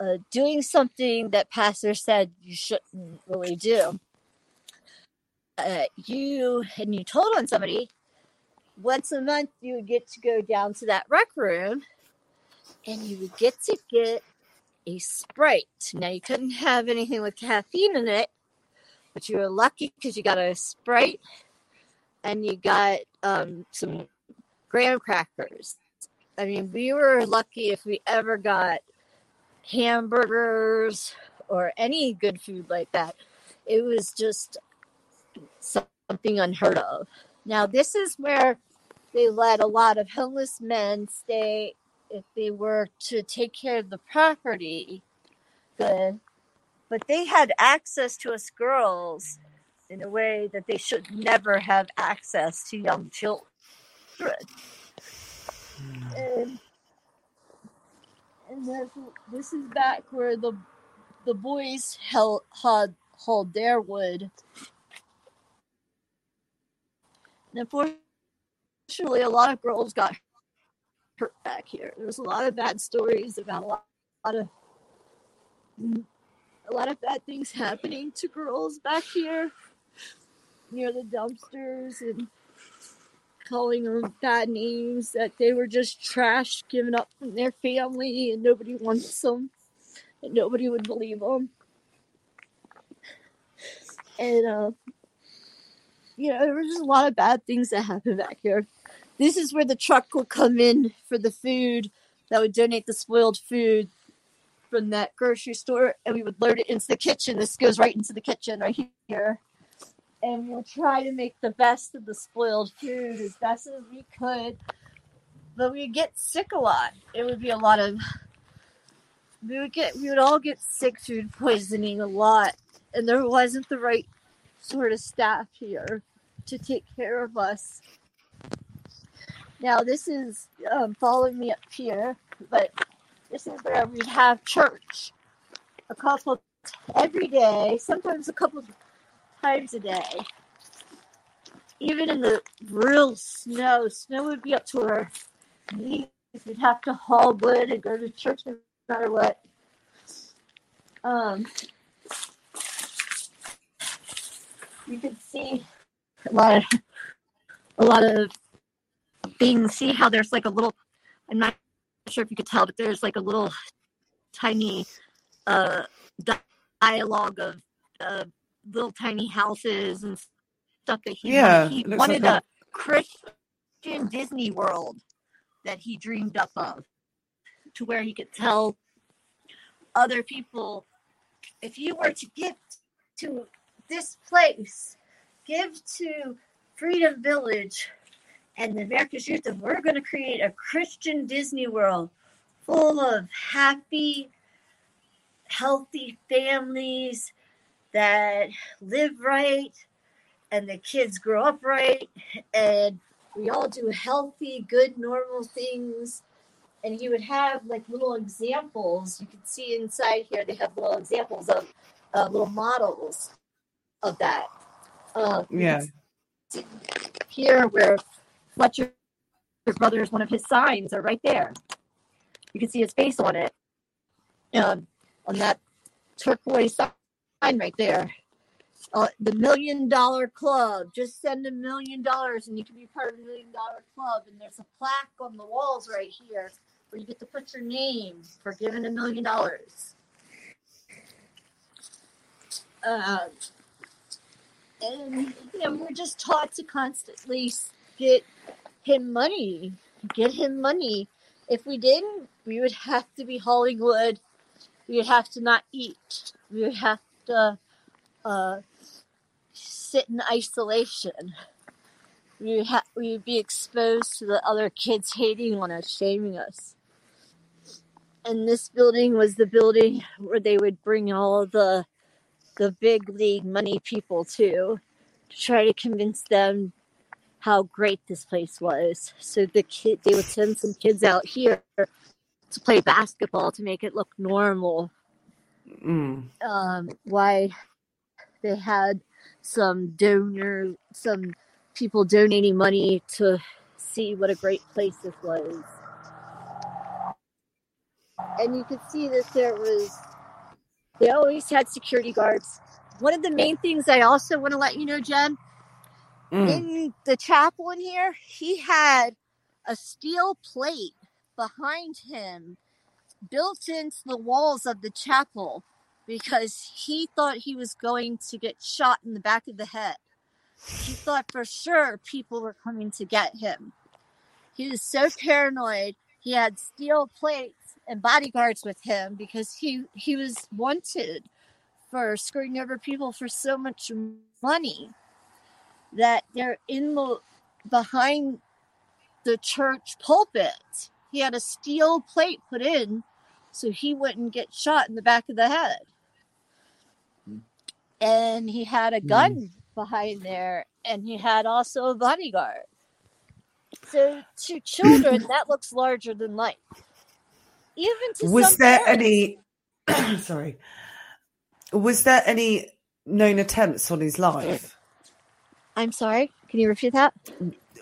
uh, doing something that pastor said you shouldn't really do. Uh, you and you told on somebody once a month you would get to go down to that rec room and you would get to get a sprite. Now you couldn't have anything with caffeine in it but you were lucky because you got a sprite and you got um, some graham crackers. I mean we were lucky if we ever got hamburgers or any good food like that. It was just something unheard of. Now this is where they let a lot of homeless men stay if they were to take care of the property. Good but they had access to us girls in a way that they should never have access to young children. Hmm. And, and this, this is back where the the boys held had hauled their wood. And unfortunately, a lot of girls got hurt back here. There was a lot of bad stories about a lot, a lot of a lot of bad things happening to girls back here. Near the dumpsters and calling them bad names that they were just trash given up from their family and nobody wants them and nobody would believe them. And uh you know there was just a lot of bad things that happened back here. This is where the truck will come in for the food that would donate the spoiled food from that grocery store and we would load it into the kitchen this goes right into the kitchen right here and we'll try to make the best of the spoiled food as best as we could. But we get sick a lot. It would be a lot of we would get we would all get sick food poisoning a lot, and there wasn't the right sort of staff here to take care of us. Now this is um, following me up here, but where we'd have church a couple every day, sometimes a couple times a day. Even in the real snow, snow would be up to our knees. We'd have to haul wood and go to church no matter what. Um, you can see a lot of a lot of things. See how there's like a little. I'm not sure if you could tell, but there's like a little tiny uh, dialogue of uh, little tiny houses and stuff that he Yeah, wanted. He wanted like a Christian Disney World that he dreamed up of to where he could tell other people if you were to give to this place, give to Freedom Village and the America's Youth, and we're going to create a Christian Disney World full of happy, healthy families that live right and the kids grow up right and we all do healthy, good, normal things. And he would have like little examples. You can see inside here, they have little examples of uh, little models of that. Uh, Yeah. Here, where Fletcher Brothers, one of his signs are right there. You can see his face on it. Um, on that turquoise sign right there. Uh, the million dollar club. Just send a million dollars and you can be part of the million dollar club. And there's a plaque on the walls right here where you get to put your name for giving a million dollars. Um, and you know, we're just taught to constantly get him money, get him money. If we didn't, we would have to be hauling wood. We would have to not eat. We would have to uh, sit in isolation. We would, ha- we would be exposed to the other kids hating on us, shaming us. And this building was the building where they would bring all the the big league money people to to try to convince them how great this place was. So the kid they would send some kids out here to play basketball to make it look normal. Mm. Um, why they had some donor, some people donating money to see what a great place this was. And you could see that there was, they always had security guards. One of the main things I also want to let you know, Jen, Mm. in the chapel here, he had a steel plate behind him built into the walls of the chapel because he thought he was going to get shot in the back of the head. He thought for sure people were coming to get him. He was so paranoid. He had steel plates and bodyguards with him because he he was wanted for screwing over people for so much money that they're in the behind the church pulpit. He had a steel plate put in so he wouldn't get shot in the back of the head. And he had a gun hmm. behind there, and he had also a bodyguard. So to children, that looks larger than life. Even to Was some there parents. any? sorry. Was there any known attempts on his life? I'm sorry. Can you repeat that?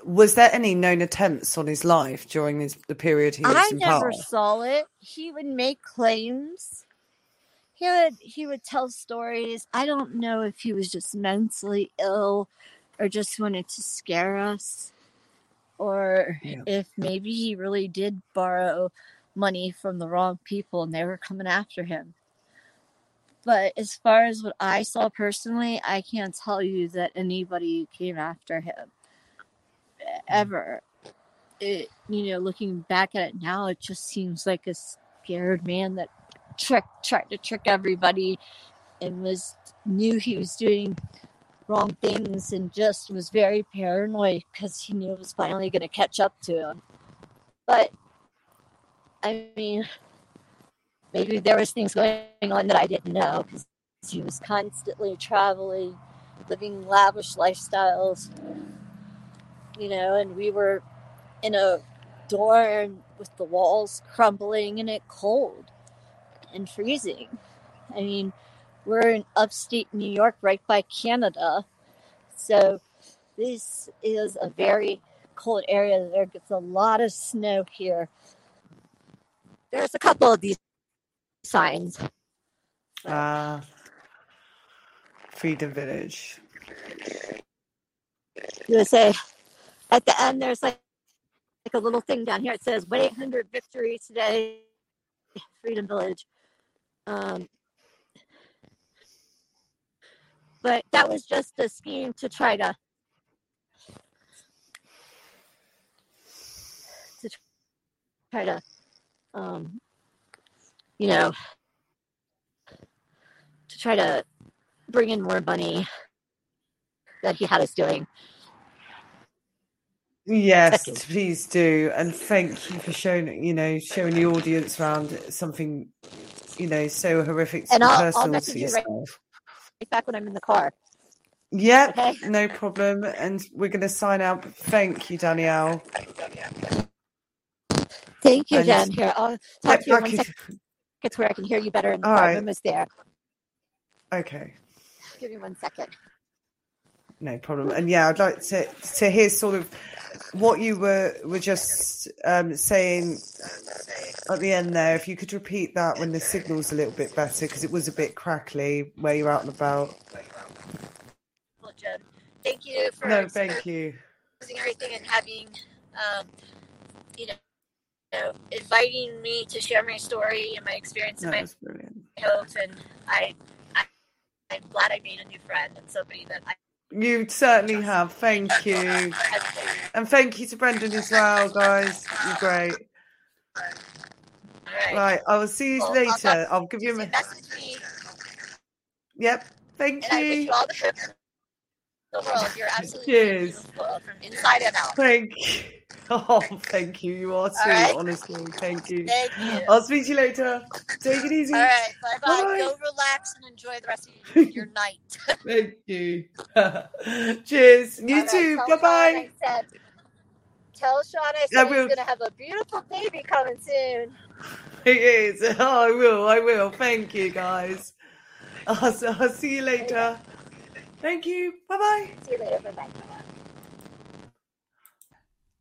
Was there any known attempts on his life during his, the period he was I in never power? saw it. He would make claims. He would he would tell stories. I don't know if he was just mentally ill or just wanted to scare us or Yeah. if maybe he really did borrow money from the wrong people and they were coming after him. But as far as what I saw personally, I can't tell you that anybody came after him hmm. ever. It, you know, looking back at it now, it just seems like a scared man that trick tried to trick everybody and was knew he was doing wrong things and just was very paranoid because he knew it was finally going to catch up to him. But I mean, maybe there was things going on that I didn't know because he was constantly traveling, living lavish lifestyles, you know, and we were in a dorm with the walls crumbling and it cold and freezing. I mean, we're in upstate New York, right by Canada. So this is a very cold area. There gets a lot of snow here. There's a couple of these signs. Ah, Freedom Village. You would say at the end there's like like a little thing down here. It says 1 800 victory today, Freedom Village. Um, but that was just a scheme to try to to try to um, you know to try to bring in more money that he had us doing. Yes, please do, and thank you for showing you know showing the audience around something you know so horrific And I'll- I'll personal message to you right- yourself. Right back when I'm in the car. Yep, Okay. no problem, and we're going to sign out. Thank you, Danielle. Thank you, Jen. Here, I'll talk Yep, to you one second to where I can hear you better and the All car right. room is there. Okay. Give me one second. No problem. And yeah, I'd like to to hear sort of what you were were just um, saying at the end there. If you could repeat that when the signal's a little bit better, because it was a bit crackly where you're out and about. Well, Jen, thank you for No, thank you. exposing everything and having, um, you know, you know, inviting me to share my story and my experience That and my hopes. And I, I, I'm glad I made a new friend and somebody that I. You certainly have. Thank you, and thank you to Brendan as well, guys. You're great. right. Right, I will see you Well, I'll later. I'll give you a. Message Yep. Thank and you. you all the the world. You're absolutely Cheers. beautiful from inside and out. Thank you. Oh, thank you. You are too, right. honestly. Thank you. Thank you. I'll speak to you later. Take it easy. All right, bye bye. Go relax and enjoy the rest of your, night. Thank you. Cheers. You All right, too. tell Bye bye. Shaun I said- Tell Shaun I said he's gonna have a beautiful baby coming soon. It is. Oh, I will. I will. Thank you, guys. I'll, I'll see you later. Thank you. Bye bye. See you later. Bye bye.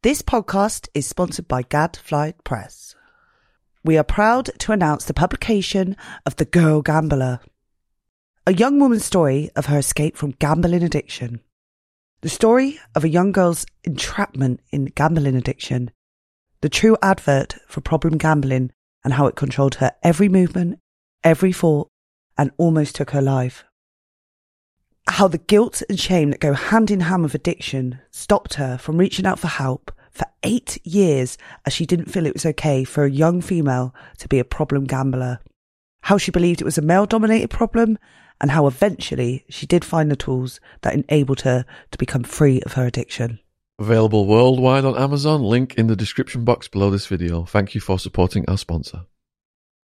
This podcast is sponsored by Gadfly Press. We are proud to announce the publication of The Girl Gambler, a young woman's story of her escape from gambling addiction. The story of a young girl's entrapment in gambling addiction, the true advert for problem gambling and how it controlled her every movement, every thought, and almost took her life. How the guilt and shame that go hand in hand with addiction stopped her from reaching out for help for eight years as she didn't feel it was okay for a young female to be a problem gambler. How she believed it was a male dominated problem and how eventually she did find the tools that enabled her to become free of her addiction. Available worldwide on Amazon. Link in the description box below this video. Thank you for supporting our sponsor.